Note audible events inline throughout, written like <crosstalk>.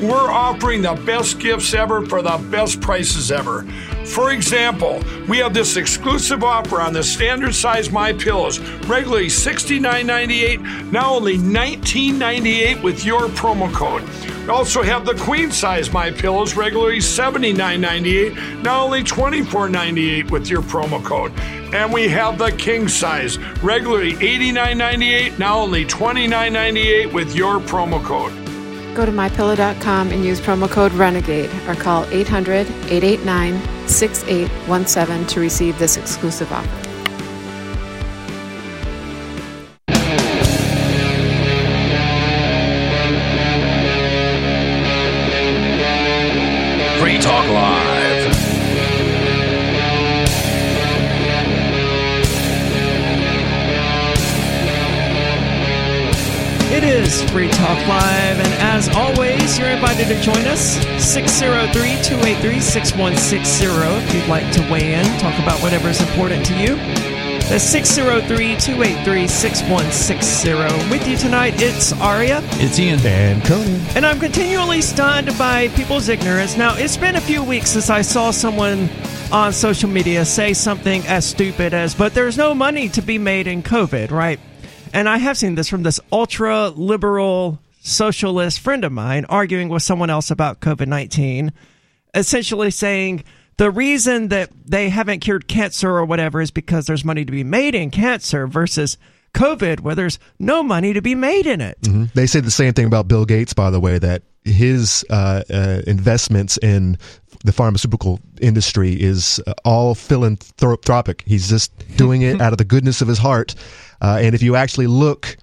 We're offering the best gifts ever for the best prices ever. For example, we have this exclusive offer on the standard size My Pillows, regularly $69.98, now only $19.98 with your promo code. We also have the queen size My Pillows, regularly $79.98, now only $24.98 with your promo code. And we have the king size, regularly $89.98, now only $29.98 with your promo code. Go to mypillow.com and use promo code RENEGADE or call 800 889 6817 to receive this exclusive offer. Is Free Talk Live, and as always, you're invited to join us 603 283 6160 if you'd like to weigh in, talk about whatever is important to you. That's 603 283 6160. With you tonight, it's Aria. It's Ian. And Conan. And I'm continually stunned by people's ignorance. Now, it's been a few weeks since I saw someone on social media say something as stupid as, but there's no money to be made in COVID, right? And I have seen this from this ultra liberal socialist friend of mine arguing with someone else about COVID 19, essentially saying the reason that they haven't cured cancer or whatever is because there's money to be made in cancer versus COVID, where there's no money to be made in it. Mm-hmm. They say the same thing about Bill Gates, by the way, that his uh, uh, investments in the pharmaceutical industry is uh, all philanthropic. He's just doing it <laughs> out of the goodness of his heart. Uh, and if you actually look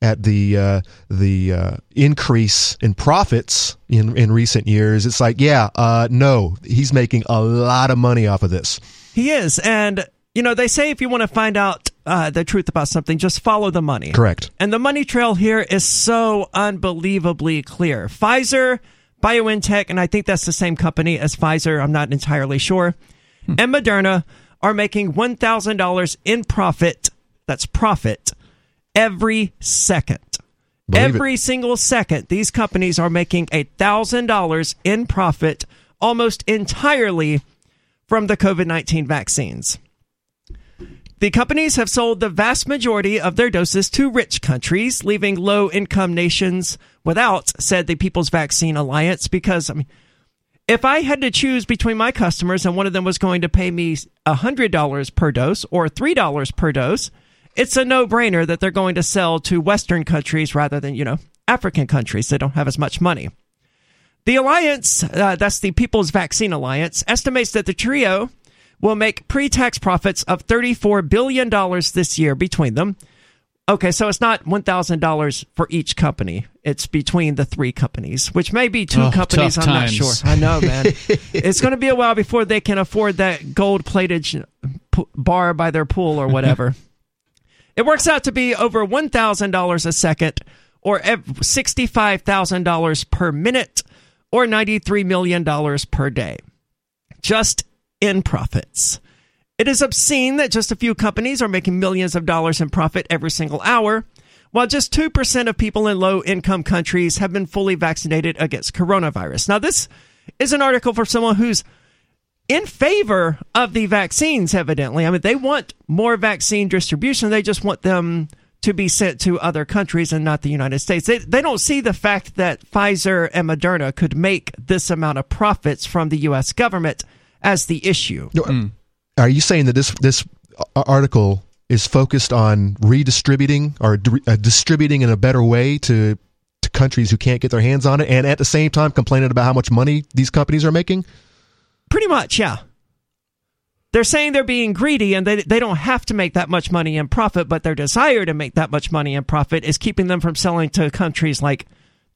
at the uh, the uh, increase in profits in in recent years, it's like, yeah, uh, no, he's making a lot of money off of this. He is, and you know they say if you want to find out uh, the truth about something, just follow the money. Correct. And the money trail here is so unbelievably clear. Pfizer, BioNTech, and I think that's the same company as Pfizer. I'm not entirely sure. And Moderna are making one thousand dollars in profit. That's profit every second. Believe every single second, these companies are making a thousand dollars in profit almost entirely from the COVID 19 vaccines. The companies have sold the vast majority of their doses to rich countries, leaving low income nations without, said the People's Vaccine Alliance, because I mean, if I had to choose between my customers and one of them was going to pay me $100 per dose or $3 per dose, it's a no brainer that they're going to sell to Western countries rather than, you know, African countries that don't have as much money. The alliance, uh, that's the People's Vaccine Alliance, estimates that the trio will make pre tax profits of $34 billion this year between them. Okay, so it's not $1,000 for each company. It's between the three companies, which may be two Oh, companies. I'm not sure. I know, man. <laughs> it's going to be a while before they can afford that gold plated bar by their pool or whatever. It works out to be over $1,000 a second or $65,000 per minute or $93 million per day. Just in profits. It is obscene that just a few companies are making millions of dollars in profit every single hour, while just 2% of people in low income countries have been fully vaccinated against coronavirus. Now, this is an article for someone who's in favor of the vaccines, evidently. I mean, they want more vaccine distribution. They just want them to be sent to other countries and not the United States. They, they don't see the fact that Pfizer and Moderna could make this amount of profits from the U.S. government as the issue. Are you saying that this this article is focused on redistributing or uh, distributing in a better way to to countries who can't get their hands on it, and at the same time complaining about how much money these companies are making? Pretty much, yeah. They're saying they're being greedy and they, they don't have to make that much money in profit, but their desire to make that much money in profit is keeping them from selling to countries like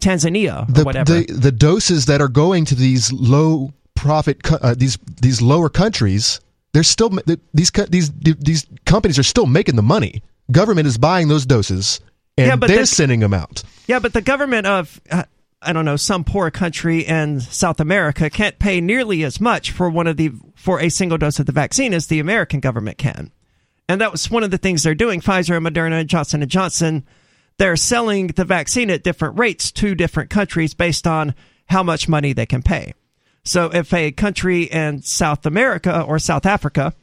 Tanzania or The, whatever. the the doses that are going to these low profit uh, these these lower countries they're still these these these companies are still making the money. Government is buying those doses and Yeah, but they're the- sending them out. Yeah, but the government of uh, I don't know some poor country in South America can't pay nearly as much for one of the for a single dose of the vaccine as the American government can, and that was one of the things they're doing. Pfizer and Moderna and Johnson and Johnson, they're selling the vaccine at different rates to different countries based on how much money they can pay. So if a country in South America or South Africa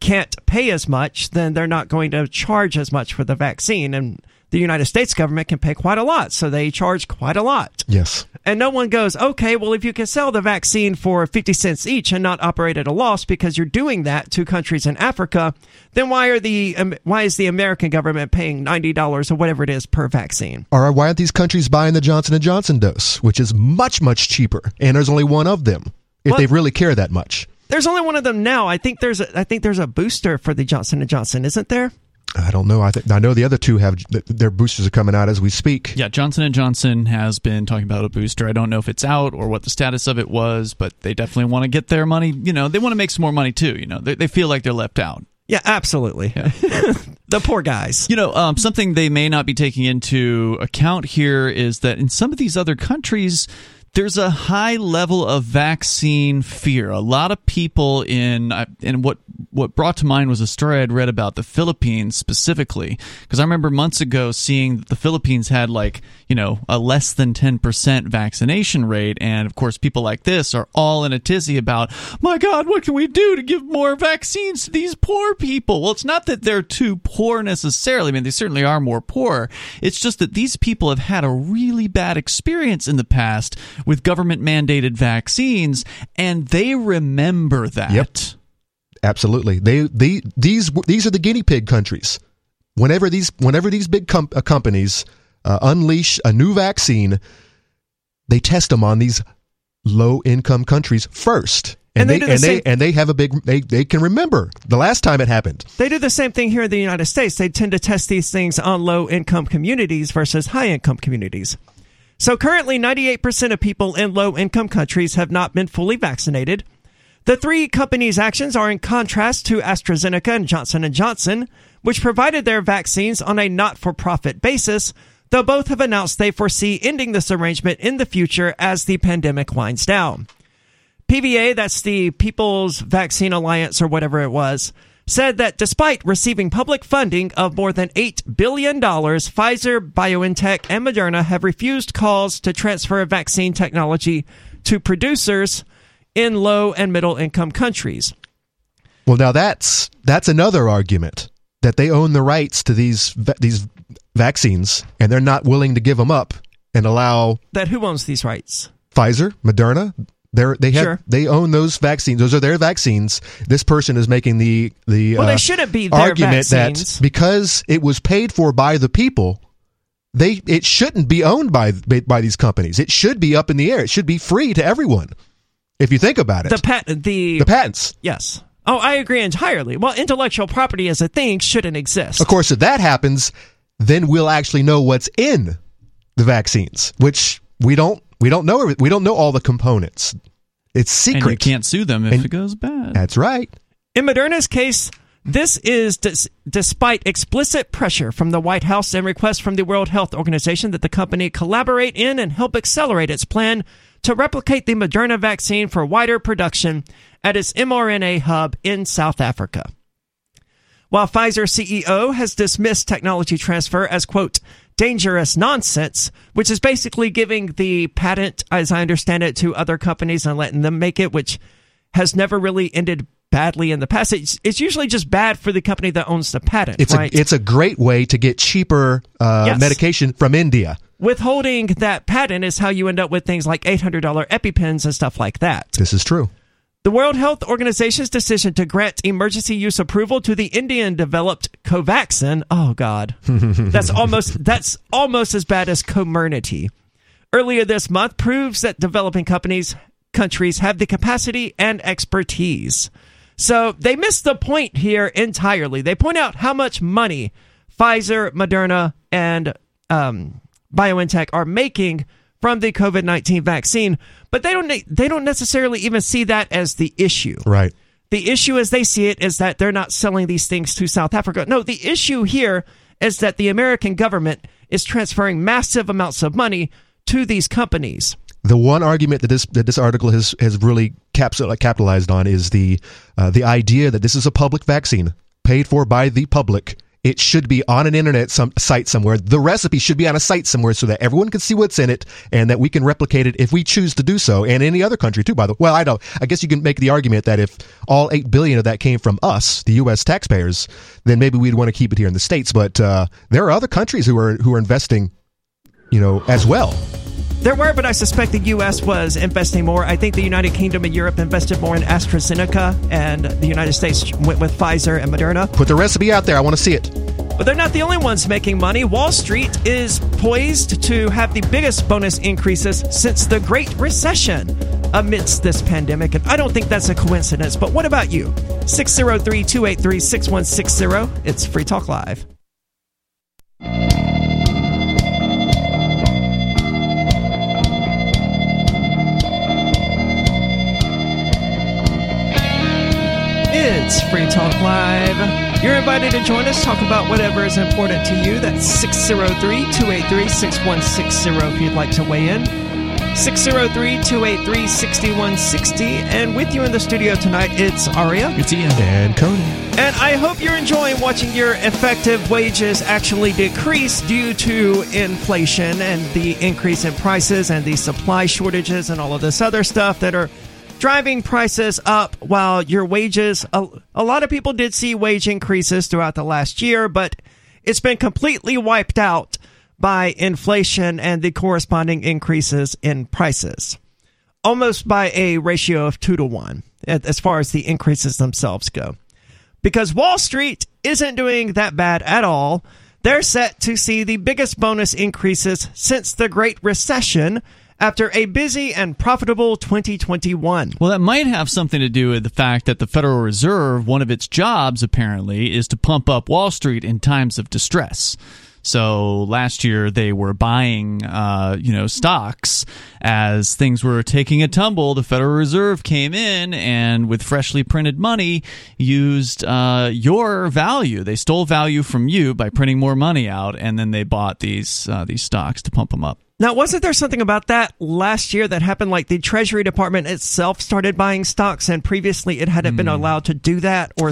can't pay as much, then they're not going to charge as much for the vaccine. And the United States government can pay quite a lot, so they charge quite a lot. Yes. And no one goes, okay, well, if you can sell the vaccine for 50 cents each and not operate at a loss because you're doing that to countries in Africa, then why are the um, why is the American government paying $90 or whatever it is per vaccine? Or why aren't these countries buying the Johnson and Johnson dose, which is much much cheaper, and there's only one of them if they really care that much? There's only one of them now. I think there's a, I think there's a booster for the Johnson and Johnson, isn't there? I don't know. I think I know the other two have th- their boosters are coming out as we speak. Yeah, Johnson and Johnson has been talking about a booster. I don't know if it's out or what the status of it was, but they definitely want to get their money. You know, they want to make some more money too. You know, they, they feel like they're left out. Yeah, absolutely. <laughs> the poor guys. You know, um, something they may not be taking into account here is that in some of these other countries, there's a high level of vaccine fear. A lot of people in uh, and what what brought to mind was a story I'd read about the Philippines specifically because I remember months ago seeing that the Philippines had like you know a less than ten percent vaccination rate, and of course people like this are all in a tizzy about my God, what can we do to give more vaccines to these poor people? Well, it's not that they're too poor necessarily. I mean, they certainly are more poor. It's just that these people have had a really bad experience in the past with government mandated vaccines, and they remember that. Yep. Absolutely. They they these these are the guinea pig countries. Whenever these whenever these big com- uh, companies uh, unleash a new vaccine, they test them on these low income countries first. And, And they they, the and same- they and they have a big they, they can remember the last time it happened. They do the same thing here in the United States. They tend to test these things on low income communities versus high income communities. So currently, 98% of people in low income countries have not been fully vaccinated. The three companies' actions are in contrast to AstraZeneca and Johnson & Johnson, which provided their vaccines on a not-for-profit basis, though both have announced they foresee ending this arrangement in the future as the pandemic winds down. PVA, that's the People's Vaccine Alliance or whatever it was, said that despite receiving public funding of more than $8 billion, Pfizer, BioNTech, and Moderna have refused calls to transfer vaccine technology to producers in low and middle income countries. Well, now that's that's another argument that they own the rights to these these vaccines and they're not willing to give them up and allow That who owns these rights? Pfizer, Moderna, they're, they have Sure. they own those vaccines. Those are their vaccines. This person is making the the Well, they uh, shouldn't be argument vaccines. that because it was paid for by the people, they it shouldn't be owned by by these companies. It should be up in the air. It should be free to everyone. If you think about it, The patent, the, the patents. yes. Oh, I agree entirely. Well, intellectual property as a thing shouldn't exist. Of course, if that happens, then we'll actually know what's in the vaccines, which we don't. We don't know. We don't know all the components. It's secret. And you can't sue them if And- it goes bad. That's right. In Moderna's case, this is dis- despite explicit pressure from the White House and requests from the World Health Organization that the company collaborate in and help accelerate its plan to replicate the Moderna vaccine for wider production at its mRNA hub in South Africa. While Pfizer CEO has dismissed technology transfer as, quote, dangerous nonsense, which is basically giving the patent, as I understand it, to other companies and letting them make it, which has never really ended badly in the past. It's, it's usually just bad for the company that owns the patent, It's right? a it's a great way to get cheaper uh, Yes. medication from India. Withholding that patent is how you end up with things like $800 EpiPens and stuff like that. This is true. The World Health Organization's decision to grant emergency use approval to the Indian developed Covaxin, oh god. <laughs> that's almost that's almost as bad as Comirnaty. Earlier this month proves that developing companies countries have the capacity and expertise. So they missed the point here entirely. They point out how much money Pfizer, Moderna, and um, BioNTech are making from the COVID nineteen vaccine, but they don't they don't necessarily even see that as the issue. Right. The issue as they see it is that they're not selling these things to South Africa. No, the issue here is that the American government is transferring massive amounts of money to these companies. The one argument that this that this article has has really capsul- capitalized on is the uh, the idea that this is a public vaccine paid for by the public. It should be on an internet some site somewhere. The recipe should be on a site somewhere so that everyone can see what's in it and that we can replicate it if we choose to do so. And any other country too, by the way. Well, I don't. I guess you can make the argument that if all eight billion of that came from us, the U.S. taxpayers, then maybe we'd want to keep it here in the states. But uh, there are other countries who are who are investing, you know, as well. There were, but I suspect the U.S. was investing more. I think the United Kingdom and Europe invested more in AstraZeneca, and the United States went with Pfizer and Moderna. Put the recipe out there. I want to see it. But they're not the only ones making money. Wall Street is poised to have the biggest bonus increases since the Great Recession amidst this pandemic. And I don't think that's a coincidence. But what about you? 603 283 6160. It's Free Talk Live. It's Free Talk Live. You're invited to join us, talk about whatever is important to you. That's 603 283 6160 if you'd like to weigh in. 603 283 6160. And with you in the studio tonight, it's Aria. It's Ian. And Cody. And I hope you're enjoying watching your effective wages actually decrease due to inflation and the increase in prices and the supply shortages and all of this other stuff that are driving prices up while your wages a, a, lot of people did see wage increases throughout the last year but it's been completely wiped out by inflation and the corresponding increases in prices almost by a ratio of 2 to 1 as far as the increases themselves go. Because wall street isn't doing that bad at all they're set to see the biggest bonus increases since the great recession after a busy and profitable 2021. Well, that might have something to do with the fact that the Federal Reserve, one of its jobs apparently, is to pump up Wall Street in times of distress. So last year they were buying, uh, you know, stocks as things were taking a tumble. The Federal Reserve came in and, with freshly printed money, used uh, your value. They stole value from you by printing more money out, and then they bought these uh, these stocks to pump them up. Now, wasn't there something about that last year that happened? Like the Treasury Department itself started buying stocks, and previously it hadn't mm. been allowed to do that, or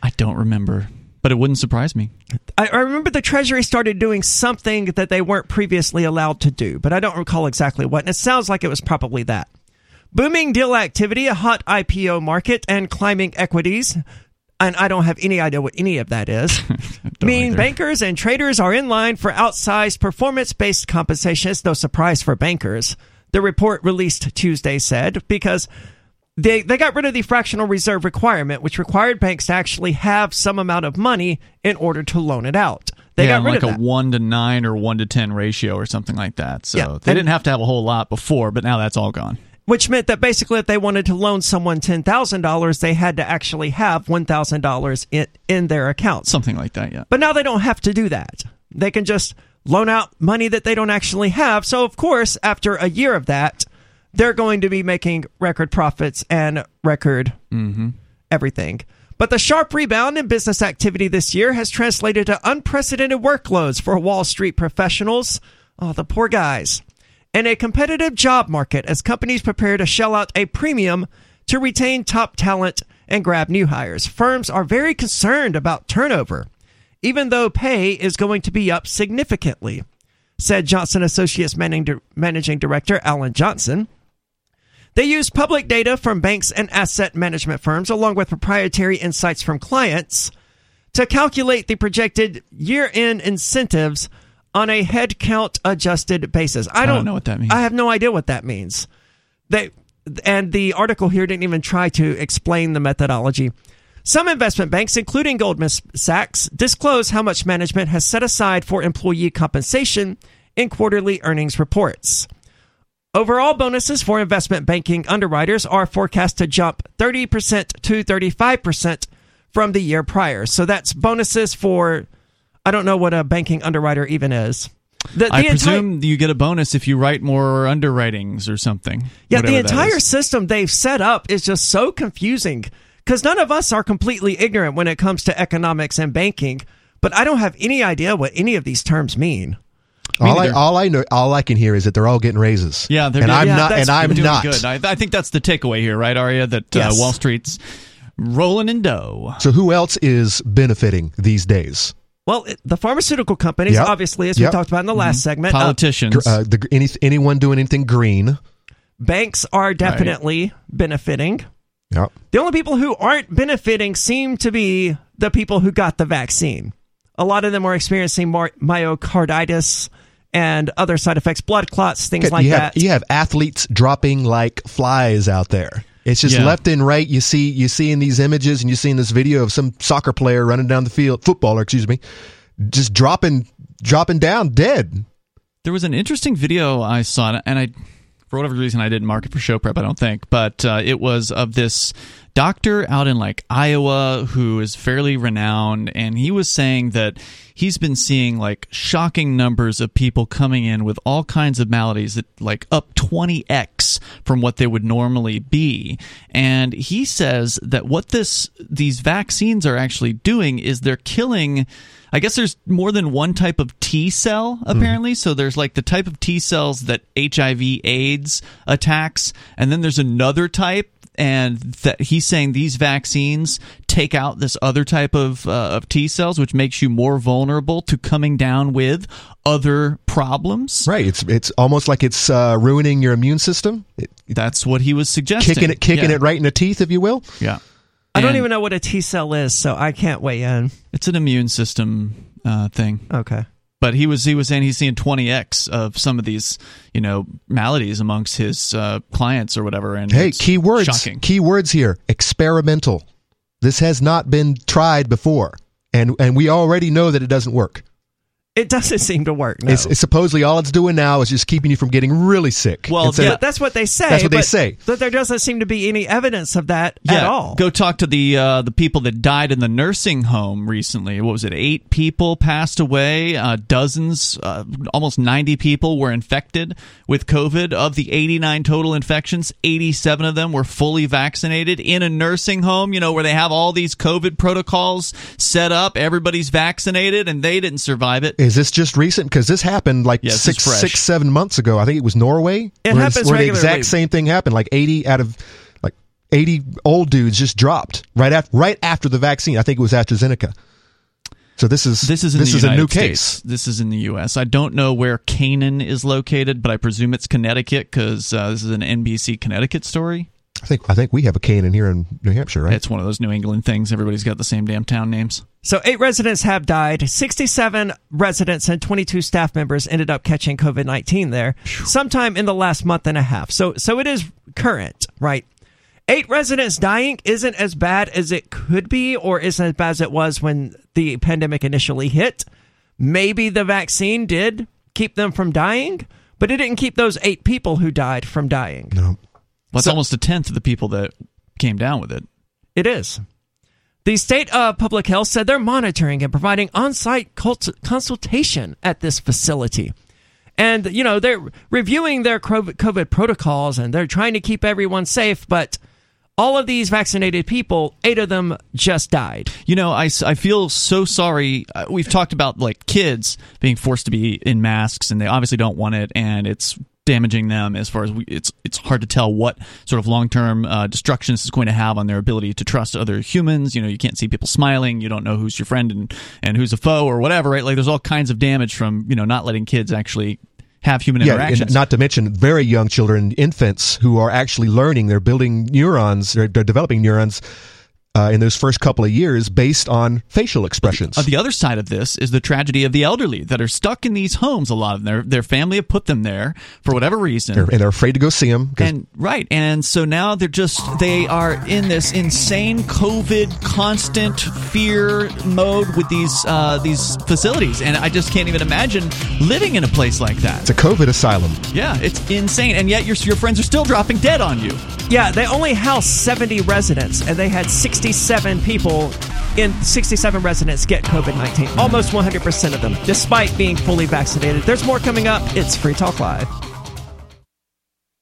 I don't remember, but it wouldn't surprise me. I, I, remember the Treasury started doing something that they weren't previously allowed to do, but I don't recall exactly what. And it sounds like it was probably that. Booming deal activity, a hot IPO market, and climbing equities and I don't have any idea what any of that is. <laughs> mean bankers and traders are in line for outsized performance based compensation. It's no surprise for bankers. The report released Tuesday said because they, they got rid of the fractional reserve requirement, which required banks to actually have some amount of money in order to loan it out. They yeah, got rid like of a one to nine or one to ten ratio or something like that. So Yeah, they and- didn't have to have a whole lot before, but now that's all gone. Which meant that basically if they wanted to loan someone $10,000, they had to actually have $1,000 in, in their account. Something like that, yeah. But now they don't have to do that. They can just loan out money that they don't actually have. So, of course, after a year of that, they're going to be making record profits and record mm-hmm. everything. But the sharp rebound in business activity this year has translated to unprecedented workloads for Wall Street professionals. Oh, the poor guys. And a competitive job market as companies prepare to shell out a premium to retain top talent and grab new hires. Firms are very concerned about turnover, even though pay is going to be up significantly, said Johnson Associates Managing Director Alan Johnson. They use public data from banks and asset management firms, along with proprietary insights from clients, to calculate the projected year end incentives on a headcount adjusted basis. I don't, don't know what that means. I have no idea what that means. They and the article here didn't even try to explain the methodology. Some investment banks, including Goldman Sachs, disclose how much management has set aside for employee compensation in quarterly earnings reports. Overall bonuses for investment banking underwriters are forecast to jump 30% to 35% from the year prior. So that's bonuses for, I don't know what a banking underwriter even is. The, I entire- presume you get a bonus if you write more underwritings or something. yeah, the entire system they've set up is just so confusing because none of us are completely ignorant when it comes to economics and banking, but I don't have any idea what any of these terms mean. All I, all I know, all I can hear is that they're all getting raises. Yeah, they're and doing- I'm yeah, not, and I'm doing not. good. I, I think that's the takeaway here, right, Aria? That uh, Wall Street's rolling in dough. So who else is benefiting these days? Well, it, the pharmaceutical companies, Yep. obviously, as we talked about in the last segment, uh, Politicians. Gr- Uh, the, any, anyone doing anything green? banks are definitely benefiting. Yep. The only people who aren't benefiting seem to be the people who got the vaccine. A lot of them are experiencing mar- myocarditis and other side effects, blood clots, things like you have that. you have athletes dropping like flies out there. It's just Yeah. left and right. You see you see in these images, and you see in this video of some soccer player running down the field, footballer, excuse me, just dropping dropping down dead. There was an interesting video I saw, and I, for whatever reason, I didn't mark it for show prep. I don't think, but uh, it was of this doctor out in like Iowa who is fairly renowned, and he was saying that he's been seeing like shocking numbers of people coming in with all kinds of maladies that like up 20x from what they would normally be and he says that what this these vaccines are actually doing is they're killing I guess there's more than one type of T cell hmm. apparently. So there's like the type of T cells that HIV AIDS attacks, and then there's another type, and that he's saying these vaccines take out this other type of uh, of T cells, which makes you more vulnerable to coming down with other problems. Right. It's it's almost like it's uh, ruining your immune system, it, That's what he was suggesting. kicking it kicking Yeah. it right in the teeth, if you will. Yeah. I don't even know what a T cell is, so I can't weigh in. It's an immune system uh, thing. Okay. But he was he was saying he's seeing 20x of some of these you know maladies amongst his uh, clients or whatever and Hey, key words. shocking Key words here. Experimental. This has not been tried before, and and we already know that it doesn't work. It doesn't seem to work. No. It's, it's supposedly all it's doing now is just keeping you from getting really sick. Well, Instead yeah, of- that's what they say. That's what they but- say. But there doesn't seem to be any evidence of that yeah, at all. Go talk to the uh, the people that died in the nursing home recently. What was it? Eight people passed away. Uh, dozens, uh, almost ninety people were infected with COVID. Of the eighty nine total infections, eighty seven of them were fully vaccinated in a nursing home. You know where they have all these COVID protocols set up. Everybody's vaccinated, and they didn't survive it. Is this just recent? Because this happened like this is six, seven months ago. I think it was Norway. It where, happens where the exact same thing happened. Like eighty out of like eighty old dudes just dropped right after right after the vaccine. I think it was AstraZeneca. So this is This is this is United a new States. case. This is in the U.S. I don't know where Canaan is located, but I presume it's Connecticut because uh, this is an NBC Connecticut story. I think I think we have a Canaan here in New Hampshire, right? It's one of those New England things. Everybody's got the same damn town names. So, eight residents have died. 67 residents and 22 staff members ended up catching COVID 19 there sometime in the last month and a half. So, so it is current, right? Eight residents dying isn't as bad as it could be or isn't as bad as it was when the pandemic initially hit. Maybe the vaccine did keep them from dying, but it didn't keep those eight people who died from dying. no. Well, it's almost a tenth of the people that came down with it. It is. The state of public health said they're monitoring and providing on-site cult- consultation at this facility. And you know, they're reviewing their COVID COVID protocols and they're trying to keep everyone safe, but all of these vaccinated people, eight of them just died. You know, I, I feel so sorry. Uh, We've talked about like kids being forced to be in masks, and they obviously don't want it, and it's damaging them as far as we, it's it's hard to tell what sort of long term uh, destruction this is going to have on their ability to trust other humans. You know, you can't see people smiling, you don't know who's your friend and and who's a foe or whatever, right? Like, there's all kinds of damage from you know not letting kids actually have human Yeah, interactions. and not to mention very young children, infants who are actually learning. They're building neurons. They're, they're developing neurons uh, in those first couple of years based on facial expressions. Uh, the other side of this is the tragedy of the elderly that are stuck in these homes. A lot of them, their their family have put them there for whatever reason. They're- and they're afraid to go see them. and right and so now they're just they are in this insane covid constant fear mode with these uh, these facilities and i just can't even imagine living in a place like that it's a COVID asylum. yeah it's insane and yet your, your friends are still dropping dead on you Yeah, they only house 70 residents and they had 67 people in 67 residents get COVID 19. Almost 100% of them, despite being fully vaccinated. There's more coming up. It's Free Talk Live.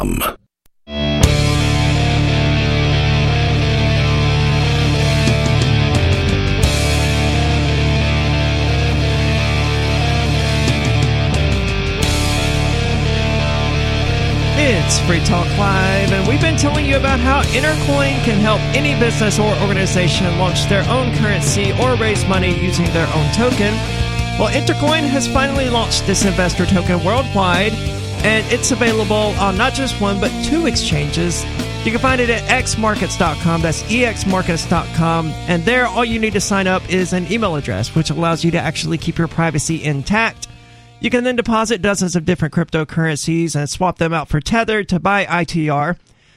It's Free Talk Live, and we've been telling you about how Intercoin can help any business or organization launch their own currency or raise money using their own token. Well, Intercoin has finally launched this investor token worldwide, and it's available on not just one but two exchanges. You can find it at exmarkets.com. That's exmarkets.com. And there, all you need to sign up is an email address, which allows you to actually keep your privacy intact. You can then deposit dozens of different cryptocurrencies and swap them out for Tether to buy ITR,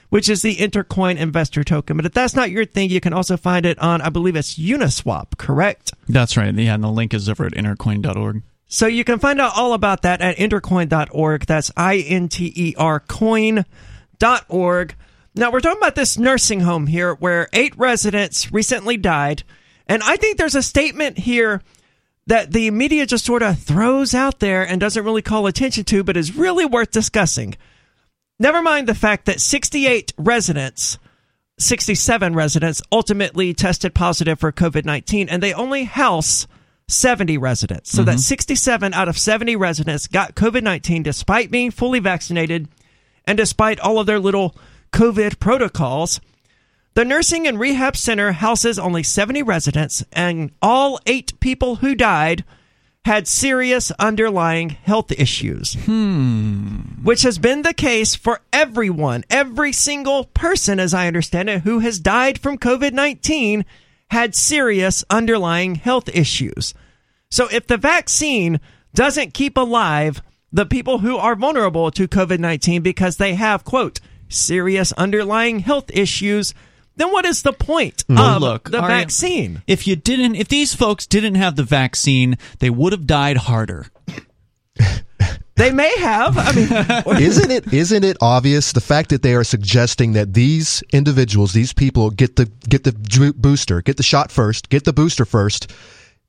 which is the Intercoin investor token. But if that's not your thing, you can also find it on, I believe it's Uniswap, correct? That's right. Yeah, and the link is over at intercoin.org. So you can find out all about that at intercoin.org. That's I N T E R coin.org. Now we're talking about this nursing home here where eight residents recently died. And I think there's a statement here that the media just sort of throws out there and doesn't really call attention to, but is really worth discussing. Never mind the fact that 68 residents, 67 residents ultimately tested positive for COVID 19, and they only house 70 residents. So that mm-hmm. 67 out of 70 residents got COVID 19 despite being fully vaccinated and despite all of their little COVID protocols. The nursing and rehab center houses only 70 residents, and all eight people who died had serious underlying health issues. Hmm. Which has been the case for everyone. Every single person, as I understand it, who has died from COVID 19 had serious underlying health issues. So if the vaccine doesn't keep alive the people who are vulnerable to COVID 19 because they have, quote, serious underlying health issues, then what is the point Well, of look, the Aria- vaccine? If you didn't, if these folks didn't have the vaccine, they would have died harder. <laughs> They may have. I mean, <laughs> isn't it isn't it obvious the fact that they are suggesting that these individuals these people get the get the booster get the shot first get the booster first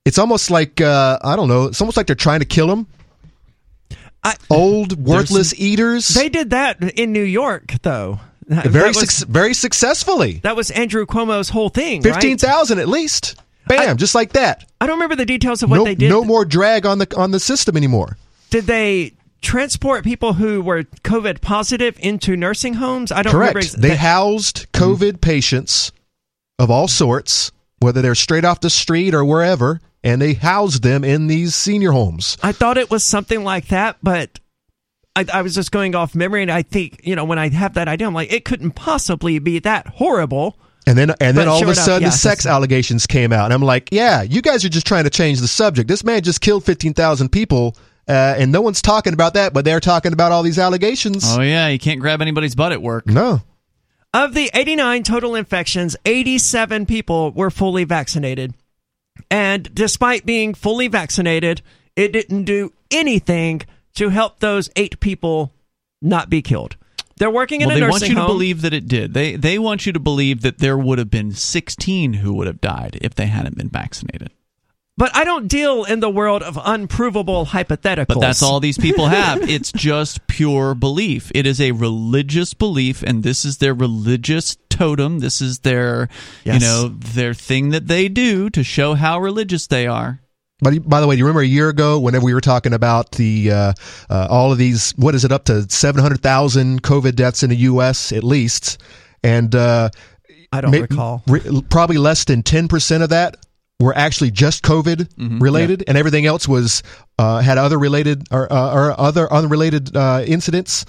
it's almost like uh, i don't know it's almost like they're trying to kill them I- old worthless eaters they did that in New York, though. Very was, suc very successfully that was Andrew Cuomo's whole thing. right? 15000 at least bam just like that I don't remember the details of what no, they did. no more drag on the on the system anymore Did they transport people who were COVID positive into nursing homes? I don't remember. Correct. ex- They that- housed COVID patients of all sorts, whether they're straight off the street or wherever, and they housed them in these senior homes. I thought it was something like that, but I, I was just going off memory, and I think you know when I have that idea, I'm like, it couldn't possibly be that horrible. And then, and then But all of a enough, sudden, yeah, the sex that's- allegations came out, and I'm like, "Yeah, you guys are just trying to change the subject. This man just killed 15,000 people, uh, and no one's talking about that, but they're talking about all these allegations." Oh yeah, you can't grab anybody's butt at work. No, Of the 89 total infections, 87 people were fully vaccinated. And despite being fully vaccinated, it didn't do anything to help those eight people not be killed. They're working in Well, a they nursing want you to believe that it did. They they want you to believe that there would have been 16 who would have died if they hadn't been vaccinated. But I don't deal in the world of unprovable hypotheticals. But that's all these people have. <laughs> it's just pure belief. It is a religious belief, and this is their religious totem. This is their, Yes. you know, their thing that they do to show how religious they are. But by the way, do you remember a year ago, whenever we were talking about the uh, uh, all of these, what is it, up to seven hundred thousand COVID deaths in the U.S. at least, and uh, I don't ma- recall. re- probably less than ten percent of that were actually just COVID Mm-hmm. related, and everything else was uh, had other related or, uh, or other unrelated uh, incidents.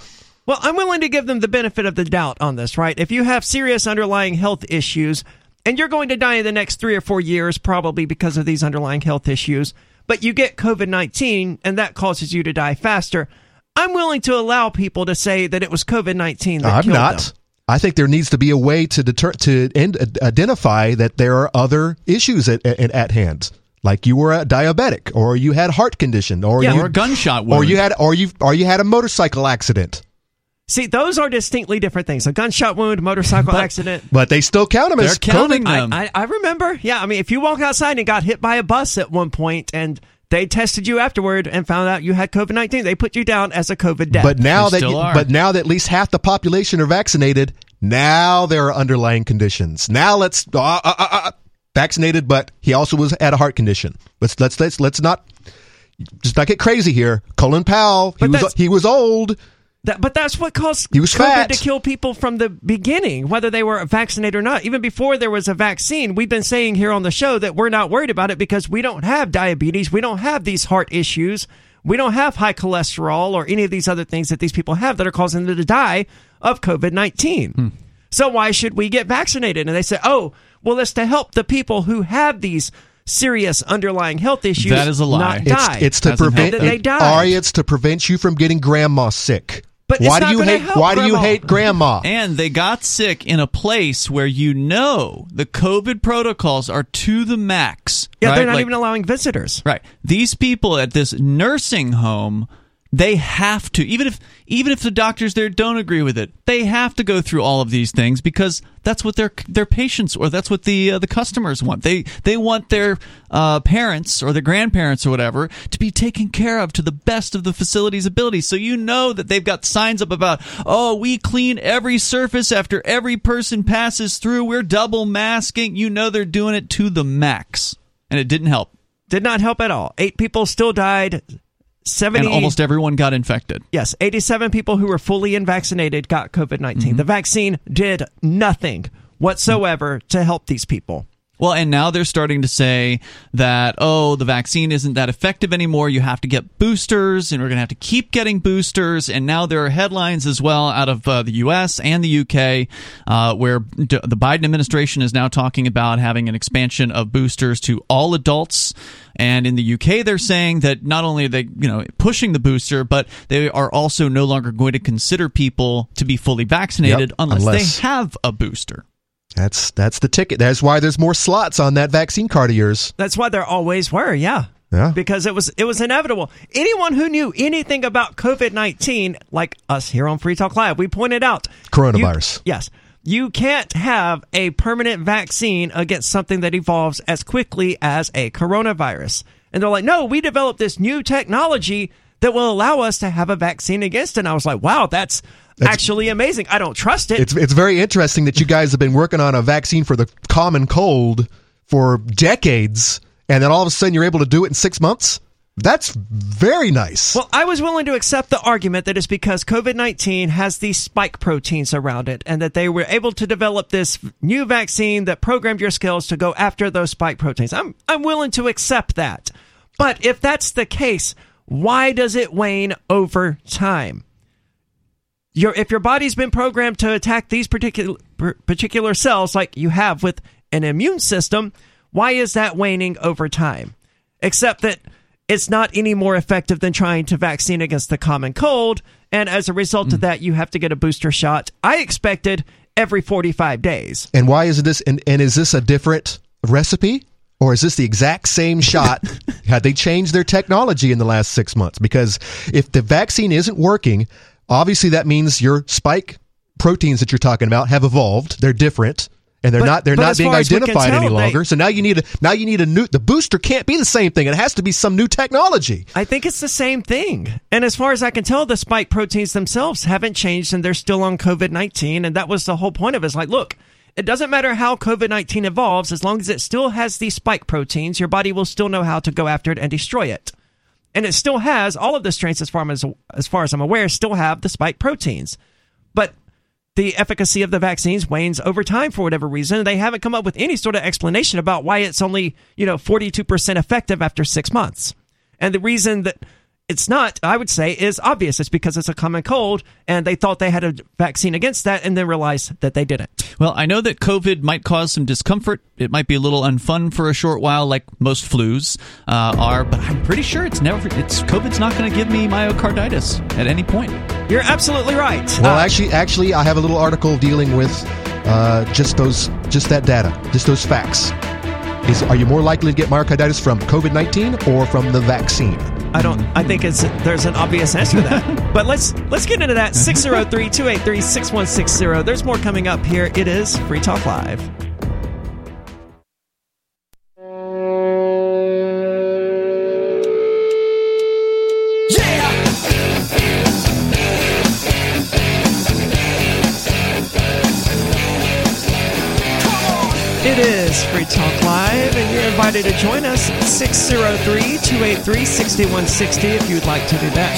Well, I'm willing to give them the benefit of the doubt on this, right? If you have serious underlying health issues and you're going to die in the next three or four years, probably because of these underlying health issues, but you get COVID 19 and that causes you to die faster, I'm willing to allow people to say that it was COVID 19 that I'm killed not. them. I think there needs to be a way to deter to end, identify that there are other issues at, at, at hand, like you were a diabetic, or you had heart condition, or Yeah. you or a gunshot wound. or you had or you or you had a motorcycle accident. See, those are distinctly different things. A gunshot wound, motorcycle But- accident. But they still count them They're as counting COVID. them. I, I, I remember. Yeah, I mean, if you walk outside and got hit by a bus at one point and they tested you afterward and found out you had COVID 19, they put you down as a COVID death. But now They that still you- are. but now that at least half the population are vaccinated, now there are underlying conditions. Now let's uh, uh, uh, uh, vaccinated, but he also was had a heart condition. Let's let's let's let's not just not get crazy here. Colin Powell, he But was he was old. That, but that's what caused He was COVID fat. to kill people from the beginning, whether they were vaccinated or not. Even before there was a vaccine, we've been saying here on the show that we're not worried about it because we don't have diabetes, we don't have these heart issues, we don't have high cholesterol or any of these other things that these people have that are causing them to die of COVID 19. Hmm. So why should we get vaccinated? And they say, oh, well, it's to help the people who have these serious underlying health issues That is a lie. not It's, die. it's to Hasn't prevent helped. They it- died. Ari, it's to prevent you from getting grandma sick. But why do you hate help why do you grandma. hate grandma? And they got sick in a place where you know the COVID protocols are to the max. yeah, right? they're not Like- even allowing visitors. Right. These people at this nursing home, they have to even if even if the doctors there don't agree with it, they have to go through all of these things because that's what their their patients or that's what the uh, the customers want. They they want their uh, parents or their grandparents or whatever to be taken care of to the best of the facility's ability. So you know that they've got signs up about, "Oh, we clean every surface after every person passes through. We're double masking." You know they're doing it to the max. And it didn't help. Did not help at all. Eight people still died. 70 and almost everyone got infected. yes 87 people who were fully unvaccinated got covid-19 Mm-hmm. the vaccine did nothing whatsoever to help these people Well, and now they're starting to say that, oh, the vaccine isn't that effective anymore. You have to get boosters, and we're going to have to keep getting boosters. And now there are headlines as well out of uh, the U.S. and the U.K. Uh, where d- the Biden administration is now talking about having an expansion of boosters to all adults. And in the UK, they're saying that not only are they, you know, pushing the booster, but they are also no longer going to consider people to be fully vaccinated Yep, unless, unless- they have a booster. That's that's the ticket. That's why there's more slots on that vaccine card of yours. that's why there always were yeah Yeah. because it was it was inevitable anyone who knew anything about covid-19 like us here on free talk live we pointed out Coronavirus. you- yes you can't have a permanent vaccine against something that evolves as quickly as a coronavirus. And they're like, no, we developed this new technology that will allow us to have a vaccine against it. And I was like, wow, that's, actually amazing. I don't trust it. It's it's very interesting that you guys have been working on a vaccine for the common cold for decades, and then all of a sudden you're able to do it in six months. That's very nice. Well, I was willing to accept the argument that it's because COVID 19 has these spike proteins around it and that they were able to develop this new vaccine that programmed your skills to go after those spike proteins. I'm, I'm willing to accept that. But if that's the case, why does it wane over time? Your, if your body's been programmed to attack these particular particular cells like you have with an immune system, why is that waning over time? Except that it's not any more effective than trying to vaccine against the common cold, and as a result of mm. that, you have to get a booster shot. I expected every 45 days. and why is this? And, and is this a different recipe, or is this the exact same shot? <laughs> Had they changed their technology in the last six months? Because if the vaccine isn't working, obviously that means your spike proteins that you're talking about have evolved. They're different. And they're But- not they're not being far as we can identified any tell, they- longer. so now you need a now you need a new the booster can't be the same thing. It has to be some new technology. I think it's the same thing. And as far as I can tell, the spike proteins themselves haven't changed and they're still on COVID 19. And that was the whole point of it. It's like, look, it doesn't matter how COVID 19 evolves, as long as it still has these spike proteins, your body will still know how to go after it and destroy it. And it still has all of the strains, as far as, as far as I'm aware, still have the spike proteins. But the efficacy of the vaccines wanes over time for whatever reason. They haven't come up with any sort of explanation about why it's only, you know, 42% effective after six months. And the reason that it's not, I would say, is obvious. It's because it's a common cold, and they thought they had a vaccine against that, and then realized that they didn't. Well, I know that COVID might cause some discomfort. It might be a little unfun for a short while, like most flus uh, are. But I'm pretty sure it's never. It's COVID's not going to give me myocarditis at any point. You're absolutely right. Well, Uh, actually, actually, I have a little article dealing with uh, just those, just that data, just those facts. Is are you more likely to get myocarditis from COVID nineteen or from the vaccine? I don't. I think it's there's an obvious answer to that. <laughs> but let's let's get into that. 603-283-6160. There's more coming up here. It is Free Talk Live. It is Free Talk Live, and you're invited to join us 603 283 6160 if you'd like to do that.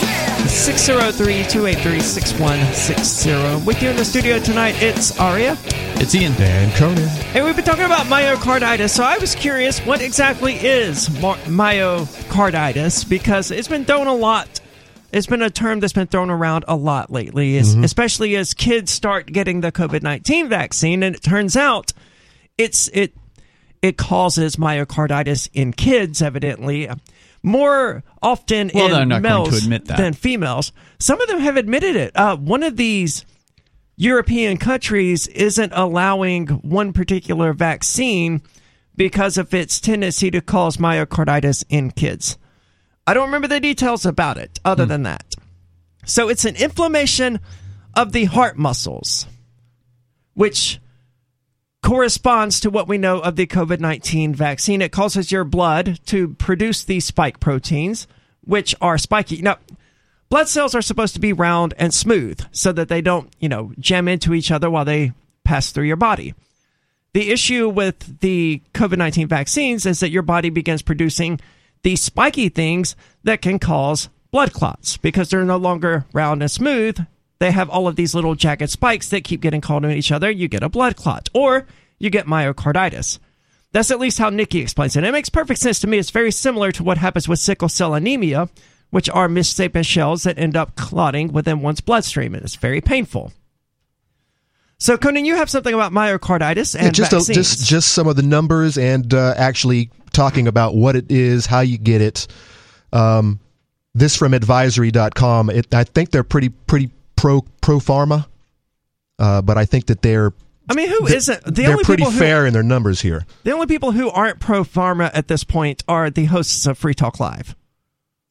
603 283 6160. With you in the studio tonight, it's Aria, It's Ian. And Conan. and we've been talking about myocarditis. So I was curious, what exactly is myocarditis? Because it's been thrown a lot. It's been a term that's been thrown around a lot lately, es- mm-hmm. especially as kids start getting the COVID 19 vaccine. And it turns out it's it it causes myocarditis in kids evidently more often Well, in they're not going to males admit that. than females some of them have admitted it uh, one of these european countries isn't allowing one particular vaccine because of its tendency to cause myocarditis in kids i don't remember the details about it other Hmm. than that so it's an inflammation of the heart muscles which corresponds to what we know of the COVID 19 vaccine. It causes your blood to produce these spike proteins, which are spiky. Now, blood cells are supposed to be round and smooth so that they don't, you know, jam into each other while they pass through your body. The issue with the COVID 19 vaccines is that your body begins producing these spiky things that can cause blood clots because they're no longer round and smooth. They have all of these little jagged spikes that keep getting caught on each other. You get a blood clot or you get myocarditis. That's at least how Nikki explains it. It makes perfect sense to me. It's very similar to what happens with sickle cell anemia, which are misshapen shells that end up clotting within one's bloodstream, and it's very painful. So, Conan, you have something about myocarditis and Yeah, just a, just just some of the numbers and uh, actually talking about what it is, how you get it. Um, this from advisory.com. It, I think they're pretty pretty pro pro pharma, uh, but I think that they're I mean, who isn't? The they're only pretty people who, fair in their numbers here. The only people who aren't pro pharma at this point are the hosts of Free Talk Live.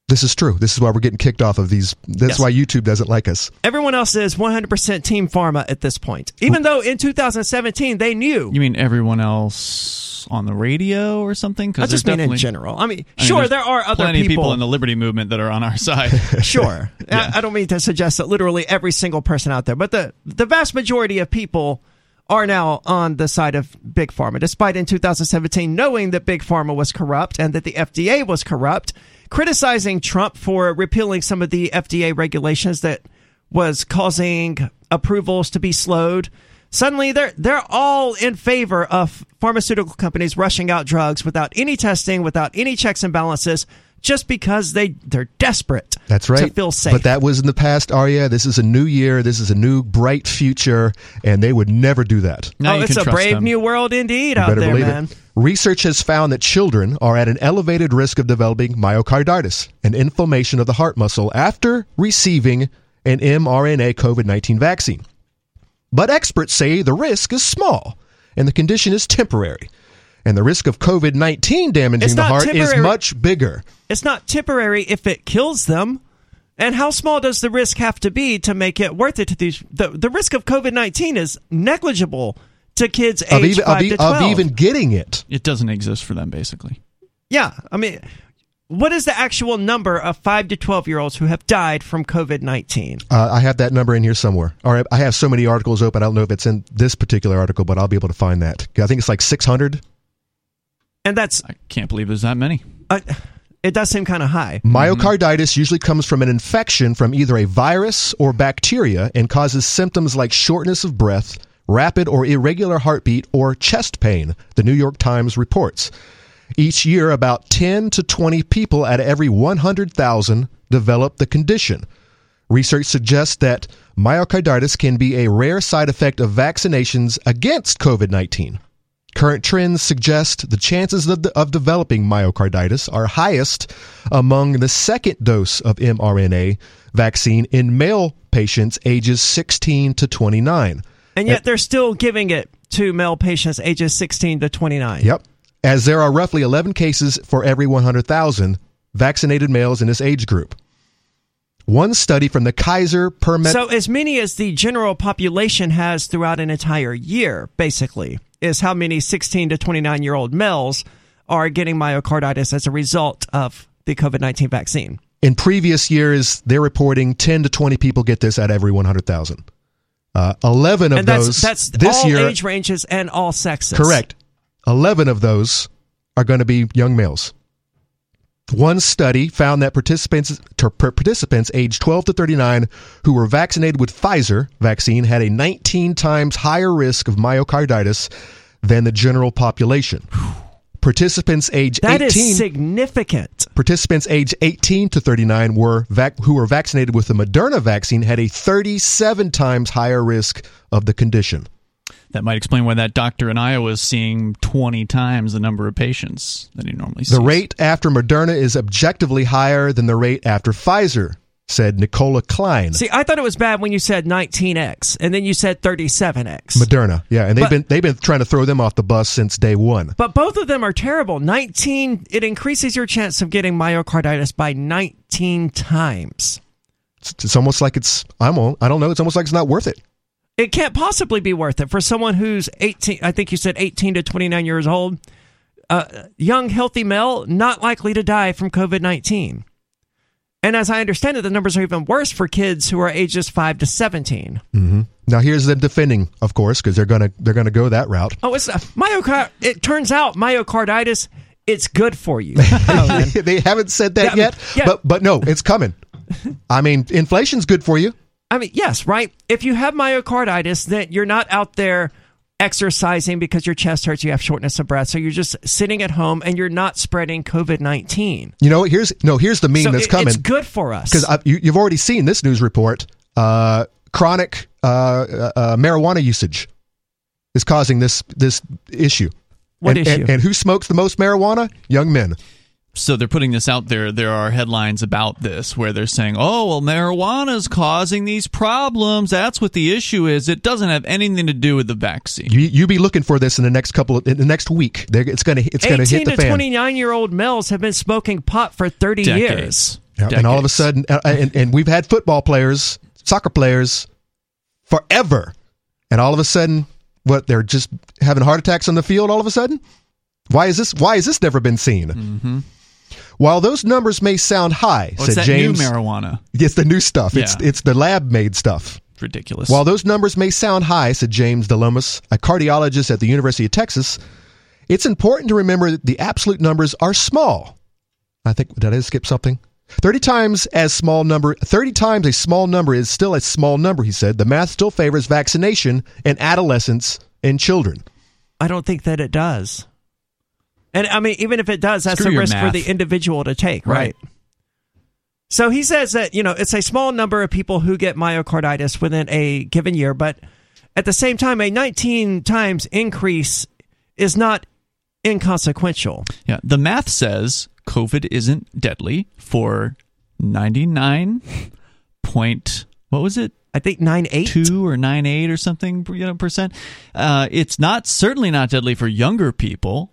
This is true. This is why we're getting kicked off of these. That's Yes. why YouTube doesn't like us. Everyone else is 100% Team Pharma at this point. Even though in 2017 they knew. You mean everyone else on the radio or something? I just mean in general. I mean, I mean, sure, there are other plenty people. people in the liberty movement that are on our <laughs> side. <laughs> sure. I, I don't mean to suggest that literally every single person out there, but the, the vast majority of people are now on the side of Big Pharma, despite in 2017 knowing that Big Pharma was corrupt and that the FDA was corrupt, criticizing Trump for repealing some of the FDA regulations that was causing approvals to be slowed. Suddenly, they're they're all in favor of pharmaceutical companies rushing out drugs without any testing, without any checks and balances, just because they they're desperate. That's right. To feel safe. But that was in the past, Aria. This is a new year. This is a new bright future, and they would never do that. Now oh, you it's can a brave them. new world indeed You out better there, believe man. it. Research has found that children are at an elevated risk of developing myocarditis, an inflammation of the heart muscle, after receiving an mRNA COVID 19 vaccine. But experts say the risk is small and the condition is temporary. And the risk of COVID 19 damaging the not heart is much bigger. It's not temporary if it kills them. And how small does the risk have to be to make it worth it to these? The, the risk of COVID 19 is negligible to kids Of aged even, 5 of, to 12. of even getting it. It doesn't exist for them, basically. yeah. I mean, what is the actual number of 5 to 12 year olds who have died from COVID 19? Uh, I have that number in here somewhere. Or I have so many articles open. I don't know if it's in this particular article, but I'll be able to find that. I think it's like 600. And that's, I can't believe there's that many. uh, it does seem kind of high. Myocarditis usually comes from an infection from either a virus or bacteria and causes symptoms like shortness of breath, rapid or irregular heartbeat, or chest pain, the New York Times reports. Each year, about 10 to 20 people out of every 100,000 develop the condition. Research suggests that myocarditis can be a rare side effect of vaccinations against COVID 19. Current trends suggest the chances of, of, developing myocarditis are highest among the second dose of mRNA vaccine in male patients ages 16 to 29. And yet they're still giving it to male patients ages 16 to 29. Yep. As there are roughly 11 cases for every 100,000 vaccinated males in this age group. One study from the Kaiser Permanente. So, as many as the general population has throughout an entire year, basically, is how many 16 to 29 year old males are getting myocarditis as a result of the COVID 19 vaccine. In previous years, they're reporting 10 to 20 people get this at every 100,000. Uh, 11 of and that's, those that's this all year. age ranges and all sexes. Correct. 11 of those are going to be young males. One study found that participants participants aged 12 to 39 who were vaccinated with Pfizer vaccine had a 19 times higher risk of myocarditis than the general population. Participants age That 18 is significant. participants aged 18 to 39 were vac- who were vaccinated with the Moderna vaccine had a 37 times higher risk of the condition. That might explain why that doctor in Iowa is seeing 20 times the number of patients that he normally sees. The rate after Moderna is objectively higher than the rate after Pfizer, said Nicola Klein. See, I thought it was bad when you said 19x and then you said 37x. Moderna, yeah, and they've But- been they've been trying to throw them off the bus since day one. But both of them are terrible. 19, it increases your chance of getting myocarditis by 19 times. It's, it's almost like it's I'm on, I don't know. It's almost like it's not worth it. It can't possibly be worth it for someone who's 18, I think you said 18 to 29 years old, uh, young, healthy male, not likely to die from COVID 19. And as I understand it, the numbers are even worse for kids who are ages 5 to 17. Now here's them defending, of course, because they're gonna they're gonna go that route. Oh, it's uh, myocard. It turns out myocarditis, it's good for you. <laughs> Oh, they haven't said that Yeah, yet, yeah. but but no, it's coming. <laughs> I mean, inflation's good for you. I mean, yes, right? If you have myocarditis, then you're not out there exercising because your chest hurts, you have shortness of breath. So you're just sitting at home and you're not spreading COVID 19. You know, here's no here's the meme So that's it- coming it's good for us. because you, you've already seen this news report. Uh, chronic uh, uh, uh, marijuana usage is causing this this issue. What and, issue? And, and who smokes the most marijuana? Young men. So they're putting this out there. There are headlines about this where they're saying, "Oh, well, marijuana is causing these problems. That's what the issue is. It doesn't have anything to do with the vaccine." You you be looking for this in the next couple of, in the next week. They're, it's gonna it's gonna 18 hit the to 29 year old males have been smoking pot for 30 years. Decades. Yeah, and all of a sudden, uh, and, and we've had football players, soccer players, forever, and all of a sudden, what they're just having heart attacks on the field. All of a sudden, why is this? Why has this never been seen? Mm-hmm. While those numbers may sound high, oh, What's said that James, new marijuana? it's the new stuff. It's Yeah. it's the lab made stuff. Ridiculous. While those numbers may sound high, said James de Lemos, a cardiologist at the University of Texas, it's important to remember that the absolute numbers are small. I think did I skip something? Thirty times as small number thirty times a small number is still a small number, he said. The math still favors vaccination in adolescents and children. I don't think that it does. And I mean, even if it does, that's Screw a risk for the individual to take, right? Right. So he says that, you know, it's a small number of people who get myocarditis within a given year, but at the same time, a 19 times increase is not inconsequential. Yeah, the math says COVID isn't deadly for 99 point what was it? I think 9 8. 2 or 98 or something you know percent. Uh, it's not certainly not deadly for younger people.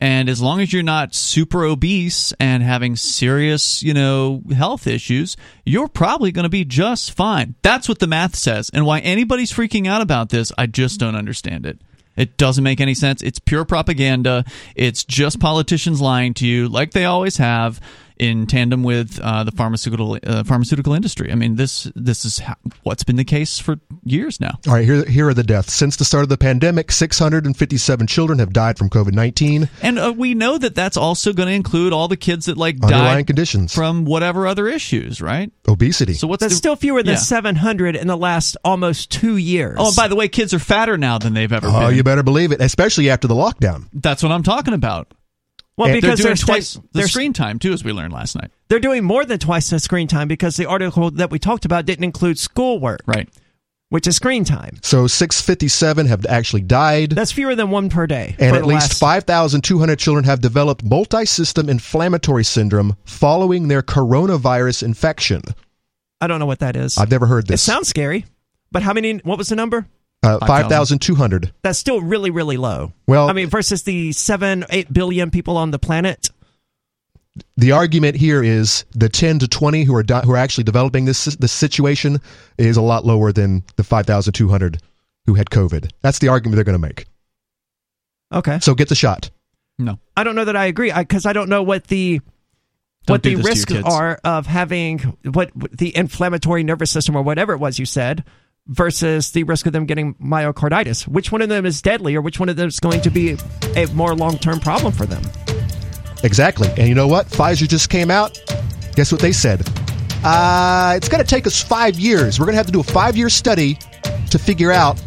And as long as you're not super obese and having serious, you know, health issues, you're probably going to be just fine. That's what the math says. And why anybody's freaking out about this, I just don't understand it. It doesn't make any sense. It's pure propaganda. It's just politicians lying to you, like they always have, in tandem with uh, the pharmaceutical uh, pharmaceutical industry. I mean, this this is how, what's been the case for years now. All right, here here are the deaths. Since the start of the pandemic, 657 children have died from COVID-19. And uh, we know that that's also going to include all the kids that like Underlying died conditions. from whatever other issues, right? Obesity. So what's That's the, still fewer than Yeah. 700 in the last almost two years. Oh, and by the way, kids are fatter now than they've ever been. oh, been. you better believe it, especially after the lockdown. That's what I'm talking about. Well, And They're because doing they're sta- twice the they're- screen time too, as we learned last night. They're doing more than twice the screen time because the article that we talked about didn't include schoolwork, Right. which is screen time. So 657 have actually died. That's fewer than one per day. and at least last- 5,200 children have developed multi system inflammatory syndrome following their coronavirus infection. I don't know what that is. I've never heard It this. sounds scary. But how many? What was the number? Uh, 5,000. 5,200. That's still really, really low. Well- I mean, versus the seven, eight billion people on the planet. The argument here is the 10 to 20 who are di- who are actually developing this this situation is a lot lower than the 5,200 who had COVID. That's the argument they're going to make. Okay. So get the shot. No. I don't know that I agree because I, don't know what the Don't what the this to your risks are of having what the inflammatory nervous system or whatever it was you said versus the risk of them getting myocarditis. Which one of them is deadly or which one of them is going to be a more long term problem for them? Exactly. And you know what? Pfizer just came out. Guess what they said? Uh, it's going to take us five years. We're going to have to do a five year study to figure out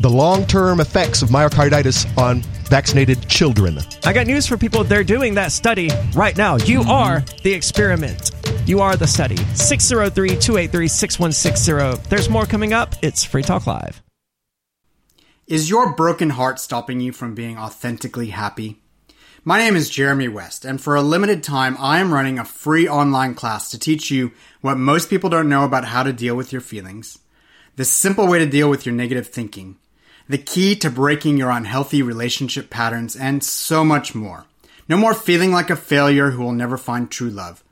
the long term effects of myocarditis on vaccinated children. I got news for people. They're doing that study right now. You are the experiment. You are the study. 603 283 6160. There's more coming up. It's Free Talk Live. Is your broken heart stopping you from being authentically happy? My name is Jeremy West, and for a limited time, I am running a free online class to teach you what most people don't know about how to deal with your feelings, the simple way to deal with your negative thinking, the key to breaking your unhealthy relationship patterns, and so much more. No more feeling like a failure who will never find true love.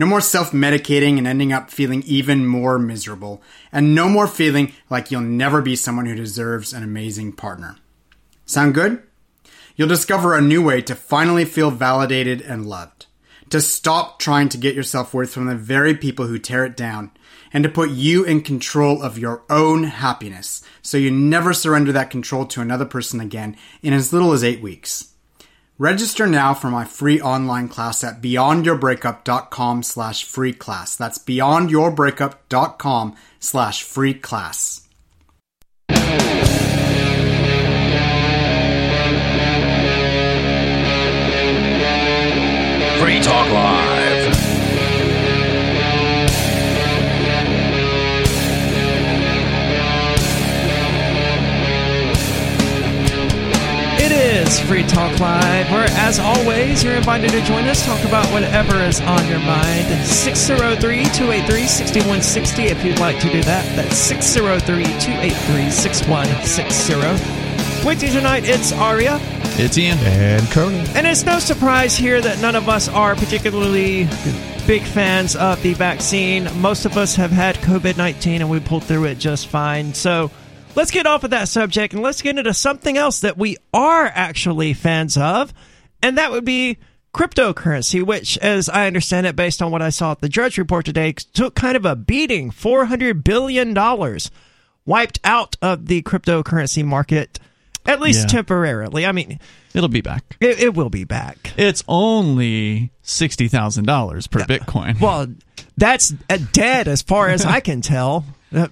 No more self medicating and ending up feeling even more miserable. And no more feeling like you'll never be someone who deserves an amazing partner. Sound good? You'll discover a new way to finally feel validated and loved. To stop trying to get your self worth from the very people who tear it down. And to put you in control of your own happiness so you never surrender that control to another person again in as little as eight weeks. Register now for my free online class at beyondyourbreakup.com slash free class. That's beyondyourbreakup.com slash free class. Free Talk Live. As always, you're invited to join us, talk about whatever is on your mind. 603 283 6160 if you'd like to do that. That's 603 283 6160. With you tonight, it's Aria. It's Ian. And Conan. And it's no surprise here that none of us are particularly big fans of the vaccine. Most of us have had COVID 19 and we pulled through it just fine. So let's get off of that subject and let's get into something else that we are actually fans of, and that would be cryptocurrency, which, as I understand it, based on what I saw at the Drudge Report today, took kind of a beating $400 billion wiped out of the cryptocurrency market. At least Yeah. temporarily. I mean, It'll be back. it, it will be back. It's only sixty thousand dollars per Bitcoin. Well, that's uh, dead as far as I can tell. <laughs> Uh,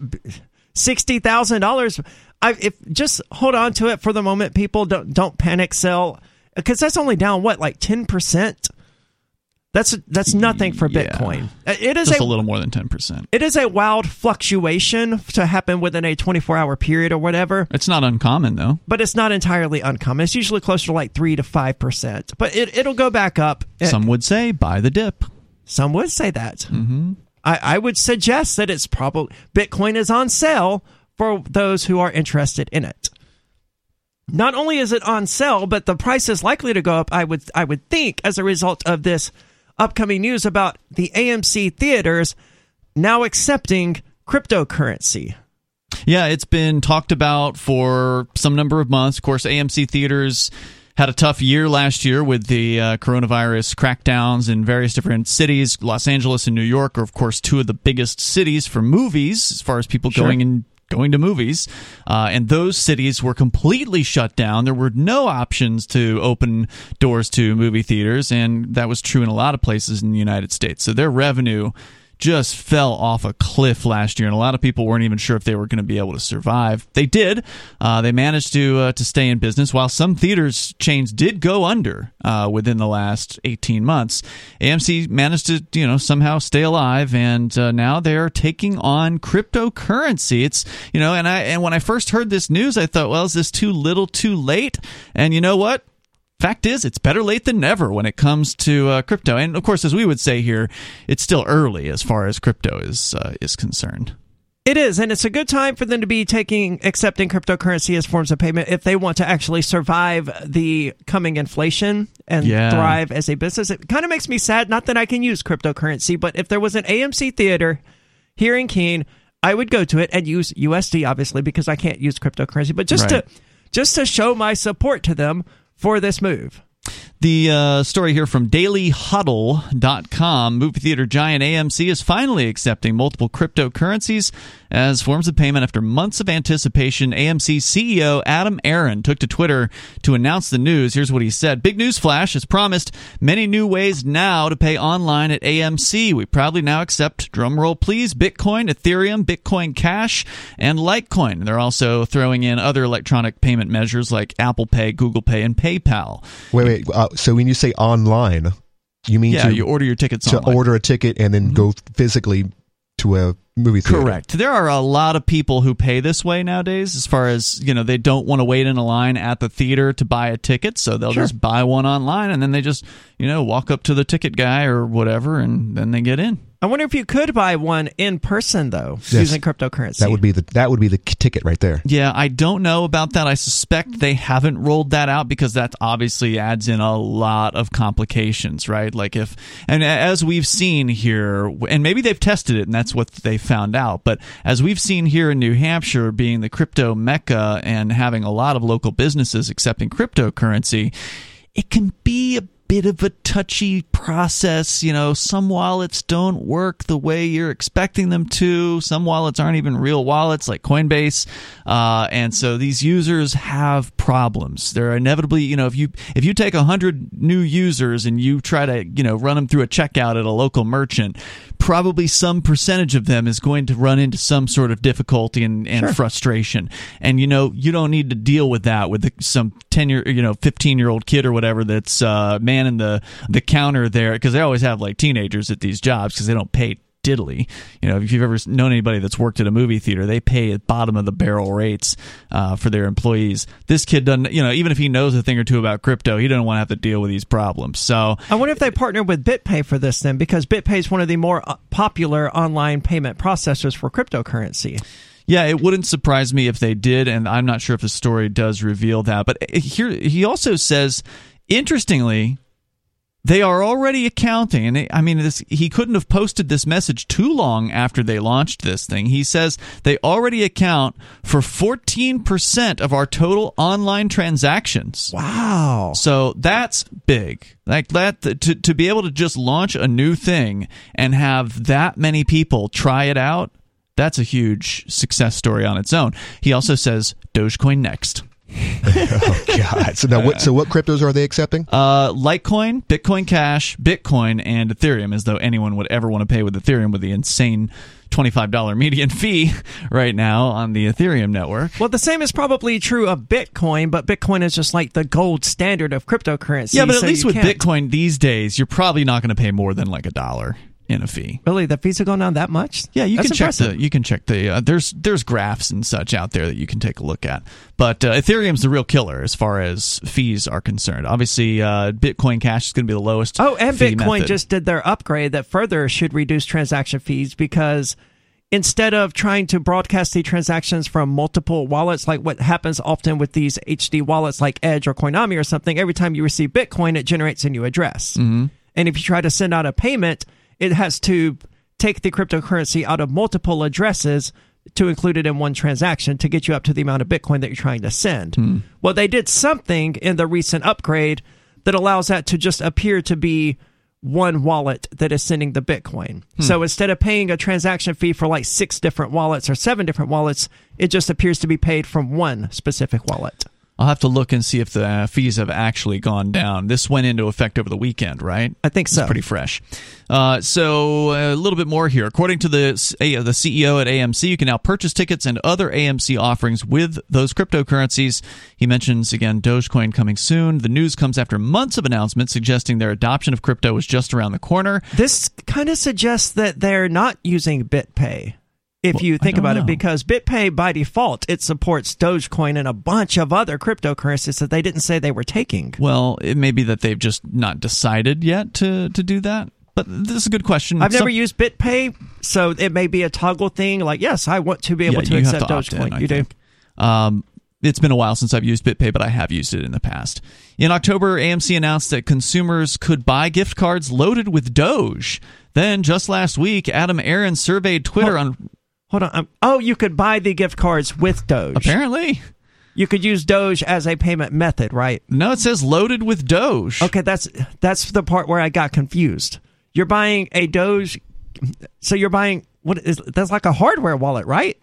Sixty thousand dollars. I if just hold on to it for the moment. People don't don't panic sell because that's only down what like ten percent. That's that's nothing for Yeah. Bitcoin. Uh, It is a, a little more than ten percent. it is a wild fluctuation to happen within a twenty four hour period or whatever. It's not uncommon though. But it's not entirely uncommon. It's usually closer to like three to five percent. But it it'll go back up. Some would say buy the dip. Some would say that. Mm-hmm. I, I would suggest that it's probably Bitcoin is on sale for those who are interested in it. Not only is it on sale, but the price is likely to go up. I would I would think as a result of this upcoming news about the AMC theaters now accepting cryptocurrency. Yeah, it's been talked about for some number of months. Of course, AMC theaters had a tough year last year with the uh, coronavirus crackdowns in various different cities. Los Angeles and New York are, of course, two of the biggest cities for movies as far as people going and going to movies. Uh, and those cities were completely shut down. There were no options to open doors to movie theaters, and that was true in a lot of places in the United States. So their revenue just fell off a cliff last year, and a lot of people weren't even sure if they were going to be able to survive. They did. Uh, they managed to uh, to stay in business, while some theaters chains did go under uh, within the last 18 months. AMC managed to you know somehow stay alive, and uh, now they are taking on cryptocurrency. It's you know, and I and when I first heard this news, I thought, well, is this too little, too late? And you know what? Fact is, it's better late than never when it comes to uh, crypto. And of course, as we would say here, it's still early as far as crypto is uh, is concerned. It is, and it's a good time for them to be taking accepting cryptocurrency as forms of payment if they want to actually survive the coming inflation and Yeah. thrive as a business. It kind of makes me sad, not that I can use cryptocurrency, but if there was an AMC theater here in Keene, I would go to it and use USD, obviously, because I can't use cryptocurrency. But just Right. to just to show my support to them for this move. The uh, story here from dailyhodl.com movie theater giant AMC is finally accepting multiple cryptocurrencies as forms of payment after months of anticipation. AMC CEO Adam Aron took to Twitter to announce the news. Here's what he said Big news flash as promised, many new ways now to pay online at AMC. We proudly now accept, drumroll please, Bitcoin, Ethereum, Bitcoin Cash, and Litecoin. They're also throwing in other electronic payment measures like Apple Pay, Google Pay, and PayPal. Wait, wait. Uh, so when you say online, you mean Yeah, to, you order your tickets to online. Mm-hmm. order a ticket and then go physically to a movie theater? Correct. There are a lot of people who pay this way nowadays as far as, you know, they don't want to wait in a line at the theater to buy a ticket, so they'll just buy one online and then they just, you know, walk up to the ticket guy or whatever and then they get in. I wonder if you could buy one in person though, Yes. using cryptocurrency. That would be the that would be the ticket right there. Yeah, I don't know about that. I suspect they haven't rolled that out because that obviously adds in a lot of complications, right? Like if, and as we've seen here, and maybe they've tested it and that's what they found out, but as we've seen here in New Hampshire being the crypto mecca and having a lot of local businesses accepting cryptocurrency, it can be a bit of a touchy process. You know, some wallets don't work the way you're expecting them to. Some wallets aren't even real wallets like Coinbase. Uh, and so these users have problems. They're inevitably, you know, if you, if you take a hundred new users and you try to, you know, run them through a checkout at a local merchant, probably some percentage of them is going to run into some sort of difficulty and, and frustration. And you know, you don't need to deal with that with the, some ten year, you know, fifteen year old kid or whatever that's uh, manning the the counter there because they always have like teenagers at these jobs because they don't pay diddly. You know, if you've ever known anybody that's worked at a movie theater, they pay at bottom of the barrel rates uh, for their employees. This kid doesn't, you know, even if he knows a thing or two about crypto, he doesn't want to have to deal with these problems. So I wonder if they partnered with BitPay for this then, because BitPay is one of the more uh, popular online payment processors for cryptocurrency. Yeah, it wouldn't surprise me if they did, and I'm not sure if the story does reveal that. But here, he also says, interestingly, they are already accounting, and I mean, this, he couldn't have posted this message too long after they launched this thing. He says they already account for 14% of our total online transactions. Wow. So that's big. Like that to to be able to just launch a new thing and have that many people try it out, that's a huge success story on its own. He also says Dogecoin next. <laughs> Oh God! So now what? So what cryptos are they accepting? Uh, Litecoin, Bitcoin Cash, Bitcoin, and Ethereum, as though anyone would ever want to pay with Ethereum with the insane $25 median fee <laughs> right now on the Ethereum network. Well, the same is probably true of Bitcoin, but Bitcoin is just like the gold standard of cryptocurrency. Yeah, but at so least with can't- Bitcoin these days, you're probably not going to pay more than like a dollar in a fee. Really, the fees are going down that much? Yeah, you That's can check the you can check the uh, there's there's graphs and such out there that you can take a look at. But uh, Ethereum's the real killer as far as fees are concerned. Obviously, uh, Bitcoin Cash is going to be the lowest. Oh, and Bitcoin method. just did their upgrade that further should reduce transaction fees because instead of trying to broadcast the transactions from multiple wallets, like what happens often with these HD wallets like Edge or Coinomi or something, every time you receive Bitcoin, it generates a new address. Mm-hmm. And if you try to send out a payment, it has to take the cryptocurrency out of multiple addresses to include it in one transaction to get you up to the amount of Bitcoin that you're trying to send. Hmm. Well, they did something in the recent upgrade that allows that to just appear to be one wallet that is sending the Bitcoin. Hmm. So instead of paying a transaction fee for like six different wallets or seven different wallets, it just appears to be paid from one specific wallet. I'll have to look and see if the uh, fees have actually gone down. This went into effect over the weekend, right? I think so. It's pretty fresh. Uh, so a little bit more here. According to the uh, the CEO at AMC, you can now purchase tickets and other AMC offerings with those cryptocurrencies. He mentions again Dogecoin coming soon. The news comes after months of announcements suggesting their adoption of crypto is just around the corner. This kind of suggests that they're not using BitPay if you think about know. it, because BitPay by default it supports Dogecoin and a bunch of other cryptocurrencies that they didn't say they were taking. Well, it may be that they've just not decided yet to to do that. But this is a good question. I've never used BitPay, so it may be a toggle thing. Like, yes, I want to be able Yeah, to accept to in, Dogecoin. I you do. Um, it's been a while since I've used BitPay, but I have used it in the past. In October, AMC announced that consumers could buy gift cards loaded with Doge. Then, just last week, Adam Aron surveyed Twitter Hold- on. Hold on. Um, oh, you could buy the gift cards with Doge. Apparently, You could use Doge as a payment method, right? no, it says loaded with Doge. Okay, that's that's the part where I got confused. You're buying a Doge, so you're buying what is that's like a hardware wallet, right?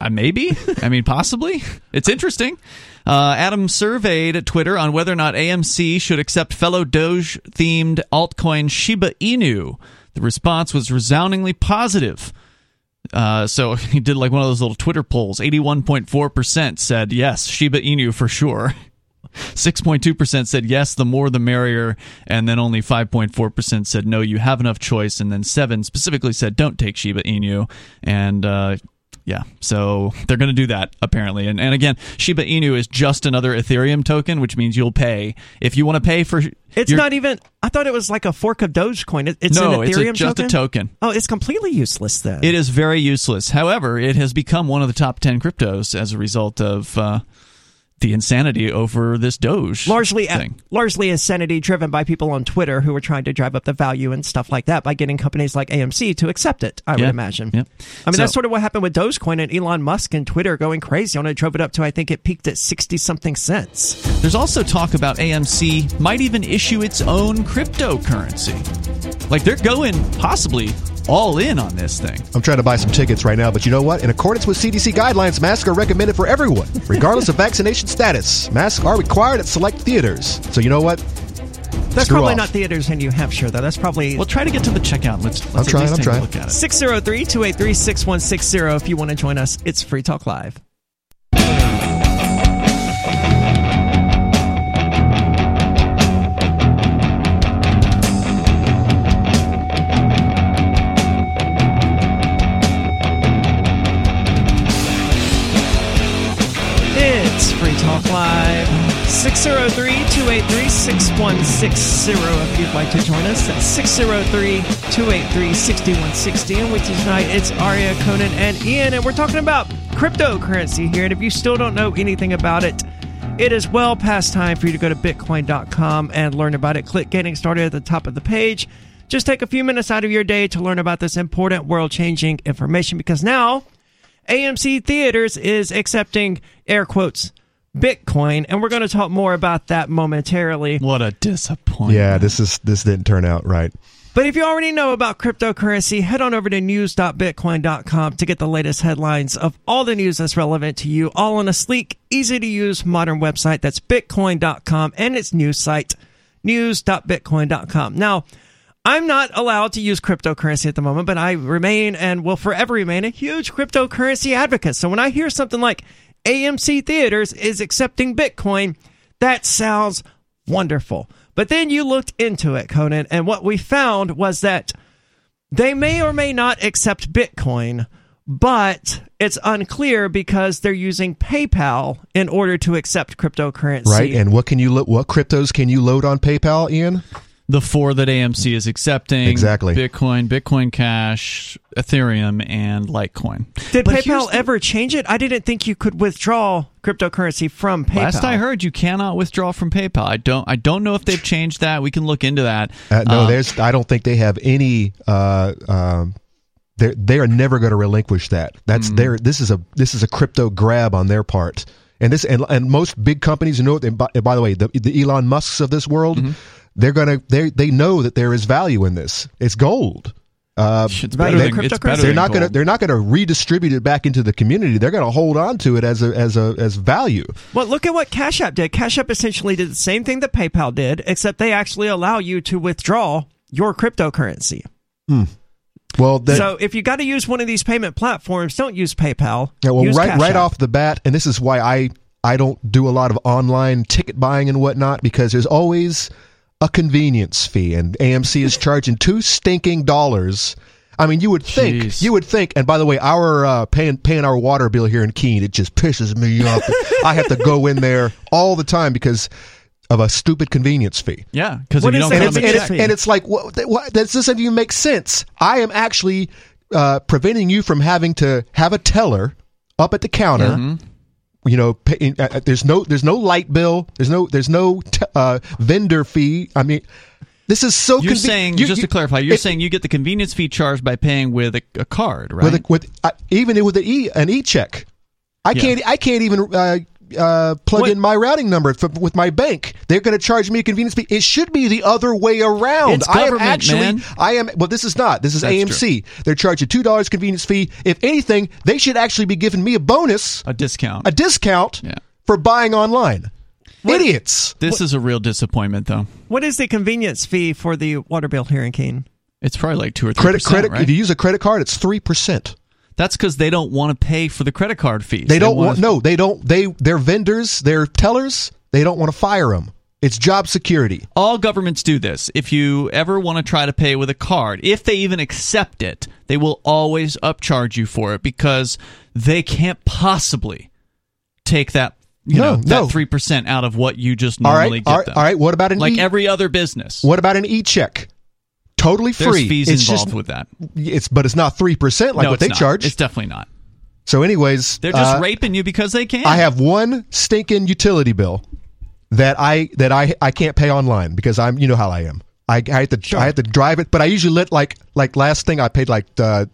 Uh, maybe. I mean, possibly. It's interesting. Uh, Adam surveyed at Twitter on whether or not AMC should accept fellow Doge themed altcoin Shiba Inu. The response was resoundingly positive. Uh, so <laughs> he did like one of those little Twitter polls. 81.4% said yes, Shiba Inu for sure. <laughs> 6.2% said yes, the more the merrier, and then only 5.4% said no, you have enough choice, and then 7 specifically said don't take Shiba Inu. And uh, yeah, so they're going to do that apparently. And, and again, Shiba Inu is just another Ethereum token, which means you'll pay if you want to pay for. It's your- not even. I thought it was like a fork of Dogecoin. It, it's no, an it's Ethereum a, just token? a token. Oh, it's completely useless then. It is very useless. However, it has become one of the top 10 cryptos as a result of uh, the insanity over this Doge largely thing. largely insanity driven by people on Twitter who were trying to drive up the value and stuff like that by getting companies like AMC to accept it. I Yeah. would imagine. Yep. I mean, So- that's sort of what happened with Dogecoin and Elon Musk and Twitter going crazy on it. Drove it up to I think it peaked at sixty something cents. There's also talk about AMC might even issue its own cryptocurrency. Like they're going possibly all in on this thing. I'm trying to buy some tickets right now, but you know what? In accordance with CDC guidelines, masks are recommended for everyone, regardless of <laughs> vaccination status. Masks are required at select theaters. So you know what? That's Screw probably off. not theaters in New Hampshire though. That's probably We'll try to get to the checkout. Let's, let's I'm trying, I'm trying. look at it. 603 283 6160 if you want to join us. It's Free Talk Live. 6160 if you'd like to join us. That's 603 283 6160. And with you tonight, it's Aria, Conan, and Ian. And we're talking about cryptocurrency here. And if you still don't know anything about it, it is well past time for you to go to bitcoin.com and learn about it. Click getting started at the top of the page. Just take a few minutes out of your day to learn about this important world changing information because now AMC Theaters is accepting air quotes Bitcoin, and we're going to talk more about that momentarily. What a disappointment. Yeah, this is this didn't turn out right. But if you already know about cryptocurrency, head on over to news.bitcoin.com to get the latest headlines of all the news that's relevant to you, all on a sleek, easy to use modern website that's bitcoin.com and its news site, news.bitcoin.com. Now, I'm not allowed to use cryptocurrency at the moment, but I remain and will forever remain a huge cryptocurrency advocate. So when I hear something like AMC Theaters is accepting Bitcoin, that sounds wonderful. But then you looked into it, Conan, and what we found was that they may or may not accept Bitcoin, but it's unclear because they're using PayPal in order to accept cryptocurrency. Right? And what can you lo- what cryptos can you load on PayPal, Ian? The four that AMC is accepting Exactly. Bitcoin, Bitcoin Cash, Ethereum, and Litecoin. Did But here's PayPal the- ever change it? I didn't think you could withdraw cryptocurrency from PayPal. Last I heard, you cannot withdraw from PayPal. I don't. I don't know if they've changed that. We can look into that. Uh, no, Um, there's. I don't think they have any. Uh, um, they they are never going to relinquish that. That's Mm. their. This is a this is a crypto grab on their part. And this and, and most big companies you know. And by, and by the way, the, the Elon Musk's of this world, Mm-hmm. They're gonna they they know that there is value in this. It's gold. Uh, It's better of than, it's cryptocurrency? better they're not going to they're not going to redistribute it back into the community. They're going to hold on to it as a as a as value. Well, look at what Cash App did. Cash App essentially did the same thing that PayPal did, except they actually allow you to withdraw your cryptocurrency. Hmm. Well, that, so if you got to use one of these payment platforms, don't use PayPal. Yeah, well, right Cash right App. off the bat, and this is why I I don't do a lot of online ticket buying and whatnot because there's always a convenience fee, and AMC is charging two stinking dollars. I mean, you would think Jeez. you would think, and by the way, our uh, paying paying our water bill here in Keene, it just pisses me off. I have to go in there all the time because of a stupid convenience fee. Yeah, because What you is don't And it's, and, it's, and it's like, what, what, that doesn't even make sense. I am actually uh, preventing you from having to have a teller up at the counter. Mm-hmm. You know, pay, uh, uh, there's no there's no light bill. There's no there's no t- uh, vendor fee. I mean, this is so. You're conve- saying, you- just you- to clarify, you're it- saying you get the convenience fee charged by paying with a, a card, right? with a, with uh, even with an e an e check. I Yeah. can't I can't even uh, plug What- in my routing number for, with my bank. They're going to charge me a convenience fee. It should be the other way around. It's I am actually man. I am well. This is not. This is That's AMC. They're charging two dollars convenience fee. If anything, they should actually be giving me a bonus, a discount. a discount Yeah. for buying online. Idiots. this is a real disappointment, though. What is the convenience fee for the water bill here in Keene? It's probably like two or three Credit credit. right? If you use a credit card, it's three percent. That's because they don't want to pay for the credit card fees. They don't want. No, they don't. They their vendors, their tellers. They don't want to fire them. It's job security. All governments do this. If you ever want to try to pay with a card, if they even accept it, they will always upcharge you for it because they can't possibly take that you No, know no. that three percent out of what you just normally right, get all right, them. all right. What about an like e- every other business. What about an e-check? Totally There's free. fees it's involved just, with that. It's but it's not three percent like no, what they not. charge. It's definitely not. so, anyways, They're just uh, raping you because they can. I have one stinking utility bill that I that I I can't pay online because I'm you know how I am. I, I have to I have to drive it, but I usually let like like last thing I paid like uh,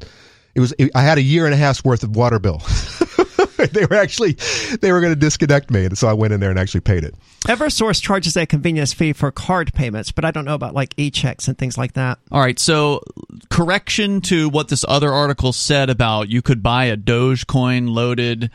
it was I had a year and a half's worth of water bill. <laughs> <laughs> they were actually they were going to disconnect me, and so I went in there and actually paid it. EverSource charges a convenience fee for card payments, but I don't know about like e-checks and things like that. All right, so correction to what this other article said about you could buy a Dogecoin loaded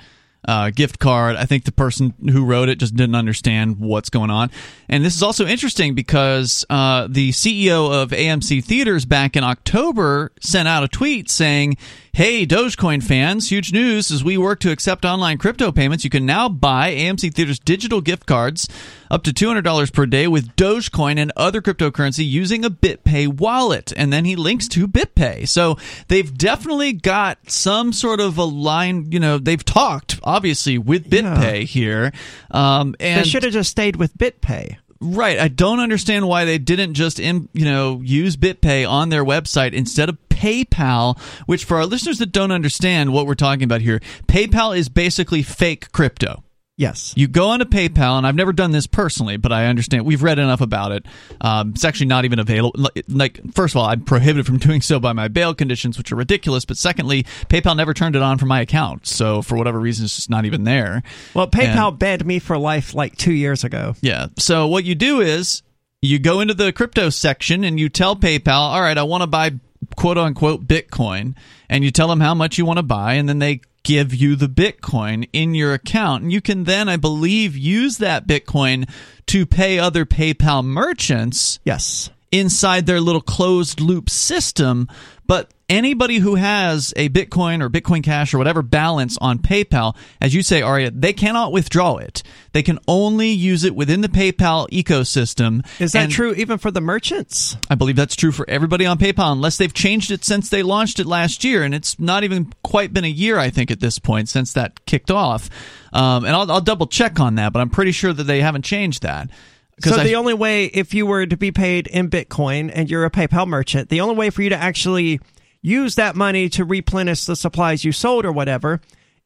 uh, gift card. I think the person who wrote it just didn't understand what's going on. And this is also interesting because uh, the CEO of AMC Theaters back in October sent out a tweet saying, Hey, Dogecoin fans, huge news as we work to accept online crypto payments. You can now buy AMC Theaters digital gift cards up to $200 per day with Dogecoin and other cryptocurrency using a BitPay wallet. And then he links to BitPay. So they've definitely got some sort of a line, you know, they've talked obviously with BitPay here. Um, and They should have just stayed with BitPay. Right. I don't understand why they didn't just, you know, use BitPay on their website instead of PayPal, which for our listeners that don't understand what we're talking about here, PayPal is basically fake crypto. Yes. You go onto PayPal, and I've never done this personally, but I understand. We've read enough about it. Um, it's actually not even available. Like- first of all, I'm prohibited from doing so by my bail conditions, which are ridiculous. But secondly, PayPal never turned it on for my account, so for whatever reason, it's just not even there. Well, PayPal And- banned me for life like two years ago. yeah. So what you do is you go into the crypto section and you tell PayPal, all right, I want to buy quote unquote Bitcoin. And you tell them how much you want to buy. And then they give you the Bitcoin in your account. And you can then, I believe, use that Bitcoin to pay other PayPal merchants Yes. inside their little closed loop system. But anybody who has a Bitcoin or Bitcoin Cash or whatever balance on PayPal, as you say, Aria, they cannot withdraw it. They can only use it within the PayPal ecosystem. Is that And true even for the merchants? I believe that's true for everybody on PayPal, unless they've changed it since they launched it last year, and it's not even quite been a year, I think, at this point since that kicked off. Um, and I'll, I'll double check on that, but I'm pretty sure that they haven't changed that. So I- the only way, if you were to be paid in Bitcoin and you're a PayPal merchant, the only way for you to actually use that money to replenish the supplies you sold or whatever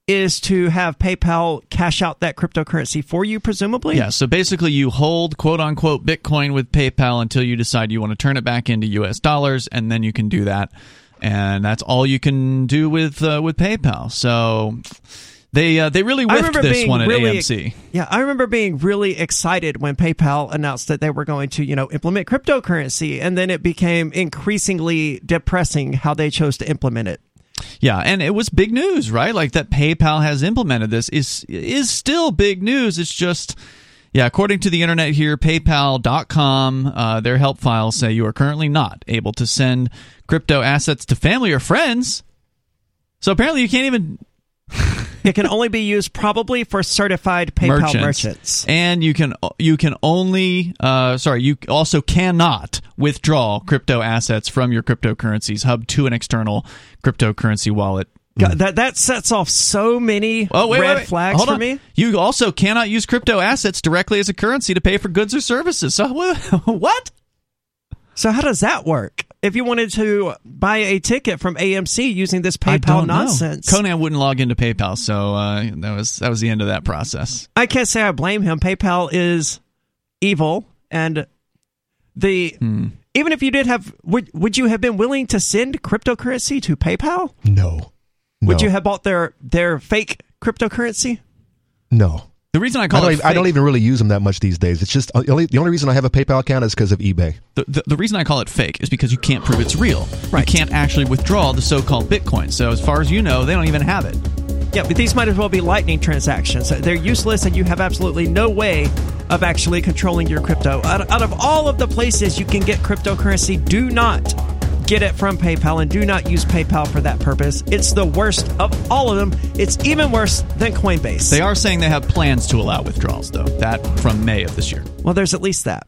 is to have PayPal cash out that cryptocurrency for you, presumably. Yeah, so basically you hold quote unquote Bitcoin with PayPal until you decide you want to turn it back into US dollars and then you can do that. And that's all you can do with uh, with PayPal. So They uh, they really whiffed this one at really, AMC. Yeah, I remember being really excited when PayPal announced that they were going to, you know, implement cryptocurrency, and then it became increasingly depressing how they chose to implement it. Yeah, and it was big news, right? Like that PayPal has implemented this is is still big news. It's just yeah, according to the internet here, PayPal.com, uh, their help files say you are currently not able to send crypto assets to family or friends. So apparently, you can't even It can only be used probably for certified PayPal merchants. merchants. and you can you can only uh, sorry you also cannot withdraw crypto assets from your cryptocurrencies hub to an external cryptocurrency wallet. God, that that sets off so many Oh wait, red wait, wait. flags Hold for on. me. You also cannot use crypto assets directly as a currency to pay for goods or services. So <laughs> what? So how does that work? If you wanted to buy a ticket from AMC using this PayPal don't know. nonsense, Conan wouldn't log into PayPal, so uh, that was that was the end of that process. I can't say I blame him. PayPal is evil, and the Hmm. even if you did have, would would you have been willing to send cryptocurrency to PayPal? No. Would No. you have bought their their fake cryptocurrency? No. The reason I I call don't, it even, I don't even really use them that much these days. It's just uh, the only, the only reason I have a PayPal account is because of eBay. the, the, the reason I call it fake is because you can't prove it's real. Right. You can't actually withdraw the so-called Bitcoin. So as far as you know, they don't even have it. Yeah, but these might as well be lightning transactions. They're useless, and you have absolutely no way of actually controlling your crypto. Out, out of all of the places you can get cryptocurrency, do not get it from PayPal and do not use PayPal for that purpose. It's the worst of all of them. It's even worse than Coinbase. They are saying they have plans to allow withdrawals, though. That from May of this year. Well, there's at least that.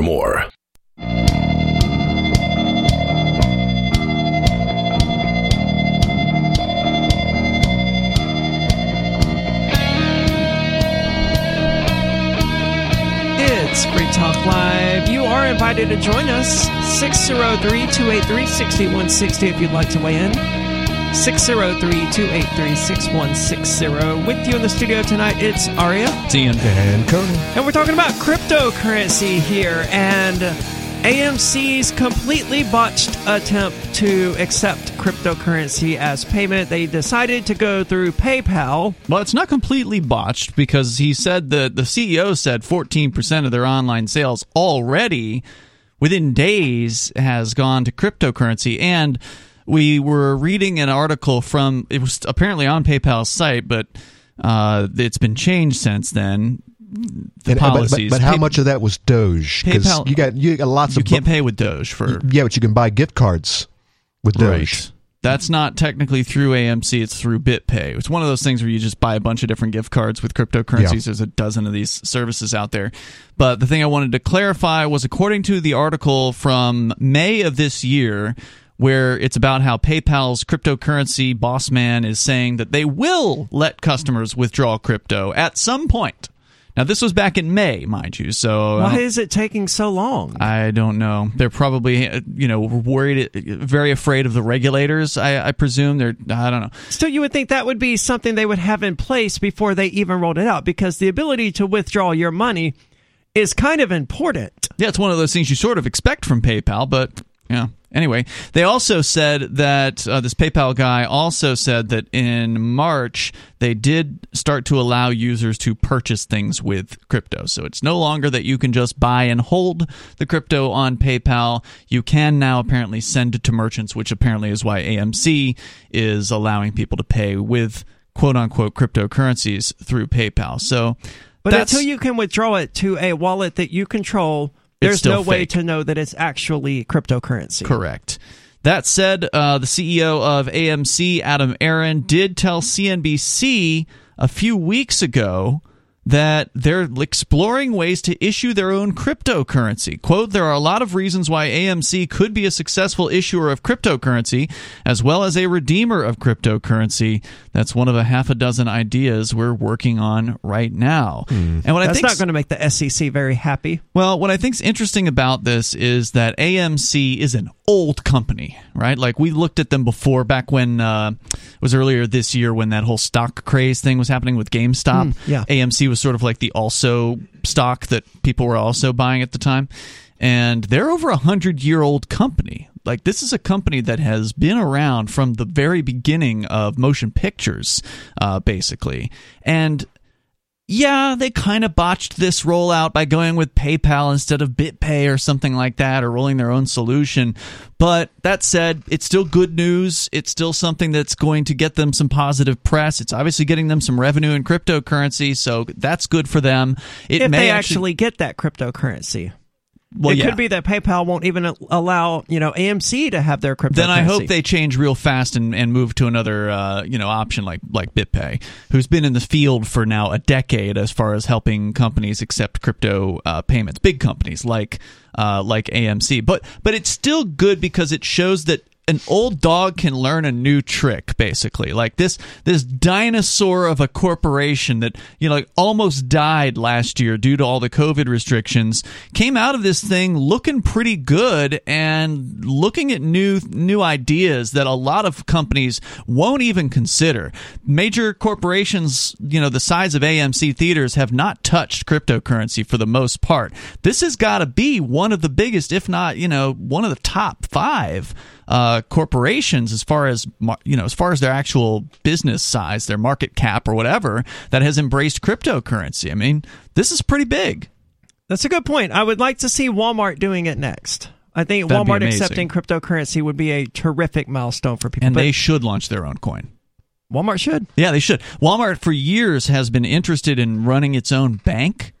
more. It's Free Talk Live. You are invited to join us. 603 283 6160 if you'd like to weigh in. 603 283 6160. With you in the studio tonight, it's Aria. Ian. And Conan. And we're talking about cryptocurrency here and AMC's completely botched attempt to accept cryptocurrency as payment. They decided to go through PayPal. Well, it's not completely botched because he said that the CEO said 14% of their online sales already within days has gone to cryptocurrency. And we were reading an article from, it was apparently on PayPal's site, but uh, it's been changed since then. The And- uh, but- policies. But, but how Pay- much of that was Doge? Because PayPal- you got you got lots You of can't pay with Doge for. Yeah, but you can buy gift cards with Doge. Right. That's not technically through AMC, it's through BitPay. It's one of those things where you just buy a bunch of different gift cards with cryptocurrencies. Yeah. There's a dozen of these services out there. But the thing I wanted to clarify was according to the article from May of this year, where it's about how PayPal's cryptocurrency boss man is saying that they will let customers withdraw crypto at some point. Now, this was back in May, mind you. So Why is it taking so long? I don't know. They're probably, uh, you know, worried, very afraid of the regulators. I, I presume they're. I don't know. Still, you would think that would be something they would have in place before they even rolled it out because the ability to withdraw your money is kind of important. Yeah, it's one of those things you sort of expect from PayPal, but yeah. Anyway, they also said that uh, this PayPal guy also said that in March they did start to allow users to purchase things with crypto. So it's no longer that you can just buy and hold the crypto on PayPal. You can now apparently send it to merchants, which apparently is why AMC is allowing people to pay with quote unquote cryptocurrencies through PayPal. So But until you can withdraw it to a wallet that you control, there's no way to know that it's actually cryptocurrency. Correct. That said, uh, the CEO of AMC, Adam Aron, did tell CNBC a few weeks ago that they're exploring ways to issue their own cryptocurrency. Quote, there are a lot of reasons why AMC could be a successful issuer of cryptocurrency as well as a redeemer of cryptocurrency. That's one of a half a dozen ideas we're working on right now. And what I That's think not going to make the SEC very happy. well, what I think's interesting about this is that AMC is an old company, right? Like we looked at them before back when uh, it was earlier this year when that whole stock craze thing was happening with GameStop. yeah. AMC was sort of like the also stock that people were also buying at the time. And they're over a hundred year old company. Like this is a company that has been around from the very beginning of motion pictures, uh, basically. And yeah, they kind of botched this rollout by going with PayPal instead of BitPay or something like that, or rolling their own solution. But that said, it's still good news. It's still something that's going to get them some positive press. It's obviously getting them some revenue in cryptocurrency, so that's good for them. It if may they actually get that cryptocurrency. Well, it yeah. could be that PayPal won't even allow, you know, AMC to have their crypto. then I hope they change real fast and, and move to another uh, you know option like like BitPay, who's been in the field for now a decade as far as helping companies accept crypto uh, payments, big companies like uh, like AMC. But but it's still good because it shows that an old dog can learn a new trick basically. Like this this dinosaur of a corporation that you know like almost died last year due to all the covid restrictions came out of this thing looking pretty good and looking at new new ideas that a lot of companies won't even consider. Major corporations you know the size of AMC theaters have not touched cryptocurrency for the most part. This has got to be one of the biggest if not you know one of the top 5 uh, corporations as far as you know as far as their actual business size their market cap or whatever that has embraced cryptocurrency i mean this is pretty big That's a good point. I would like to see Walmart doing it next. I think That'd Walmart accepting cryptocurrency would be a terrific milestone for people. and they should launch their own coin Walmart should. yeah they should walmart for years has been interested in running its own bank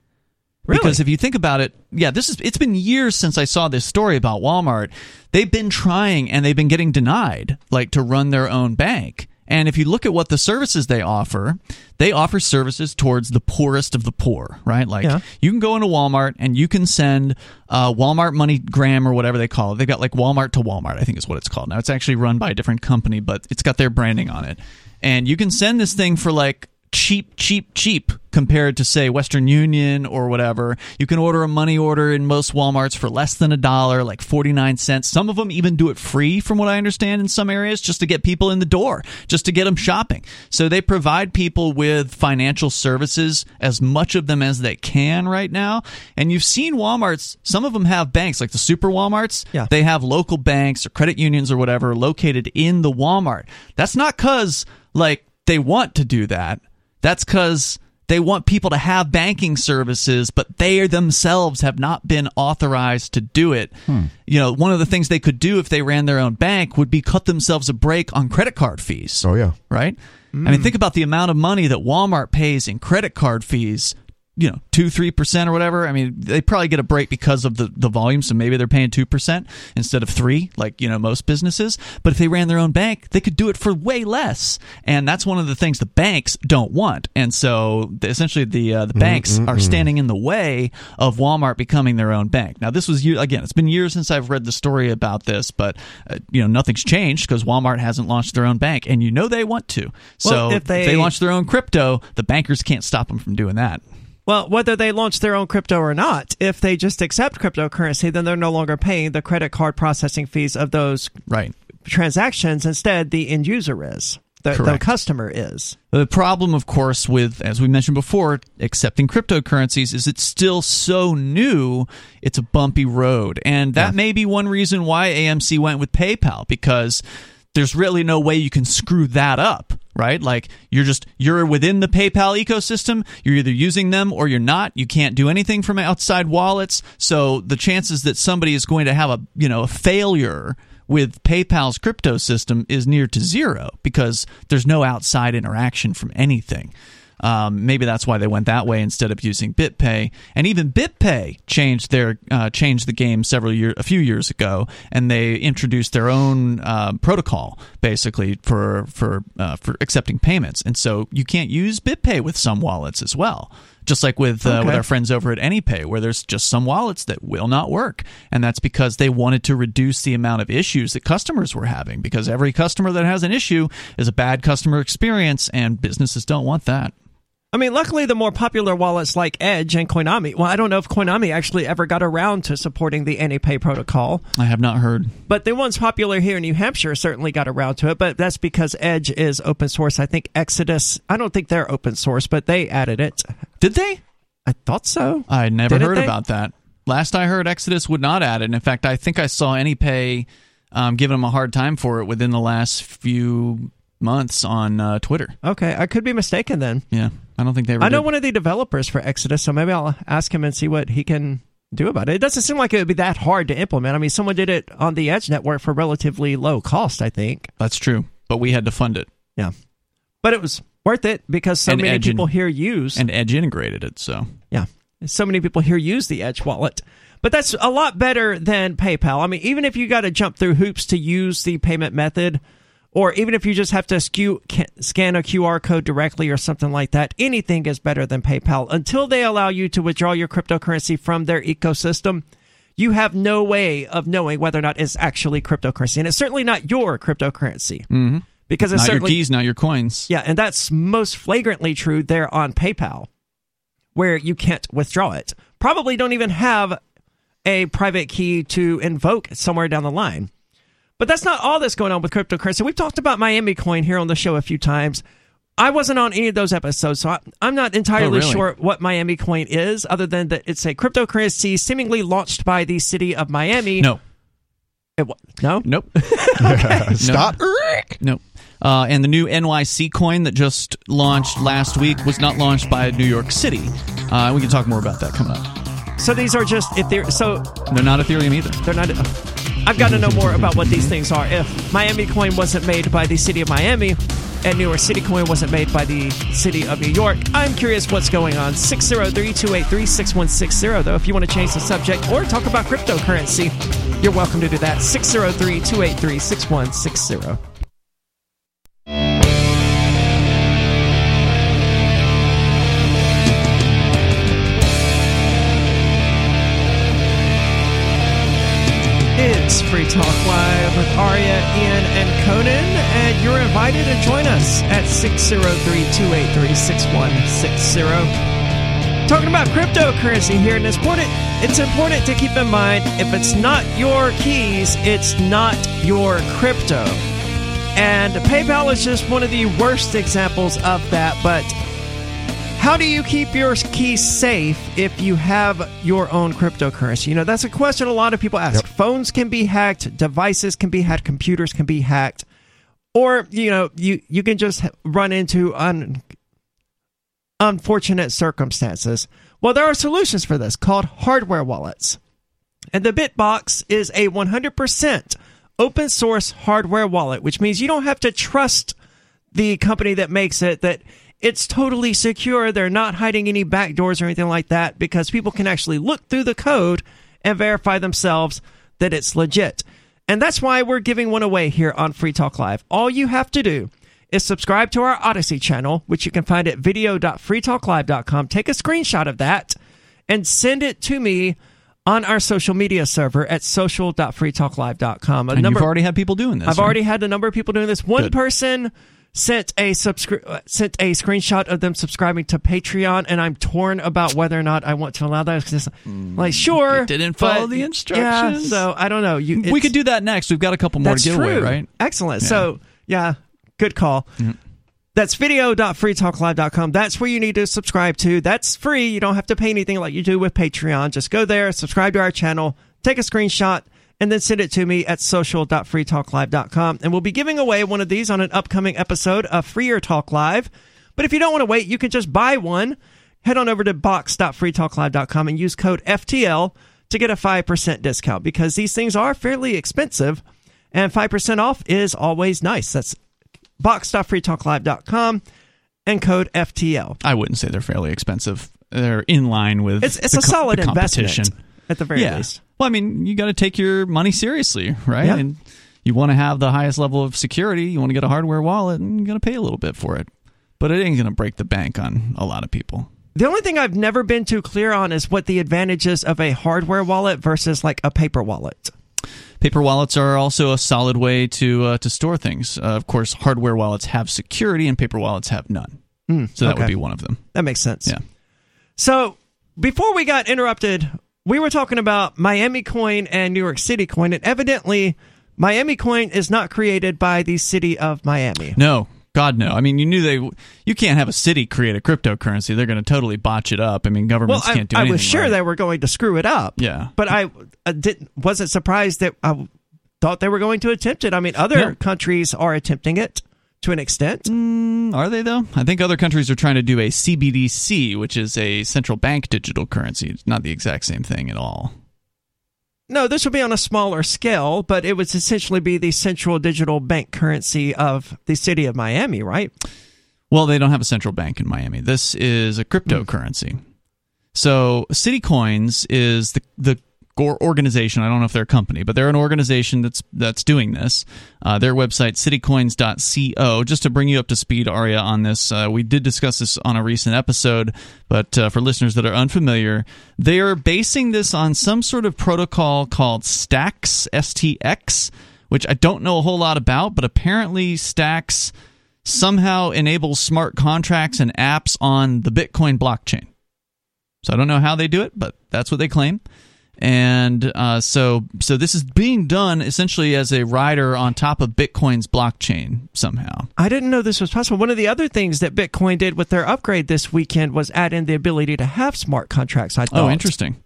Really? Because if you think about it, yeah, this is it's been years since I saw this story about Walmart. They've been trying and they've been getting denied like to run their own bank. And if you look at what the services they offer, they offer services towards the poorest of the poor, right? Like Yeah. you can go into Walmart and you can send uh, Walmart MoneyGram or whatever they call it. They've got like Walmart to Walmart, I think is what it's called. Now it's actually run by a different company, but it's got their branding on it. And you can send this thing for like cheap, cheap, cheap compared to say Western Union or whatever. You can order a money order in most Walmarts for less than a dollar, like 49 cents. Some of them even do it free from what I understand in some areas just to get people in the door, just to get them shopping. So they provide people with financial services as much of them as they can right now. And you've seen Walmarts, some of them have banks like the super Walmarts. Yeah. They have local banks or credit unions or whatever located in the Walmart. That's not cuz like they want to do that. That's because they want people to have banking services, but they themselves have not been authorized to do it. Hmm. You know, one of the things they could do if they ran their own bank would be cut themselves a break on credit card fees. Oh yeah. Right? I mean, hmm. think about the amount of money that Walmart pays in credit card fees. You know, two, three percent or whatever. I mean, they probably get a break because of the, the volume, so maybe they're paying two percent instead of three, like you know most businesses. But if they ran their own bank, they could do it for way less, and that's one of the things the banks don't want. And so, essentially, the uh, the banks are standing in the way of Walmart becoming their own bank. Now, this was year, again, it's been years since I've read the story about this, but uh, you know nothing's changed because Walmart hasn't launched their own bank, and you know they want to. So Well, if if they, they- launch their own crypto, the bankers can't stop them from doing that. Well, whether they launch their own crypto or not, if they just accept cryptocurrency, then they're no longer paying the credit card processing fees of those Right. transactions. Instead, the end user is. The, the customer is. The problem, of course, with, as we mentioned before, accepting cryptocurrencies is it's still so new, it's a bumpy road. And that may be one reason why AMC went with PayPal, because there's really no way you can screw that up, right? Like you're just, you're within the PayPal ecosystem, you're either using them or you're not. You can't do anything from outside wallets. So the chances that somebody is going to have a, you know, a failure with PayPal's crypto system is near to zero because there's no outside interaction from anything. Um, maybe that's why they went that way instead of using BitPay. And even BitPay changed their uh, changed the game several years, a few years ago, and they introduced their own uh, protocol basically for for uh, for accepting payments. And so you can't use BitPay with some wallets as well Just like with uh, with our friends over at AnyPay, where there's just some wallets that will not work, and that's because they wanted to reduce the amount of issues that customers were having. Because every customer that has an issue is a bad customer experience, and businesses don't want that. I mean, luckily, the more popular wallets like Edge and Coinomi. Well, I don't know if Coinomi actually ever got around to supporting the AnyPay protocol, I have not heard. but the ones popular here in New Hampshire certainly got around to it. But that's because Edge is open source. I think Exodus. I don't think they're open source, but they added it. Did they? I thought so. I never Didn't heard they? about that. Last I heard, Exodus would not add it. And in fact, I think I saw AnyPay um, giving them a hard time for it within the last few months on uh, Twitter. Okay, I could be mistaken then. Yeah, I don't think they. I know did. one of the developers for Exodus, so maybe I'll ask him and see what he can do about it. It doesn't seem like it would be that hard to implement. I mean, someone did it on the Edge network for relatively low cost, I think. That's true, but we had to fund it, Yeah. But it was worth it because so And many Edge people here use and Edge integrated it. So yeah. So many people here use the Edge wallet. But that's a lot better than PayPal. I mean, even if you got to jump through hoops to use the payment method, or even if you just have to skew, scan a QR code directly or something like that, anything is better than PayPal. Until they allow you to withdraw your cryptocurrency from their ecosystem, you have no way of knowing whether or not it's actually cryptocurrency. And it's certainly not your cryptocurrency. Mm-hmm. Because it's not your certainly keys, not your coins. yeah, and that's most flagrantly true there on PayPal, where you can't withdraw it. Probably don't even have a private key to invoke somewhere down the line. But that's not all that's going on with cryptocurrency. We've talked about Miami Coin here on the show a few times. I wasn't on any of those episodes, so I, I'm not entirely Oh, really? sure what Miami Coin is, other than that it's a cryptocurrency seemingly launched by the city of Miami. No, It no, nope, <laughs> <laughs> Stop. nope. Uh, and the new NYC coin that just launched last week was not launched by New York City. Uh, we can talk more about that coming up. So these are just if they're so They're not Ethereum either. They're not. I've got to know more about what these things are. If Miami Coin wasn't made by the city of Miami, and New York City Coin wasn't made by the city of New York, I'm curious what's going on. 603-283-6160, though. If you want to change the subject or talk about cryptocurrency, you're welcome to do that. 603-283-6160. It's Free Talk Live with Aria, Ian, and Conan, and you're invited to join us at 603-283-6160. Talking about cryptocurrency here, and it's important, it's important to keep in mind if it's not your keys, it's not your crypto. And PayPal is just one of the worst examples of that, but how do you keep your keys safe if you have your own cryptocurrency? You know, that's a question a lot of people ask. Phones can be hacked, devices can be hacked, computers can be hacked, or you know, you you can just run into un, unfortunate circumstances. Well, there are solutions for this called hardware wallets. And the Bitbox is a 100% open source hardware wallet, which means you don't have to trust the company that makes it that it's totally secure. They're not hiding any backdoors or anything like that because people can actually look through the code and verify themselves that it's legit. And that's why we're giving one away here on Free Talk Live. All you have to do is subscribe to our Odysee channel, which you can find at video.freetalklive.com. Take a screenshot of that and send it to me on our social media server at social.freetalklive.com. A And number- you've already had people doing this. I've right? already had a number of people doing this. One Good. person sent a subscri- uh, sent a screenshot of them subscribing to Patreon, and I'm torn about whether or not I want to allow that. 'cause it's like, sure, you didn't follow but- the Yeah, instructions. so I don't know. You, we could do that next. We've got a couple more That's to give away, right? Excellent. So yeah, good call. That's video.freetalklive.com. That's where you need to subscribe to. That's free. You don't have to pay anything like you do with Patreon. Just go there, subscribe to our channel, take a screenshot, and then send it to me at social.freetalklive.com. And we'll be giving away one of these on an upcoming episode of Freer Talk Live. But if you don't want to wait, you can just buy one. Head on over to box.freetalklive.com and use code FTL to get a 5% discount because these things are fairly expensive and 5% off is always nice. That's box.freetalklive.com and code FTL. I wouldn't say they're fairly expensive. They're in line with It's, it's a co- solid competition. investment at the very Yeah. least. Well, I mean, you got to take your money seriously, right? Yeah. And you want to have the highest level of security. You want to get a hardware wallet, and you got to pay a little bit for it. But it ain't going to break the bank on a lot of people. The only thing I've never been too clear on is what the advantages of a hardware wallet versus like a paper wallet. Paper wallets are also a solid way to uh, to store things. Uh, of course, hardware wallets have security, and paper wallets have none. so that would be one of them. That makes sense. Yeah. So before we got interrupted, we were talking about Miami Coin and New York City Coin, and evidently Miami Coin is not created by the city of Miami. No, God no. I mean, you knew they. You can't have a city create a cryptocurrency. They're going to totally botch it up. I mean, Well, governments I, can't do anything. I anything. was sure right. they were going to screw it up. Yeah. but I uh, didn't wasn't surprised that I thought they were going to attempt it. I mean, other countries are attempting it to an extent. Mm, are they though? I think other countries are trying to do a CBDC, which is a central bank digital currency. It's not the exact same thing at all. No, this would be on a smaller scale, but it would essentially be the central digital bank currency of the city of Miami, right? Well, they don't have a central bank in Miami. This is a cryptocurrency. Hmm. So, City Coins is the the or- organization. I don't know if they're a company, but they're an organization that's that's doing this. Uh, their website citycoins.co. Just to bring you up to speed, Aria, on this, uh, we did discuss this on a recent episode, but uh, for listeners that are unfamiliar, they are basing this on some sort of protocol called Stacks STX, which I don't know a whole lot about, but apparently Stacks somehow enables smart contracts and apps on the Bitcoin blockchain. So I don't know how they do it, but that's what they claim. And uh, so, so this is being done essentially as a rider on top of Bitcoin's blockchain somehow. I didn't know this was possible. One of the other things that Bitcoin did with their upgrade this weekend was add in the ability to have smart contracts. I thought. Oh, interesting.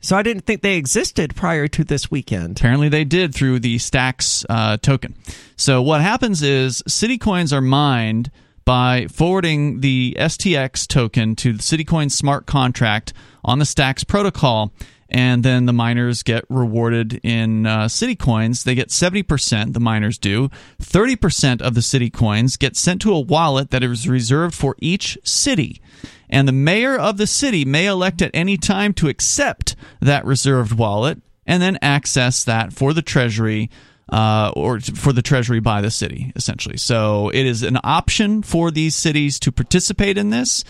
So I didn't think they existed prior to this weekend. Apparently, they did through the Stacks uh, token. So what happens is City coins are mined by forwarding the STX token to the Citycoin smart contract on the Stacks protocol, and then the miners get rewarded in uh, City coins. They get seventy percent. The miners do thirty percent of the City coins get sent to a wallet that is reserved for each city. And the mayor of the city may elect at any time to accept that reserved wallet and then access that for the treasury uh, or for the treasury by the city, essentially. So it is an option for these cities to participate in this.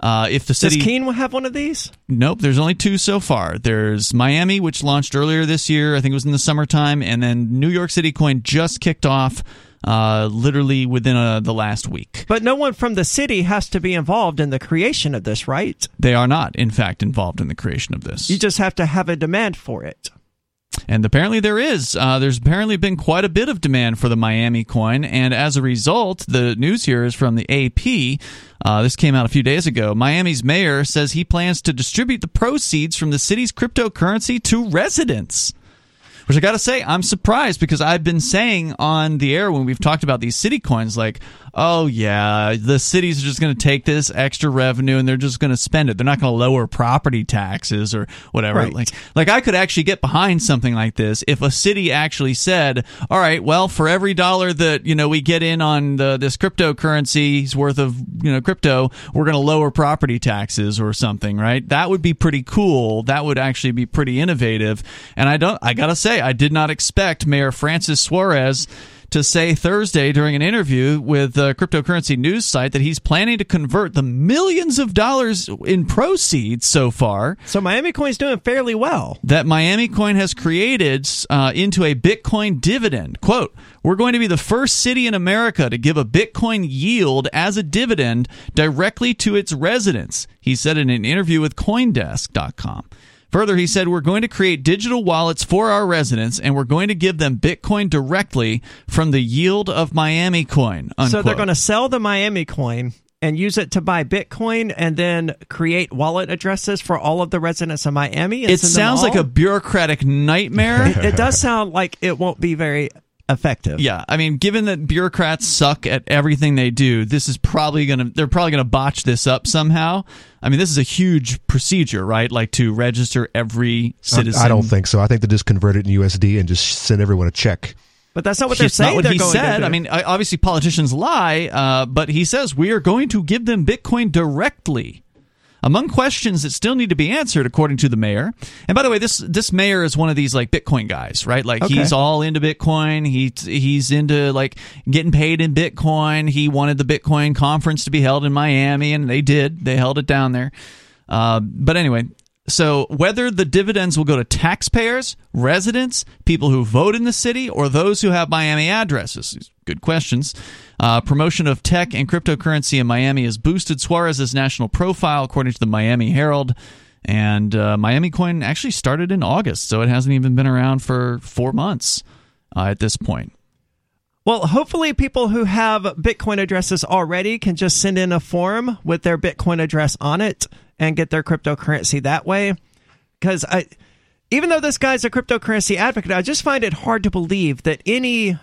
Uh, if the city Does city, Keene have one of these? nope, there's only two so far. There's Miami, which launched earlier this year. I think it was in the summertime, and then New York City Coin just kicked off, uh, literally within uh, the last week. But no one from the city has to be involved in the creation of this, right? They are not, in fact, involved in the creation of this. You just have to have a demand for it. And apparently there is. Uh, there's apparently been quite a bit of demand for the Miami coin, and as a result, the news here is from the AP. Uh, this came out a few days ago. Miami's mayor says he plans to distribute the proceeds from the city's cryptocurrency to residents. Which I got to say, I'm surprised because I've been saying on the air when we've talked about these city coins, like, oh yeah, the cities are just going to take this extra revenue and they're just going to spend it. They're not going to lower property taxes or whatever. Right. Like, like I could actually get behind something like this if a city actually said, all right, well, for every dollar that you know we get in on the, this cryptocurrency's worth of you know crypto, we're going to lower property taxes or something, right? That would be pretty cool. That would actually be pretty innovative. And I don't, I gotta say, I did not expect Mayor Francis Suarez to say Thursday during an interview with the cryptocurrency news site that he's planning to convert the millions of dollars in proceeds so far So Miami Coin's doing fairly well. that Miami Coin has created uh, into a Bitcoin dividend. Quote, we're going to be the first city in America to give a Bitcoin yield as a dividend directly to its residents, he said in an interview with Coindesk.com. Further, he said, We're going to create digital wallets for our residents and we're going to give them Bitcoin directly from the yield of Miami Coin. So they're going to sell the Miami Coin and use it to buy Bitcoin and then create wallet addresses for all of the residents of Miami. It sounds like a bureaucratic nightmare. It, <laughs> it does sound like it won't be very effective. Yeah, I mean, given that bureaucrats suck at everything they do, this is probably gonna they're probably gonna botch this up somehow. I mean, this is a huge procedure, right? Like to register every citizen. I, I don't think so. I think they just convert it in USD and just send everyone a check. But that's not what they're It's saying. not what they're he going said. To do. I mean, obviously politicians lie, uh, but he says we are going to give them Bitcoin directly. Among questions that still need to be answered, according to the mayor. And by the way, this this mayor is one of these like Bitcoin guys, right? Like Okay. he's all into Bitcoin. He he's into like getting paid in Bitcoin. He wanted the Bitcoin conference to be held in Miami, and they did. They held it down there. Uh, but anyway, so whether the dividends will go to taxpayers, residents, people who vote in the city, or those who have Miami addresses, good questions. Uh, promotion of tech and cryptocurrency in Miami has boosted Suarez's national profile, according to the Miami Herald. And uh, Miami Coin actually started in August, so it hasn't even been around for four months uh, at this point. Well, hopefully, people who have Bitcoin addresses already can just send in a form with their Bitcoin address on it and get their cryptocurrency that way. Because I, even though this guy's a cryptocurrency advocate, I just find it hard to believe that any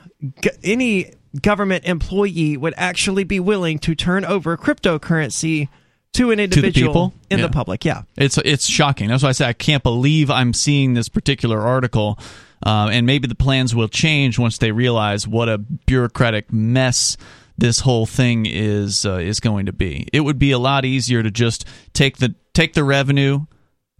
any government employee would actually be willing to turn over cryptocurrency to an individual people? in Yeah. the public. Yeah. It's it's shocking. That's why I say I can't believe I'm seeing this particular article. Uh, and maybe the plans will change once they realize what a bureaucratic mess this whole thing is uh, is going to be. It would be a lot easier to just take the take the revenue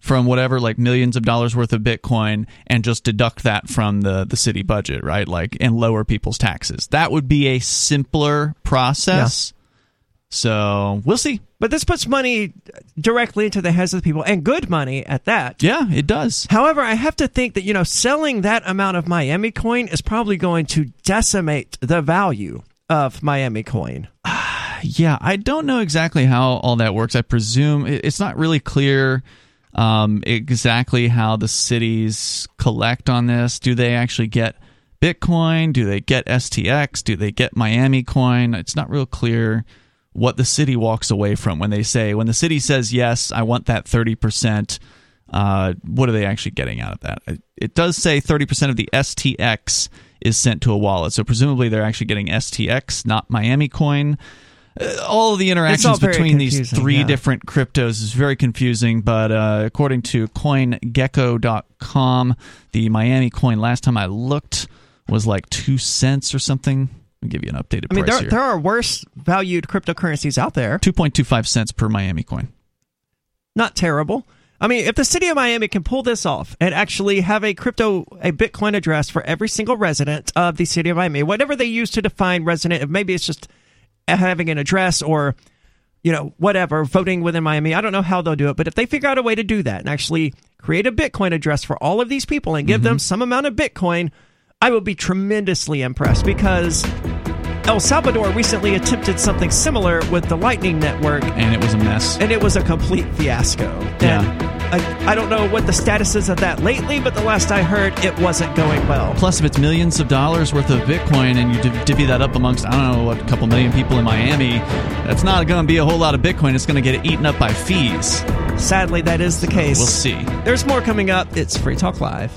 from whatever like millions of dollars worth of Bitcoin and just deduct that from the the city budget, right? Like and lower people's taxes. That would be a simpler process. So we'll see. But this puts money directly into the heads of the people, and good money at that. Yeah, it does. However, I have to think that, you know, selling that amount of Miami coin is probably going to decimate the value of Miami coin. <sighs> Yeah, I don't know exactly how all that works. I presume it's not really clear um, exactly how the cities collect on this. Do they actually get Bitcoin? Do they get STX? Do they get Miami coin? It's not real clear what the city walks away from when they say, when the city says, yes, I want that 30%. Uh, what are they actually getting out of that? It- does say 30% of the STX is sent to a wallet. So presumably they're actually getting STX, not Miami coin. Uh, all of the interactions between these three yeah. different cryptos is very confusing. But uh, according to CoinGecko.com, the Miami coin last time I looked was like two cents or something. I'll give you an updated I mean, price there, here. there are worse valued cryptocurrencies out there. 2.25 cents per Miami coin. Not terrible. I mean, if the city of Miami can pull this off and actually have a crypto, a Bitcoin address for every single resident of the city of Miami, whatever they use to define resident, if maybe it's just having an address or, you know, whatever, voting within Miami. I don't know how they'll do it, but if they figure out a way to do that and actually create a Bitcoin address for all of these people and give mm-hmm. them some amount of Bitcoin, I will be tremendously impressed because El Salvador recently attempted something similar with the Lightning Network And it was a mess. and it was a complete fiasco. Yeah. And I, I don't know what the status is of that lately, but the last I heard, it wasn't going well. Plus, if it's millions of dollars worth of Bitcoin and you div- divvy that up amongst, I don't know, what, a couple million people in Miami, that's not going to be a whole lot of Bitcoin. It's going to get eaten up by fees. Sadly, that is the case. We'll see. There's more coming up. It's Free Talk Live.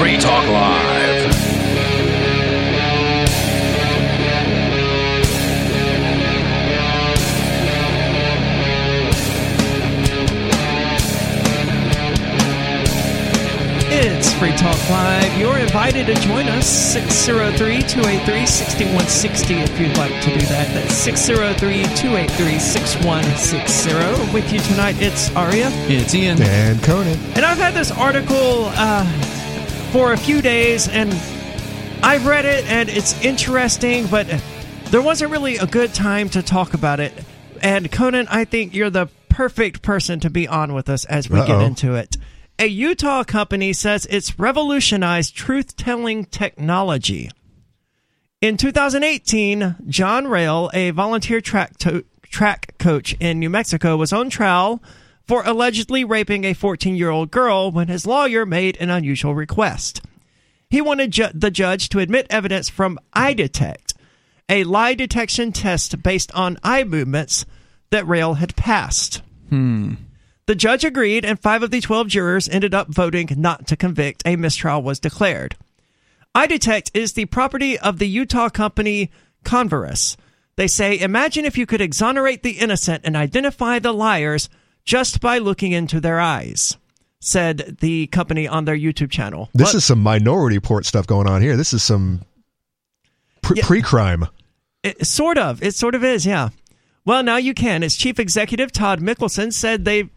Free Talk Live. It's Free Talk Live. You're invited to join us 603 283 6160 if you'd like to do that. That's 603 283 6160. With you tonight, it's Aria. It's Ian. And Conan. And I've had this article uh, for a few days, and I've read it and it's interesting, but there wasn't really a good time to talk about it. And Conan, I think you're the perfect person to be on with us as we get Uh-oh. into it. A Utah company says it's revolutionized truth telling technology. In 2018, John Rael, a volunteer track, to- track coach in New Mexico, was on trial for allegedly raping a 14 year old girl when his lawyer made an unusual request. He wanted ju- the judge to admit evidence from EyeDetect, a lie detection test based on eye movements that Rael had passed. Hmm. The judge agreed, and five of the 12 jurors ended up voting not to convict. A mistrial was declared. EyeDetect is the property of the Utah company Converus. They say, imagine if you could exonerate the innocent and identify the liars just by looking into their eyes, said the company on their YouTube channel. This is some Minority Report stuff going on here. This is some pre- Yeah. pre-crime. It, sort of. It sort of is, yeah. Well, now you can. As chief executive Todd Mickelson said they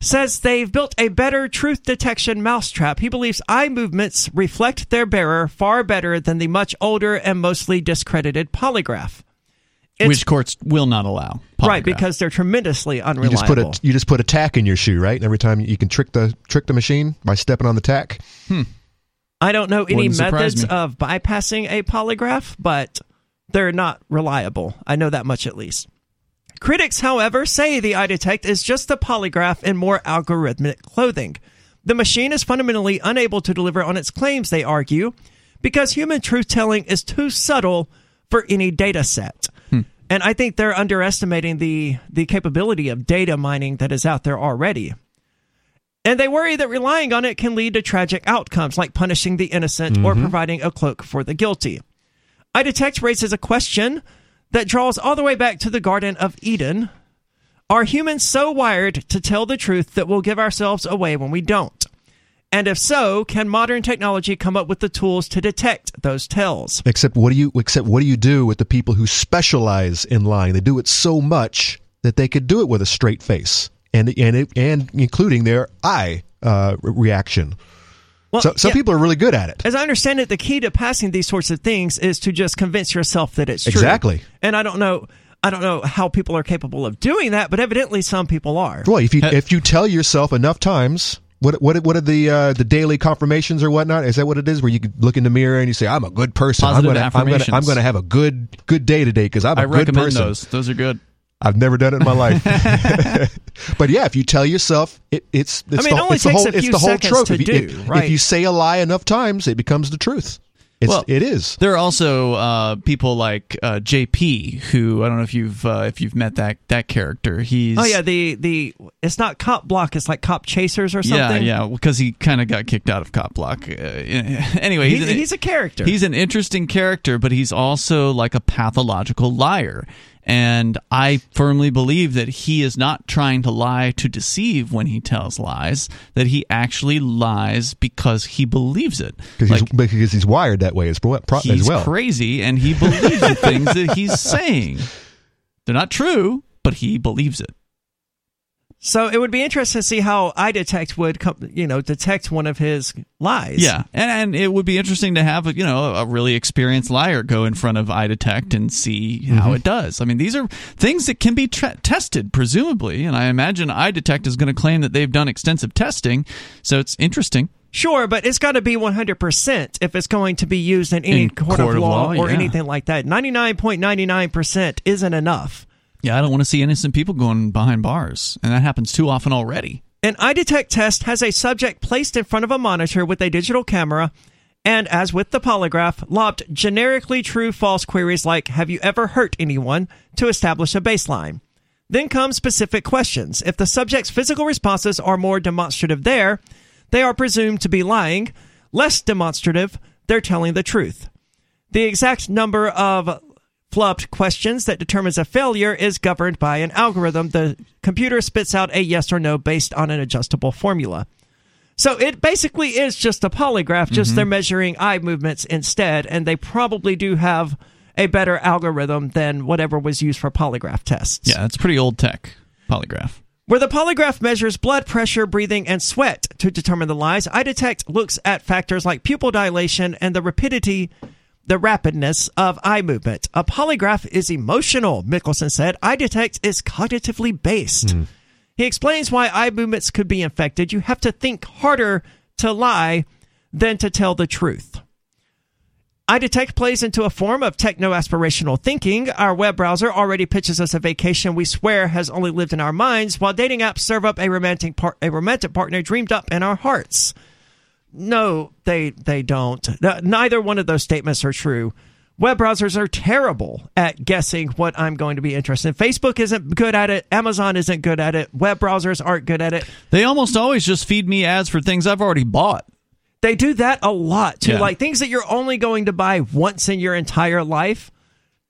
says they've built a better truth detection mousetrap. He believes eye movements reflect their bearer far better than the much older and mostly discredited polygraph. It's- which courts will not allow. right because they're tremendously You unreliable. just put a you just put a tack in your shoe, right? And every time you can trick the trick the machine by stepping on the tack. Hmm. I don't know any methods me. of bypassing a polygraph, but they're not reliable. I know that much at least. Critics, however, say the EyeDetect is just a polygraph in more algorithmic clothing. The machine is fundamentally unable to deliver on its claims, they argue, because human truth telling is too subtle for any data set. Hmm. And I think they're underestimating the, the capability of data mining that is out there already. And they worry that relying on it can lead to tragic outcomes like punishing the innocent or mm-hmm. providing a cloak for the guilty. EyeDetect raises a question that draws all the way back to the Garden of Eden. Are humans so wired to tell the truth that we'll give ourselves away when we don't? And if so, can modern technology come up with the tools to detect those tells? Except what do you except what do you do with the people who specialize in lying? They do it so much that they could do it with a straight face and and it, and including their eye uh, reaction. Well, So some yeah, people are really good at it. As I understand it, the key to passing these sorts of things is to just convince yourself that it's true. Exactly. And I don't know, I don't know how people are capable of doing that, but evidently some people are. Well, if you if you tell yourself enough times, what what what are the uh, the daily confirmations or whatnot? Is that what it is? Where you look in the mirror and you say, "I'm a good person. Positive I'm gonna I'm gonna I'm affirmations. gonna have a good good day today because I'm a I good recommend person." those. Those are good. I've never done it in my <laughs> life. <laughs> but yeah, if you tell yourself, it, it's, it's I mean, it the, only it's the takes whole a it's few the whole seconds trope. to if, you, do, if, right. if you say a lie enough times, it becomes the truth. It's, Well- it is. There are also uh, people like uh, JP, who I don't know if you've uh, if you've met that that character. He's Oh yeah, the the it's not cop block, it's like cop chasers or something. yeah yeah, because he kind of got kicked out of Cop Block. Uh, <laughs> anyway, He's, an- he's a character. He's an interesting character, but he's also like a pathological liar. And I firmly believe that he is not trying to lie to deceive when he tells lies, that he actually lies because he believes it. Because Like, he's, because he's wired that way as, pro- as well. crazy and he believes the things that he's saying. <laughs> They're not true, but he believes it. So it would be interesting to see how EyeDetect would come, you know, detect one of his lies. Yeah, and, and it would be interesting to have you know a really experienced liar go in front of EyeDetect and see Mm-hmm. how it does. I mean, these are things that can be tra- tested, presumably, and I imagine EyeDetect is going to claim that they've done extensive testing, so it's interesting. Sure, but it's got to be 100% if it's going to be used in any In court, court of of law, law, or yeah. anything like that. 99.99% isn't enough. Yeah, I don't want to see innocent people going behind bars, and that happens too often already. An EyeDetect test has a subject placed in front of a monitor with a digital camera and, as with the polygraph, lobbed generically true false queries like, Have you ever hurt anyone? to establish a baseline. Then come specific questions. If the subject's physical responses are more demonstrative there, they are presumed to be lying. Less demonstrative, they're telling the truth. The exact number of flubbed questions that determines a failure is governed by an algorithm. The computer spits out a yes or no based on an adjustable formula. So it basically is just a polygraph, just mm-hmm. they're measuring eye movements instead, and they probably do have a better algorithm than whatever was used for polygraph tests. Yeah, it's pretty old tech polygraph. Where the polygraph measures blood pressure, breathing, and sweat to determine the lies, EyeDetect looks at factors like pupil dilation and the rapidity the rapidness of eye movement. A polygraph is emotional, Mickelson said. EyeDetect is cognitively based. Hmm. He explains why eye movements could be infected. You have to think harder to lie than to tell the truth. EyeDetect plays into a form of techno aspirational thinking. Our web browser already pitches us a vacation we swear has only lived in our minds, while dating apps serve up a romantic par- a romantic partner dreamed up in our hearts. No, they they don't. Neither one of those statements are true. Web browsers are terrible at guessing what I'm going to be interested in. Facebook isn't good at it. Amazon isn't good at it. Web browsers aren't good at it. They almost always just feed me ads for things I've already bought. They do that a lot too. Yeah. Like things that you're only going to buy once in your entire life.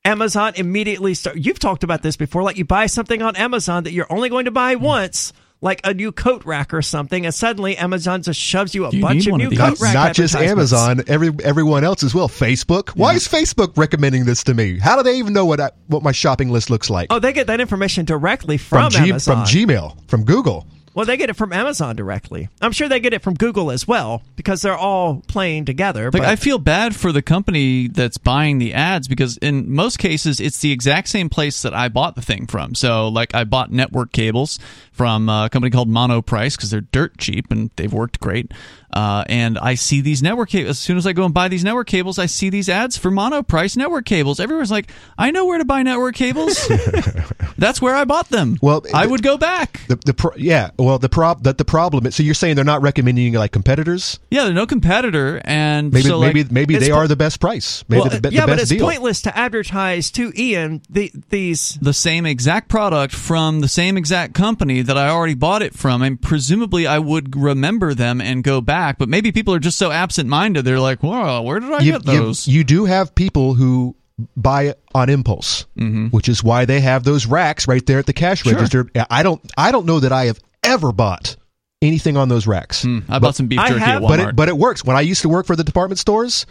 Amazon immediately start. You've talked about this before. Like you buy something on Amazon that you're only going to buy once, like a new coat rack or something, and suddenly Amazon just shoves you a You bunch of new of coat Not, rack not just. Amazon, every everyone else as well. Facebook. Why is Facebook recommending this to me? How do they even know what I, what my shopping list looks like? Oh, they get that information directly from, G- Amazon. from Gmail, from Google. Well, they get it from Amazon directly. I'm sure they get it from Google as well because they're all playing together. Like but I feel bad for the company that's buying the ads because in most cases it's the exact same place that I bought the thing from. So like I bought network cables from a company called Monoprice because they're dirt cheap and they've worked great. Uh, and I see these network cables. As soon as I go and buy these network cables, I see these ads for Monoprice network cables. Everyone's like, "I know where to buy network cables. <laughs> That's where I bought them." Well, I the- would go back. The, the pro- yeah, well, the prob that the problem. is- So you're saying they're not recommending like competitors? Yeah, they're no competitor, and Maybe so, like, maybe maybe they po- are the best price. Maybe well, the, yeah, but it's deal. pointless to advertise to Ian the, these the same exact product from the same exact company that I already bought it from, and presumably I would remember them and go back. But maybe people are just so absent-minded; they're like, "Whoa, where did I you, get those?" You, do have people who buy on impulse, Mm-hmm. which is why they have those racks right there at the cash register. I don't I don't know that I have ever bought anything on those racks. Hmm, I bought some beef I jerky have- at but Walmart. it but it works. When I used to work for the department stores,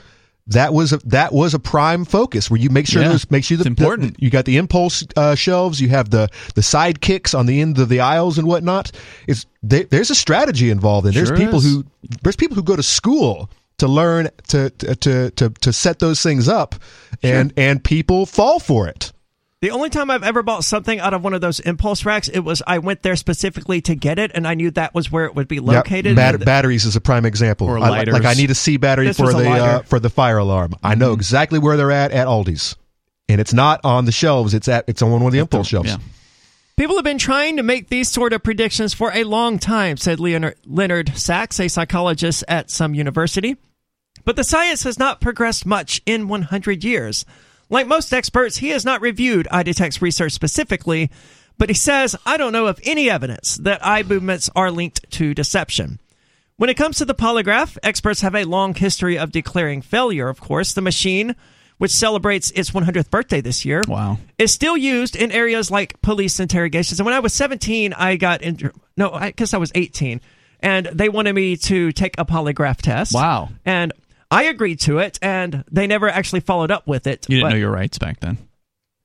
that was a, that was a prime focus where you make sure Yeah, those make sure it's the, important. the- you got the impulse uh, shelves, you have the the sidekicks on the end of the aisles and whatnot. It's they, there's a strategy involved, and there's Sure people is. who there's people who go to school to learn to to to to, to set those things up, and and people fall for it. The only time I've ever bought something out of one of those impulse racks, it was I went there specifically to get it, and I knew that was where it would be Yep. located. Bat- And- batteries is a prime example. Or I- like- like I need a C battery This for was a the uh, lighter. for the fire alarm. I know exactly where they're at at Aldi's, and it's not on the shelves. It's at it's on one of the impulse shelves. yeah. People have been trying to make these sort of predictions for a long time, said Leonard, Leonard Saxe, a psychologist at some university. But the science has not progressed much in 100 years. Like most experts, he has not reviewed EyeDetect's research specifically, but he says, I don't know of any evidence that eye movements are linked to deception. When it comes to the polygraph, experts have a long history of declaring failure, of course. The machine, which celebrates its 100th birthday this year, Wow. is still used in areas like police interrogations. And when I was 17, I got in, no, I guess I was 18, and they wanted me to take a polygraph test. Wow. And I agreed to it, and they never actually followed up with it. You didn't But- know your rights back then.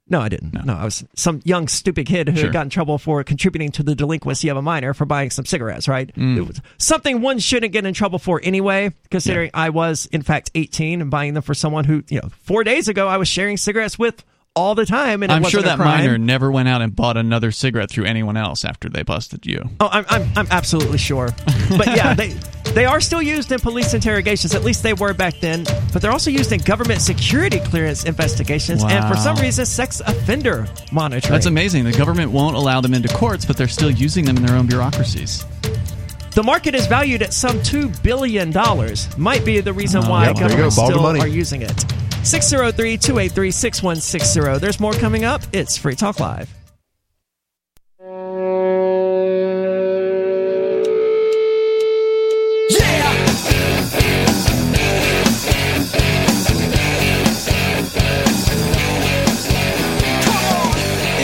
no, I didn't. No. I was some young, stupid kid who Sure. got in trouble for contributing to the delinquency of a minor for buying some cigarettes, right? Mm. It was something one shouldn't get in trouble for anyway, considering I was, in fact, 18 and buying them for someone who, you know, four days ago I was sharing cigarettes with all the time. And it I'm sure wasn't a that crime. minor never went out and bought another cigarette through anyone else after they busted you. Oh, I'm, I'm, I'm absolutely sure. But yeah, they they are still used in police interrogations. At least they were back then. But they're also used in government security clearance investigations and for some reason sex offender monitoring. That's amazing. The government won't allow them into courts, but they're still using them in their own bureaucracies. The market is valued at some two billion dollars. Might be the reason oh. why Yep, there you go. governments still money. are using it. 603-283-6160. There's more coming up. It's Free Talk Live.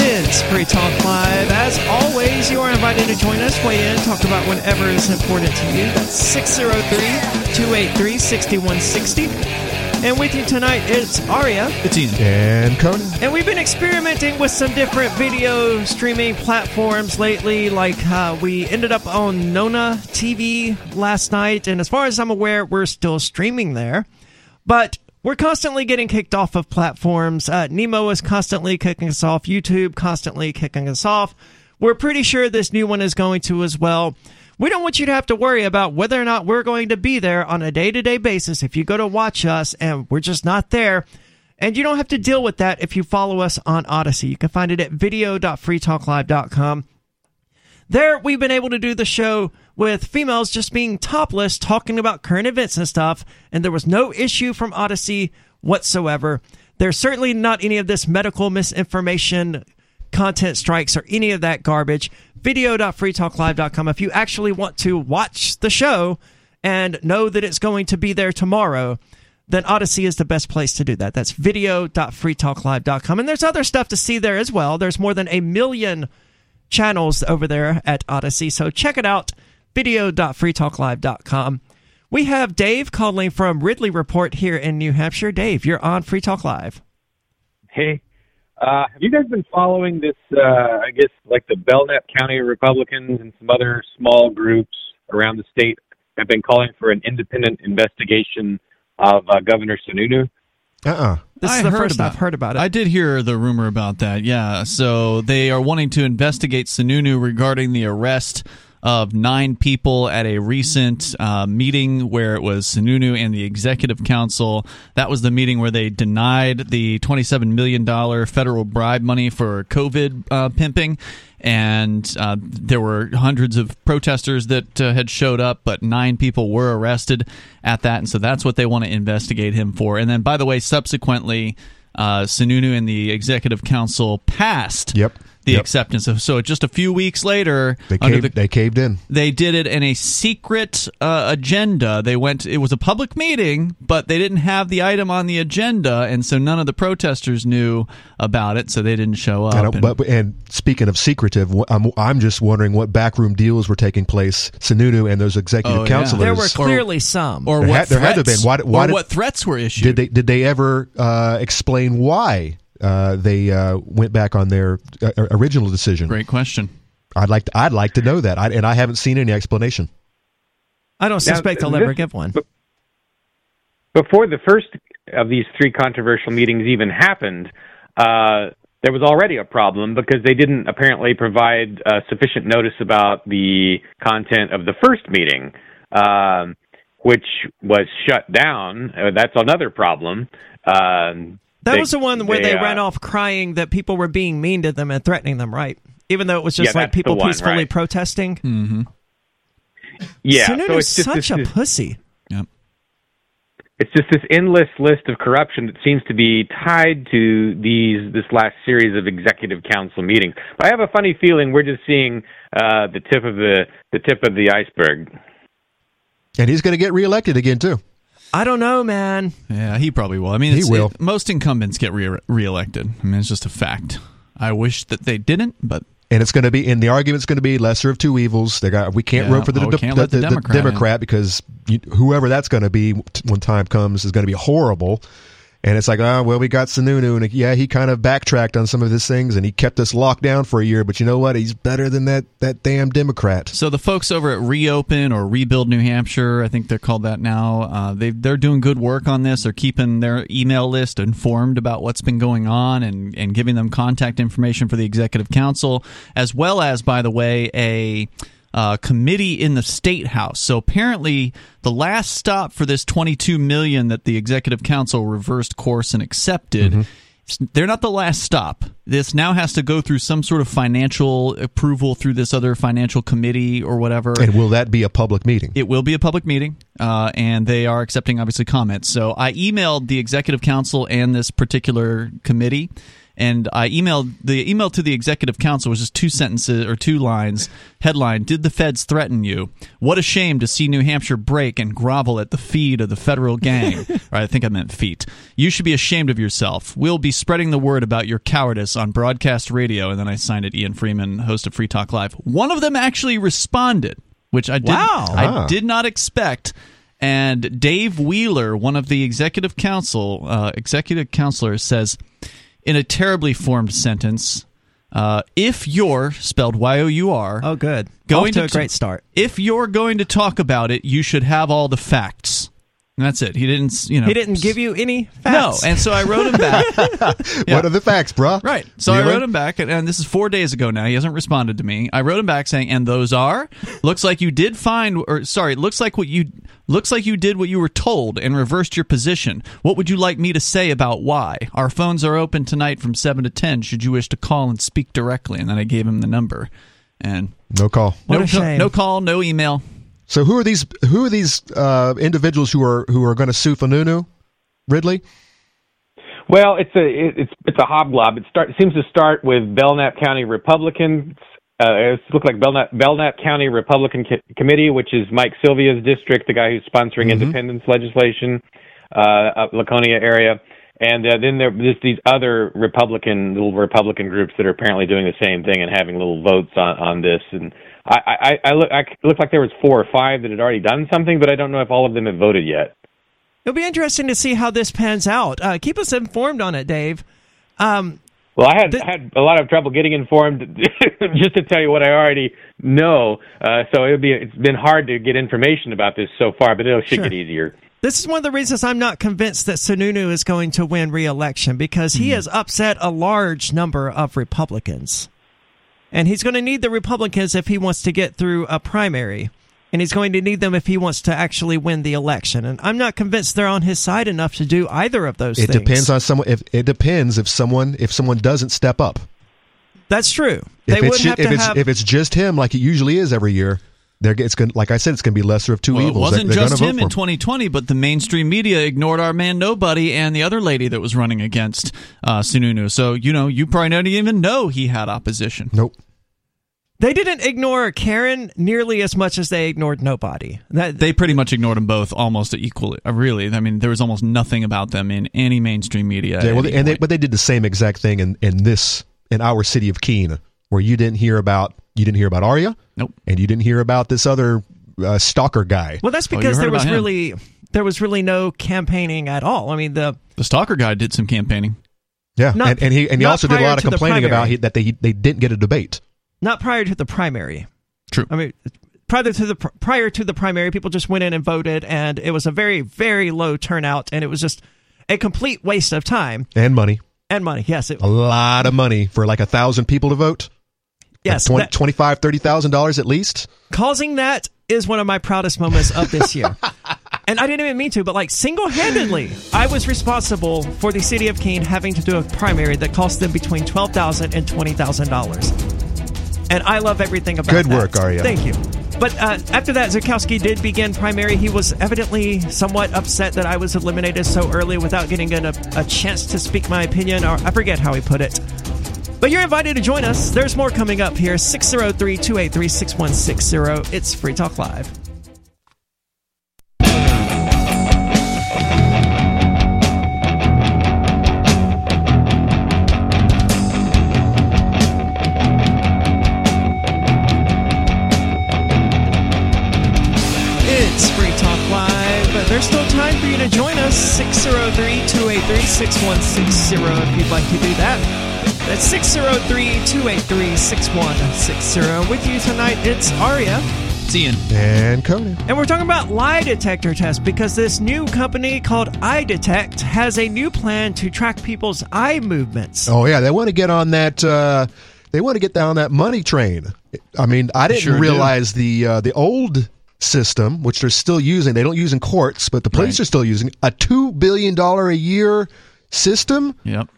It's Free Talk Live. As always, you are invited to join us, weigh in, talk about whatever is important to you. That's 603 283 6160. And with you tonight, it's Aria. It's Ian. And Conan. And we've been experimenting with some different video streaming platforms lately. Like uh, we ended up on Nona TV last night, and as far as I'm aware, we're still streaming there. But we're we're constantly getting kicked off of platforms. Uh, Nemo is constantly kicking us off. YouTube constantly kicking us off. We're pretty sure this new one is going to as well. We don't want you to have to worry about whether or not we're going to be there on a day to day basis if you go to watch us and we're just not there. And you don't have to deal with that if you follow us on Odysee. You can find it at video.freetalklive.com. There, we've been able to do the show with females just being topless, talking about current events and stuff, and there was no issue from Odysee whatsoever. There's certainly not any of this medical misinformation, content strikes, or any of that garbage. Video.freetalklive.com. If you actually want to watch the show and know that it's going to be there tomorrow, then Odysee is the best place to do that. That's video.freetalklive.com. And there's other stuff to see there as well. There's more than a million channels over there at Odysee. So check it out, video.freetalklive.com. We have Dave calling from Ridley Report here in New Hampshire. Dave, you're on Free Talk Live. Hey, uh, have you guys been following this? Uh, I guess like the Belknap County Republicans and some other small groups around the state have been calling for an independent investigation of uh, Governor Sununu. Uh uh This is I the heard first about- I've heard about it. I did hear the rumor about that. Yeah, so they are wanting to investigate Sununu regarding the arrest of nine people at a recent uh, meeting where it was Sununu and the executive council. That was the meeting where they denied the $27 million federal bribe money for COVID uh, pimping. And uh, there were hundreds of protesters that uh, had showed up, but nine people were arrested at that. And so that's what they want to investigate him for. And then, by the way, subsequently, uh, Sununu and the executive council passed Yep. The Yep. acceptance of. So just a few weeks later, They caved, the, they caved in. they did it in a secret uh, agenda. They went. It was a public meeting, but they didn't have the item on the agenda, and so none of the protesters knew about it. So they didn't show up. I and- but and speaking of secretive, I'm I'm just wondering what backroom deals were taking place. Sununu and those executive Oh, yeah. counselors. there were clearly some. or There what had- there had to have threats- been. Why- why or did- what threats were issued? did they did they ever uh, explain why uh, they uh, went back on their uh, original decision? Great question. I'd like to, I'd like to know that, I, and I haven't seen any explanation. I don't suspect they'll this- ever give one. Before the first of these three controversial meetings even happened, uh, there was already a problem because they didn't apparently provide uh, sufficient notice about the content of the first meeting, um, which was shut down. Uh, that's another problem. Um, That they- was the one where they, uh, ran off crying that people were being mean to them and threatening them, right? Even though it was just Yeah, like people one, peacefully right. protesting. Yeah, Sununu's so it's just such this, a pussy. Yep. it's just this endless list of corruption that seems to be tied to these this last series of executive council meetings. But I have a funny feeling we're just seeing uh, the tip of the the tip of the iceberg. And he's going to get reelected again too. I don't know, man. Yeah, he probably will. I mean, He it's, will. it- most incumbents get re- reelected. I mean, it's just a fact. I wish that they didn't, but And it's going to be, and the argument's going to be lesser of two evils. They got, we can't Yeah. vote for the, Oh, we the, the, the the- the Democrat. Democrat because you, whoever that's going to be when time comes is going to be horrible. And it's like, oh, well, we got Sununu, and yeah, he kind of backtracked on some of his things, and he kept us locked down for a year. But you know what? He's better than that that damn Democrat. So the folks over at Reopen or Rebuild New Hampshire, I think they're called that now. Uh, they they're doing good work on this. They're keeping their email list informed about what's been going on and and giving them contact information for the executive council, as well as, by the way, a uh, committee in the state house. So apparently, the last stop for this 22 million that the executive council reversed course and accepted. They're not the last stop. This now has to go through some sort of financial approval through this other financial committee or whatever. And will that be a public meeting? It will be a public meeting, uh, and they are accepting obviously comments. So I emailed the executive council and this particular committee, and I emailed the email to the executive council was just two sentences or two lines. Headline: Did the feds threaten you? What a shame to see New Hampshire break and grovel at the feet of the federal gang. <laughs> I think I meant feet. You should be ashamed of yourself. We'll be spreading the word about your cowardice on broadcast radio. And then I signed it, Ian Freeman, host of Free Talk Live. One of them actually responded, which I did. Wow. I did not expect. And Dave Wheeler, one of the executive council uh, executive counselors, says in a terribly formed sentence, uh, "If you're spelled Y O U R, Oh, good. Going Off to to a great start. if you're going to talk about it, you should have all the facts." And that's it. He didn't, you know. He didn't give you any No, and so I wrote him back. <laughs> What are the facts, bruh? Right. So I wrote him back, and, and this is four days ago now. He hasn't responded to me. I wrote him back saying, "And those are looks like you did find, or sorry, looks like what you looks like you did what you were told and reversed your position. What would you like me to say about why? Our phones are open tonight from seven to ten. Should you wish to call and speak directly?" And then I gave him the number, and No call. What no, a shame. no call, no email. So who are these? Who are these uh, individuals who are who are going to sue Fanunu? Ridley. Well, it's a it- it's it's a hobgob. It start seems to start with Belknap County Republicans. Uh, it looks like Belknap, Belknap County Republican Co- Committee, which is Mike Sylvia's district, the guy who's sponsoring independence legislation, uh, up Laconia area, and uh, then there there's these other Republican little Republican groups that are apparently doing the same thing and having little votes on on this. And I I, I look I, it looked like there was four or five that had already done something, but I don't know if all of them have voted yet. It'll be interesting to see how this pans out. Uh, keep us informed on it, Dave. Um, Well, I had Th- had a lot of trouble getting informed, <laughs> just to tell you what I already know. Uh, so it'll be it's been hard to get information about this so far, but it should Sure. get easier. This is one of the reasons I'm not convinced that Sununu is going to win re-election because he has upset a large number of Republicans. And he's going to need the Republicans if he wants to get through a primary. And he's going to need them if he wants to actually win the election. And I'm not convinced they're on his side enough to do either of those It things. depends on someone. If it depends if someone if someone doesn't step up. That's true. If They it's would have if to it's have if it's just him, like it usually is every year, they're it's going like I said, it's going to be lesser of two Well, it wasn't They're- they're just him in 2020, but the mainstream media ignored our man Nobody and the other lady that was running against uh, Sununu. So you know, you probably don't even know he had opposition. Nope. They didn't ignore Karen nearly as much as they ignored nobody. That They pretty much ignored them both almost equally. Uh, really, I mean, there was almost nothing about them in any mainstream media. Yeah, well, any and they, but they did the same exact thing in, in this in our city of Keene, where you didn't hear about you didn't hear about Aria, Nope. and you didn't hear about this other uh, stalker guy. well, that's Oh, because heard there was him. really there was really no campaigning at all. I mean, the the stalker guy did some campaigning. Yeah, Not- and, and he and he also did a lot of complaining about he, that they they didn't get a debate. not prior to the primary. True. I mean, prior to the prior to the primary, people just went in and voted, and it was a very very low turnout, and it was just a complete waste of time and money. and money. Yes, it, A lot of money for like a thousand people to vote. Yes. Like that- 20, 25 $30,000 at least. causing that is one of my proudest moments of this year. <laughs> and I didn't even mean to, but like single handedly, I was responsible for the city of Keene having to do a primary that cost them between twelve thousand and twenty thousand dollars. And I love everything about Good that. work, Arya. Thank you. But uh, after that, Zukowski did begin primary. He was evidently somewhat upset that I was eliminated so early without getting a, a chance to speak my opinion, or I forget how he put it. But you're invited to join us. There's more coming up here 603 283 6160. It's Free Talk Live. There's still time for you to join us. 603 283 6160 if you'd like to do that. That's 603 283 6160. With you tonight, it's Aria. It's Ian. And Conan. And we're talking about lie detector tests because this new company called EyeDetect has a new plan to track people's eye movements. Oh yeah, they want to get on that. Uh, they want to get down that money train. I mean, I didn't Sure do. realize the uh, the old system, which they're still using. They don't use in courts, but the police Right. are still using a two billion dollar a year system. Yep.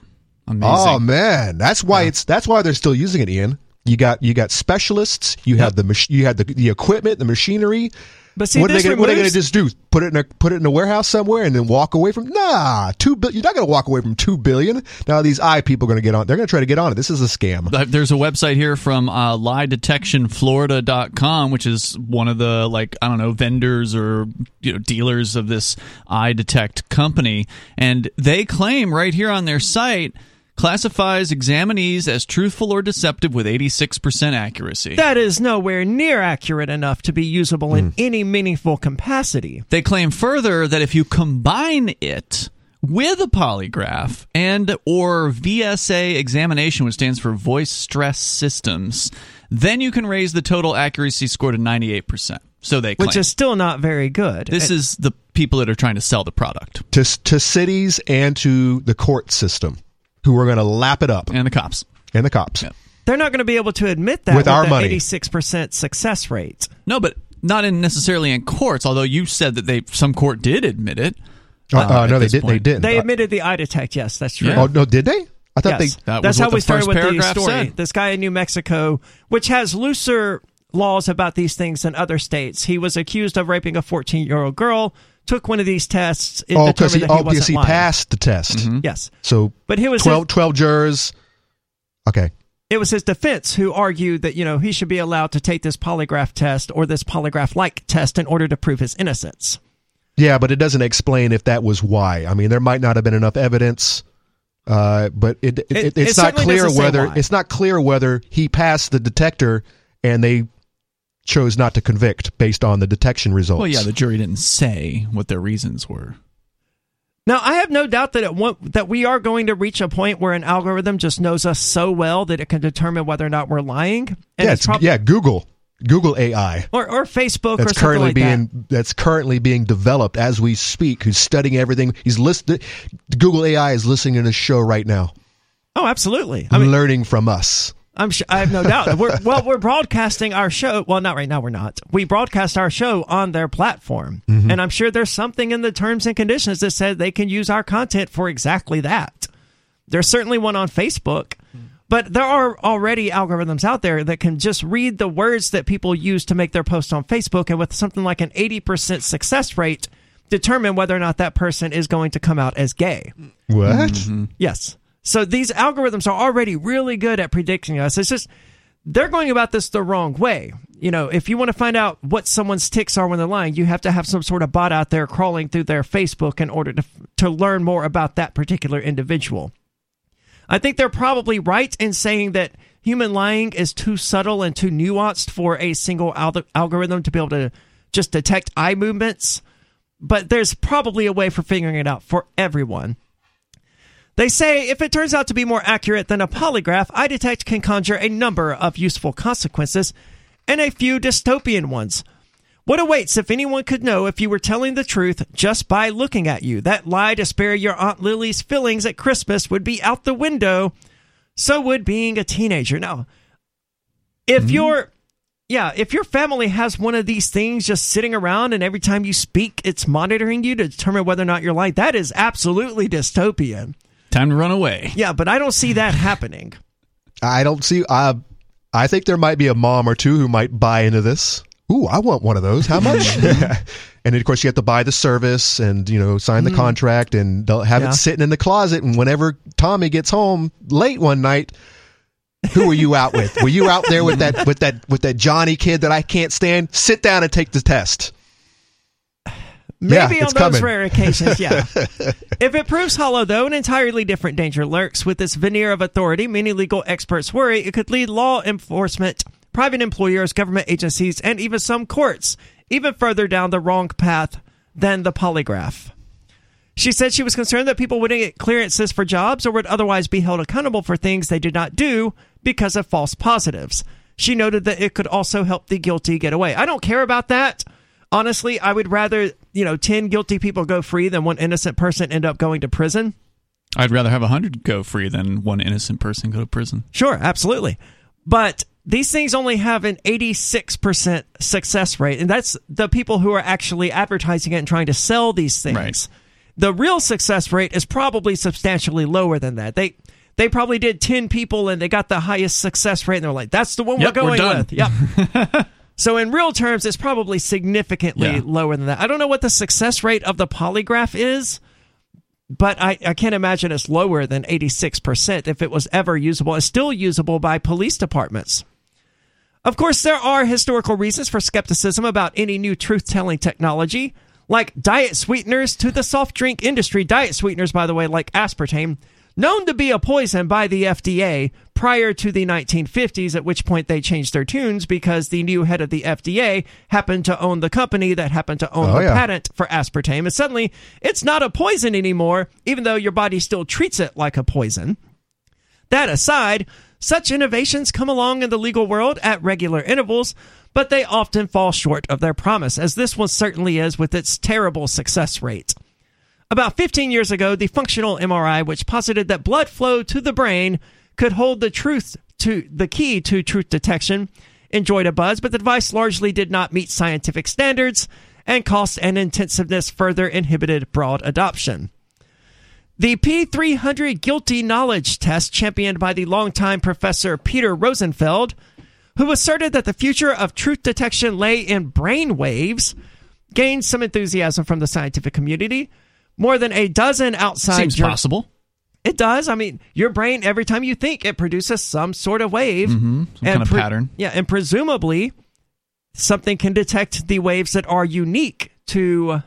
Oh man, that's why it's that's why they're still using it. Ian, you got you got specialists. You have the mach- you had the the equipment, the machinery. But see, what are they gonna, what are they going to just do? Put it in a put it in a warehouse somewhere and then walk away from? Nah, two billion. You're not going to walk away from two billion. Now these eye people are going to get on. They're going to try to get on it. This is a scam. There's a website here from uh, liedetectionflorida.com, which is one of the like I don't know vendors or you know dealers of this EyeDetect company, and they claim right here on their site classifies examinees as truthful or deceptive with 86% accuracy. That is nowhere near accurate enough to be usable in hmm. any meaningful capacity. They claim further that if you combine it with a polygraph and or VSA examination, which stands for voice stress systems, then you can raise the total accuracy score to 98%. So they claim. Which is still not very good. this And- is the people that are trying to sell the product to to cities and to the court system, who are going to lap it up, and the cops and the cops. Yeah. They're not going to be able to admit that With our the money. 86% success rate. No, but not in necessarily in courts. Although you said that they some court did admit it. Uh, uh, uh, no, they didn't. They didn't. They Uh, admitted the EyeDetect. Yes, that's true. Yeah. oh no, did they? I thought Yes. they. That That's was how we the started first with the paragraph story. said. This guy in New Mexico, which has looser laws about these things than other states, he was accused of raping a 14 year old girl. Took one of these tests. It Oh, because determined he, that he oh, wasn't he passed the test. Mm-hmm. Yes, So, but he was 12, 12 jurors. Okay. it was his defense who argued that you know he should be allowed to take this polygraph test or this polygraph like test in order to prove his innocence. Yeah, but it doesn't explain if that was why. I mean, there might not have been enough evidence, uh, but it, it, It- it- it it's not clear whether it's not clear whether he passed the detector and they chose not to convict based on the detection results. Well, yeah, the jury didn't say what their reasons were. Now, I have no doubt that it won't, that we are going to reach a point where an algorithm just knows us so well that it can determine whether or not we're lying. And yeah, it's it's, prob- yeah, Google, Google AI. or, or Facebook or That's something currently like being that. that's currently being developed as we speak. Who's studying everything? He's listed. Google AI is listening to this show right now, Oh, absolutely. I mean, learning from us. I'm sure, I have no doubt. We're, <laughs> well, we're broadcasting our show. Well, not right now. We're not. We broadcast our show on their platform, Mm-hmm. and I'm sure there's something in the terms and conditions that said they can use our content for exactly that. There's certainly one on Facebook, but there are already algorithms out there that can just read the words that people use to make their posts on Facebook, and with something like an 80% success rate, determine whether or not that person is going to come out as gay. What? Yes. So these algorithms are already really good at predicting us. It's just they're going about this the wrong way. You know, if you want to find out what someone's ticks are when they're lying, you have to have some sort of bot out there crawling through their Facebook in order to to learn more about that particular individual. I think they're probably right in saying that human lying is too subtle and too nuanced for a single al- algorithm to be able to just detect eye movements. But there's probably a way for figuring it out for everyone. They say if it turns out to be more accurate than a polygraph, EyeDetect can conjure a number of useful consequences and a few dystopian ones. What awaits if anyone could know if you were telling the truth just by looking at you? That lie to spare your Aunt Lily's fillings at Christmas would be out the window. So would being a teenager. Now, if mm-hmm. your yeah, if your family has one of these things just sitting around and every time you speak, it's monitoring you to determine whether or not you're lying, that is absolutely dystopian. Time to run away. Yeah, but I don't see that happening. I don't see. Uh, I think there might be a mom or two who might buy into this. Ooh, I want one of those. How much? <laughs> <laughs> and of course, you have to buy the service and you know sign the contract, and they'll have Yeah. it sitting in the closet. And whenever Tommy gets home late one night, who were you out with? Were you out there with that with that with that Johnny kid that I can't stand? Sit down and take the test. Maybe Yeah, on those coming. rare occasions, yeah. <laughs> if it proves hollow, though, an entirely different danger lurks with this veneer of authority. Many legal experts worry it could lead law enforcement, private employers, government agencies, and even some courts even further down the wrong path than the polygraph. She said she was concerned that people wouldn't get clearances for jobs or would otherwise be held accountable for things they did not do because of false positives. She noted that it could also help the guilty get away. I don't care about that. Honestly, I would rather, you know, 10 guilty people go free than one innocent person end up going to prison. I'd rather have a hundred go free than one innocent person go to prison. Sure, absolutely. But these things only have an 86% success rate, and that's the people who are actually advertising it and trying to sell these things. Right. The real success rate is probably substantially lower than that. They they probably did 10 people and they got the highest success rate and they're like, that's the one Yep, we're we're going done. with. Yep. <laughs> so in real terms, it's probably significantly Yeah. lower than that. I don't know what the success rate of the polygraph is but I, I can't imagine it's lower than 86% if it was ever usable. It's still usable by police departments. Of course, there are historical reasons for skepticism about any new truth telling technology, like diet sweeteners to the soft drink industry. Diet sweeteners, by the way, like aspartame, known to be a poison by the FDA prior to the 1950s, at which point they changed their tunes because the new head of the FDA happened to own the company that happened to own Oh, the yeah. patent for aspartame. And suddenly it's not a poison anymore, even though your body still treats it like a poison. That aside, Such innovations come along in the legal world at regular intervals, but they often fall short of their promise, as this one certainly is with its terrible success rate. About 15 years ago, the functional MRI, which posited that blood flow to the brain could hold the truth to the key to truth detection, enjoyed a buzz, but the device largely did not meet scientific standards, and cost and intensiveness further inhibited broad adoption. The P300 guilty knowledge test, championed by the longtime professor Peter Rosenfeld, who asserted that the future of truth detection lay in brain waves, gained some enthusiasm from the scientific community. More than a dozen outside Seems possible. It does. I mean, your brain every time you think it produces some sort of wave, Mhm, some kind of pattern. Yeah, and presumably something can detect the waves that are unique to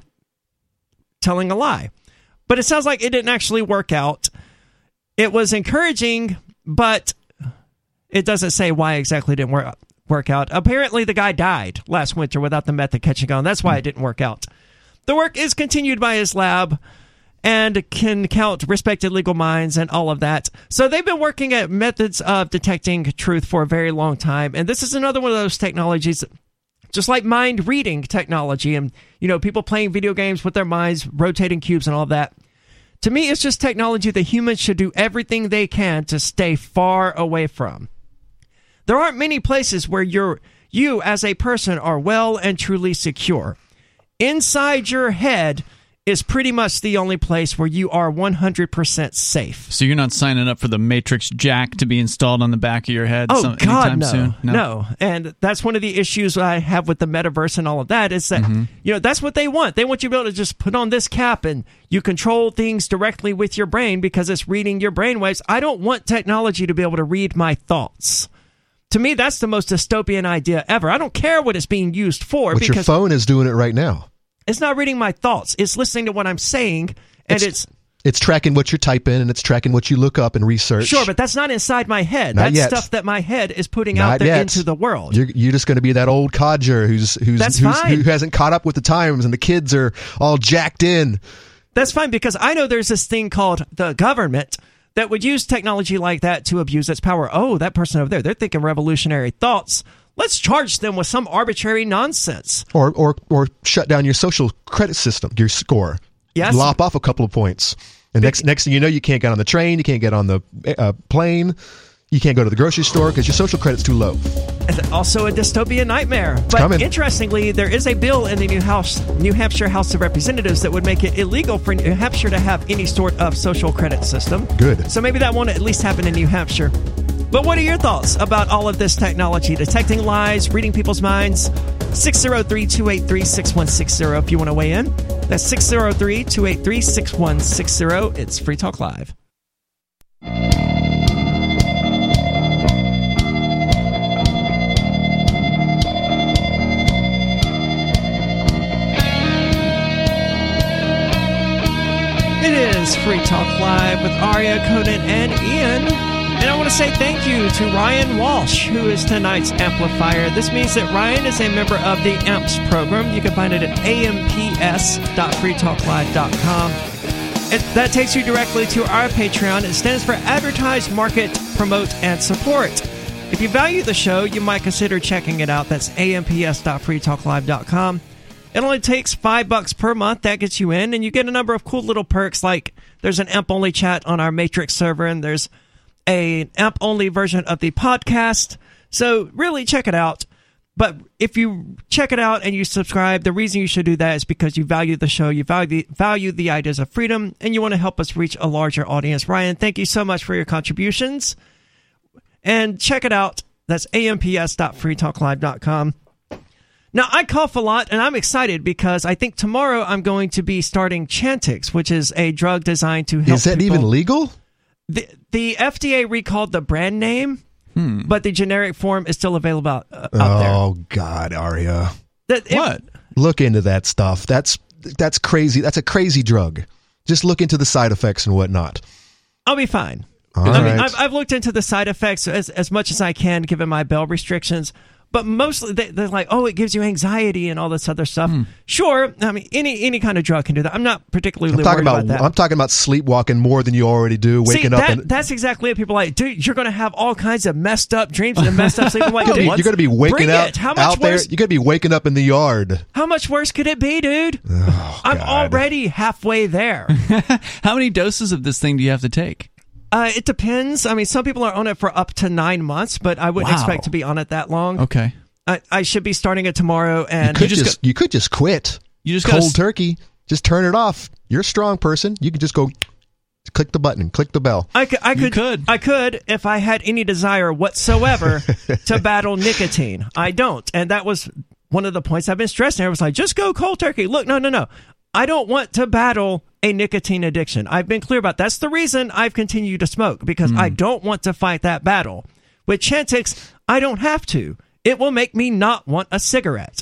telling a lie. But it sounds like it didn't actually work out. It was encouraging, but it doesn't say why exactly it didn't work work out. Apparently, the guy died last winter without the method catching on. That's why it didn't work out. The work is continued by his lab and can count respected legal minds and all of that. So they've been working at methods of detecting truth for a very long time. And this is another one of those technologies, just like mind reading technology and, you know, people playing video games with their minds, rotating cubes and all that. To me, it's just technology that humans should do everything they can to stay far away from. There aren't many places where you're, you as a person are well and truly secure. Inside your head is pretty much the only place where you are 100% safe. So you're not signing up for the Matrix jack to be installed on the back of your head Oh some, God, anytime no, soon? no, And that's one of the issues I have with the metaverse and all of that is that Mm-hmm. you know that's what they want. They want you to be able to just put on this cap and you control things directly with your brain because it's reading your brainwaves. I don't want technology to be able to read my thoughts. To me, that's the most dystopian idea ever. I don't care what it's being used for But your phone is doing it right now. It's not reading my thoughts. It's listening to what I'm saying, and it's, It's tracking what you're typing and it's tracking what you look up and research. sure, but that's not inside my head. Not that's yet. stuff that my head is putting Not out there yet. into the world. You're, you're just going to be that old codger who's who's, That's who's fine. who hasn't caught up with the times, and the kids are all jacked in. That's fine because I know there's this thing called the government that would use technology like that to abuse its power. Oh, that person over there, they're thinking revolutionary thoughts. Let's charge them with some arbitrary nonsense. or or or shut down your social credit system, your score. Yes. lop off a couple of points, and next next thing you know, you can't get on the train, you can't get on the uh, plane, you can't go to the grocery store because your social credit's too low. Also a dystopian nightmare. But coming. interestingly, there is a bill in the New House, New Hampshire House of Representatives that would make it illegal for New Hampshire to have any sort of social credit system. Good. So maybe that won't at least happen in New Hampshire. But what are your thoughts about all of this technology? Detecting lies, reading people's minds? 603 283 6160 if you want to weigh in. That's 603 283 6160. It's Free Talk Live. It is Free Talk Live with Aria, Conan, and Ian. And I want to say thank you to Ryan Walsh, who is tonight's amplifier. This means that Ryan is a member of the AMPS program. You can find it at amps.freetalklive.com. It, that takes you directly to our Patreon. It stands for Advertise, Market, Promote, and Support. If you value the show, you might consider checking it out. That's amps.freetalklive.com. It only takes five bucks per month. That gets you in, and you get a number of cool little perks. Like there's an AMP only chat on our Matrix server, and there's a AMP only version of the podcast. So really check it out. But if you check it out and you subscribe, the reason you should do that is because you value the show, you value the, value the ideas of freedom, and you want to help us reach a larger audience. Ryan, thank you so much for your contributions. And check it out. That's amps.freetalklive.com. Now, I cough a lot, and I'm excited because I think tomorrow I'm going to be starting Chantix, which is a drug designed to help. Is that people- even legal? The, the FDA recalled the brand name, Hmm. but the generic form is still available out, uh, out there. Oh God, Aria, That- it- What? look into that stuff. That's that's crazy. That's a crazy drug. Just look into the side effects and whatnot. I'll be fine. All I mean, right. I've, I've looked into the side effects as, as much as I can, given my bell restrictions. But mostly they, they're like, oh, it gives you anxiety and all this other stuff. Hmm. Sure, I mean any any kind of drug can do that. I'm not particularly I'm worried talking about, about, that. I'm talking about sleepwalking more than you already do. Waking See, up that, and that's exactly it. People are like, dude, you're going to have all kinds of messed up dreams and messed up sleep. Like, <laughs> you're dude, gonna be- you're going to be waking up It. How much out there. worse? You're going to be waking up in the yard. How much worse could it be, dude? I'm God. already halfway there. <laughs> How many doses of this thing do you have to take? Uh, it depends. I mean, some people are on it for up to nine months, but I wouldn't Wow. expect to be on it that long. Okay. I, I should be starting it tomorrow, and you Could just just, you could just quit. You just gotta cold s- turkey. Just turn it off. You're a strong person. You can just go click the button, click the bell. I could, I could, could. I could, if I had any desire whatsoever <laughs> to battle nicotine. I don't, and that was one of the points I've been stressing. I was like, just go cold turkey. Look, no, no, no. I don't want to battle a nicotine addiction. I've been clear about that's the reason I've continued to smoke because I mm. don't want to fight that battle. With Chantix, I don't have to. It will make me not want a cigarette.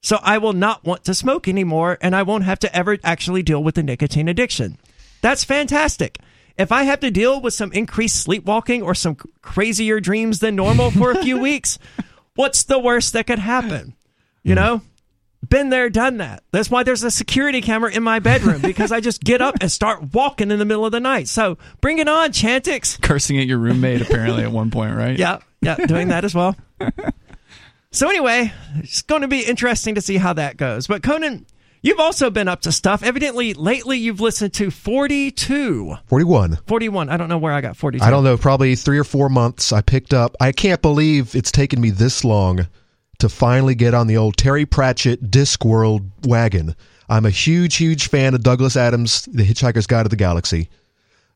So I will not want to smoke anymore and I won't have to ever actually deal with the nicotine addiction. That's fantastic. If I have to deal with some increased sleepwalking or some crazier dreams than normal for a few <laughs> weeks, what's the worst that could happen? You know? Been there, done that. That's why there's a security camera in my bedroom because I just get up and start walking in the middle of the night. So bring it on, Chantix. Cursing at your roommate apparently at one point, right? Yeah, yeah, doing that as well. so anyway, it's going to be interesting to see how that goes. But Conan, you've also been up to stuff. Evidently, lately you've listened to 42. 41. 41. I don't know where I got 42. I don't know, probably three or four months I picked up. I can't believe it's taken me this long to finally get on the old Terry Pratchett Discworld wagon. I'm a huge, huge fan of Douglas Adams' The Hitchhiker's Guide to the Galaxy.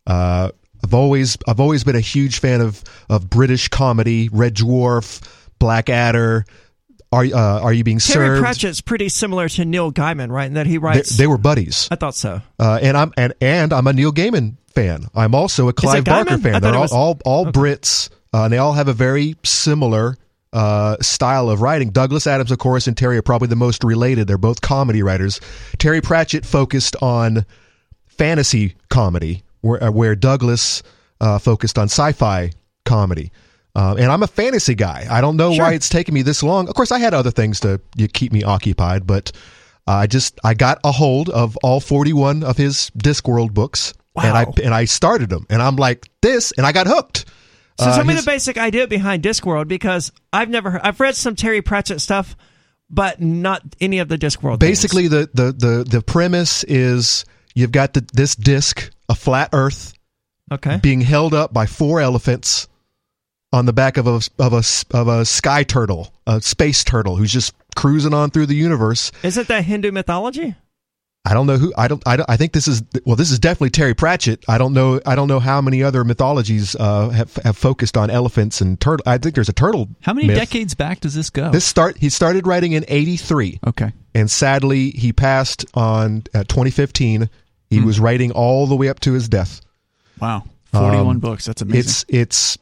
Uh, I've always, I've always been a huge fan of of British comedy, Red Dwarf, Blackadder. Are uh, Are you being Terry served? Pratchett's pretty similar to Neil Gaiman, right? In that he They, writes. they were buddies. I thought so. Uh, and I'm and and I'm a Neil Gaiman fan. I'm also a Clive Barker fan. They're all was- all, all Brits, uh, and they all have a very similar uh, style of writing. Douglas Adams, of course, and Terry are probably the most related. They're both comedy writers. Terry Pratchett focused on fantasy comedy, where, uh, where Douglas uh, focused on sci-fi comedy. Uh, and I'm a fantasy guy. I don't know why it's taken me this long. Of course, I had other things to you keep me occupied, but I just I got a hold of all 41 of his Discworld books, and I and I started them, and I'm like this, and I got hooked. So Uh, tell me the basic idea behind Discworld because I've never heard, I've read some Terry Pratchett stuff, but not any of the Discworld. basically the, the the the premise is you've got the, this disc, a flat Earth, okay. being held up by four elephants on the back of a of a of a sky turtle, a space turtle who's just cruising on through the universe. Isn't that Hindu mythology? I don't know who I don't I don't I think this is well this is definitely Terry Pratchett. I don't know I don't know how many other mythologies uh, have have focused on elephants and turtle. I think there's a turtle. How many myth. decades back does this go? This start he started writing in 83 okay. and sadly he passed on uh, 2015. He was writing all the way up to his death. Wow. 41 Um, books. That's amazing. It's it's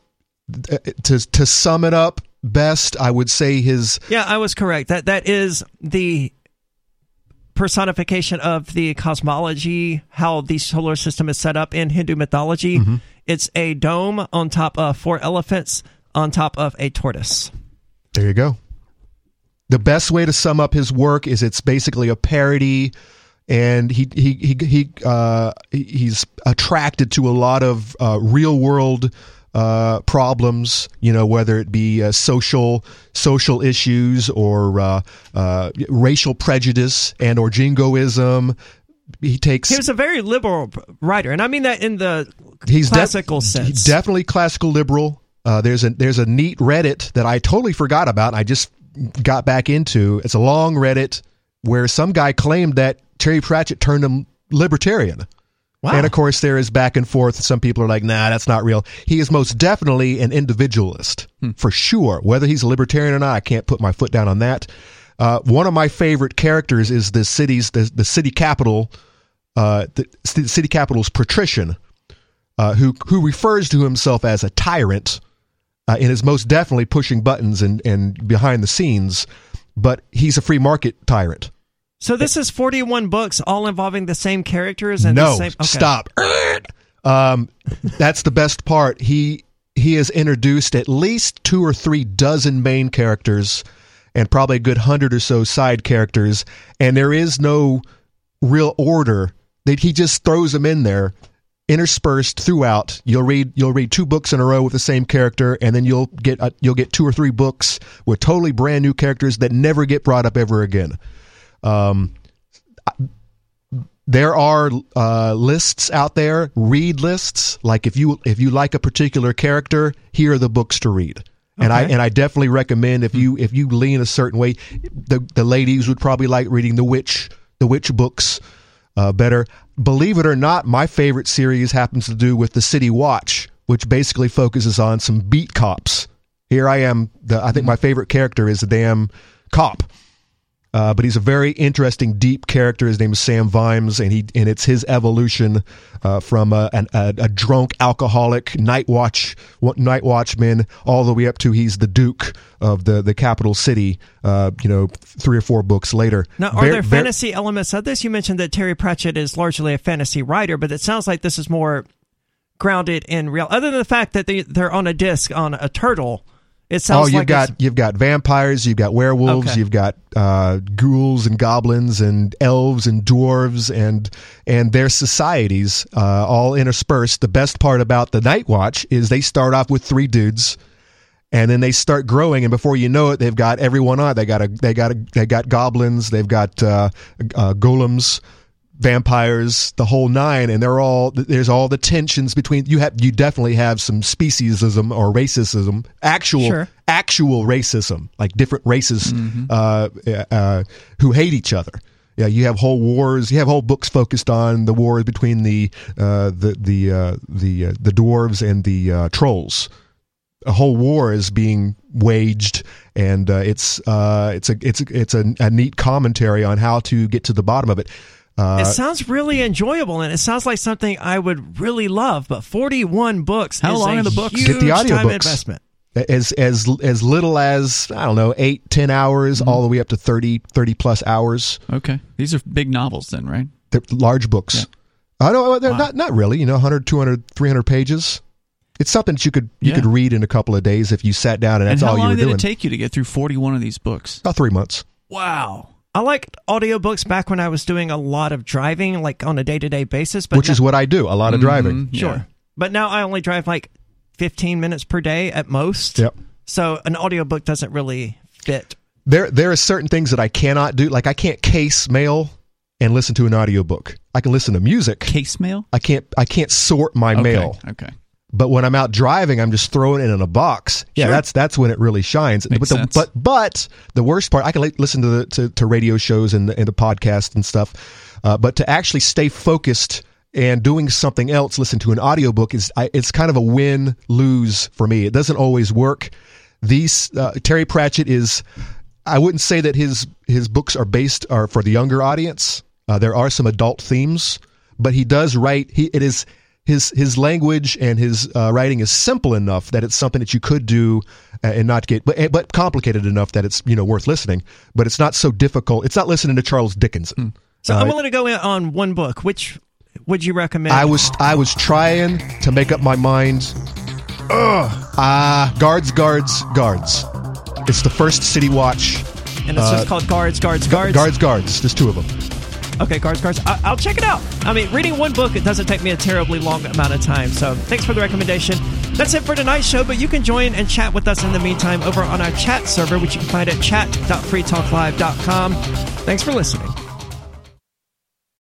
uh, to to sum it up best I would say his Yeah, I was correct. That that is the personification of the cosmology, how the solar system is set up in Hindu mythology. Mm-hmm. It's a dome on top of four elephants on top of a tortoise. There you go. The best way to sum up his work is it's basically a parody, and he he he he uh, he's attracted to a lot of uh, real world uh, problems. You know, whether it be uh, social social issues or uh, uh, racial prejudice and or jingoism. He takes He was a very liberal writer, and I mean that in the he's def- classical sense. Definitely classical liberal. Uh, there's a there's a neat Reddit that I totally forgot about. And I just got back into. It's a long Reddit where some guy claimed that Terry Pratchett turned him libertarian. Wow. And of course, there is back and forth. Some people are like, "Nah, that's not real." He is most definitely an individualist for sure. Whether he's a libertarian or not, I can't put my foot down on that. Uh, one of my favorite characters is the city's the, the city capital, uh, the, c- city capital's patrician, uh, who who refers to himself as a tyrant, uh, and is most definitely pushing buttons and and behind the scenes, but he's a free market tyrant. So this is 41 books, all involving the same characters and no, the same. okay. stop. <clears throat> Um, that's the best part. He he has introduced at least two or three dozen main characters and probably a good hundred or so side characters, and there is no real order. That he just throws them in there, interspersed throughout. You'll read you'll read two books in a row with the same character, and then you'll get uh, you'll get two or three books with totally brand new characters that never get brought up ever again. Um, there are uh, lists out there, read lists. Like if you if you like a particular character, here are the books to read. And I and I definitely recommend if you if you lean a certain way, the the ladies would probably like reading the witch the witch books uh, better. Believe it or not, my favorite series happens to do with the City Watch, which basically focuses on some beat cops. Here I am. The, I think my favorite character is the damn cop. Uh, but he's a very interesting, deep character. His name is Sam Vimes, and he and it's his evolution uh, from a, an, a, a drunk alcoholic night watch night watchman all the way up to he's the Duke of the the capital city. Uh, you know, three or four books later. Now, are there fantasy elements of this? You mentioned that Terry Pratchett is largely a fantasy writer, but it sounds like this is more grounded in real. Other than the fact that they, they're on a disc on a turtle, it Oh, you've like got you've got vampires, you've got werewolves, Okay. you've got uh, ghouls and goblins and elves and dwarves and and their societies uh, all interspersed. The best part about the Night Watch is they start off with three dudes, and then they start growing, and before you know it, they've got everyone on. They got a they got a they got goblins, they've got uh, uh, golems. Vampires, the whole nine, and they're all there's all the tensions between you have you definitely have some speciesism or racism, actual Sure. actual racism, like different races uh, uh, who hate each other. Yeah, you have whole wars. You have whole books focused on the wars between the uh, the the uh, the uh, the dwarves and the uh, trolls. A whole war is being waged, and uh, it's uh, it's a it's a, it's a, a neat commentary on how to get to the bottom of it. Uh, it sounds really enjoyable, and it sounds like something I would really love. But forty-one books. How is long a are the books? Huge Get the time audiobooks. investment. as as as little as I don't know eight ten hours, all the way up to 30, 30 plus hours. Okay. These are big novels then, right? They're large books. I don't they're not not really, you know, 100, 200, 300 pages. It's something that you could you Yeah. could read in a couple of days if you sat down and that's and all you long were did doing. it take you to get through 41 of these books? About 3 months. Wow. I liked audiobooks back when I was doing a lot of driving, like on a day-to-day basis. But which is what I do, a lot of driving. Mhm. Sure. Yeah. But now I only drive like 15 minutes per day at most. Yep. So an audiobook doesn't really fit. There there are certain things that I cannot do. Like I can't case mail and listen to an audiobook. I can listen to music. Case mail? I can't I can't sort my Okay. mail. Okay. But when I'm out driving, I'm just throwing it in a box. Yeah, Sure. that's that's when it really shines. But the, but but the worst part, I can listen to the to, to radio shows and the, and to podcasts and stuff. Uh, but to actually stay focused and doing something else, listen to an audiobook is I, it's kind of a win lose for me. It doesn't always work. These uh, Terry Pratchett is. I wouldn't say that his his books are based are for the younger audience. Uh, there are some adult themes, but he does write. He it is his his language and his uh, writing is simple enough that it's something that you could do uh, and not get, but but complicated enough that it's you know worth listening. But it's not so difficult. It's not listening to Charles Dickens. So I'm willing to go in on one book. Which would you recommend? I was I was trying to make up my mind. Ugh. Ah, guards, guards, guards. It's the first City Watch. and it's just called Guards, Guards, Guards. Guards, guards. There's two of them. Okay, cards, cards. I- I'll check it out. I mean, reading one book, it doesn't take me a terribly long amount of time. So thanks for the recommendation. That's it for tonight's show, but you can join and chat with us in the meantime over on our chat server, which you can find at chat.freetalklive.com. Thanks for listening.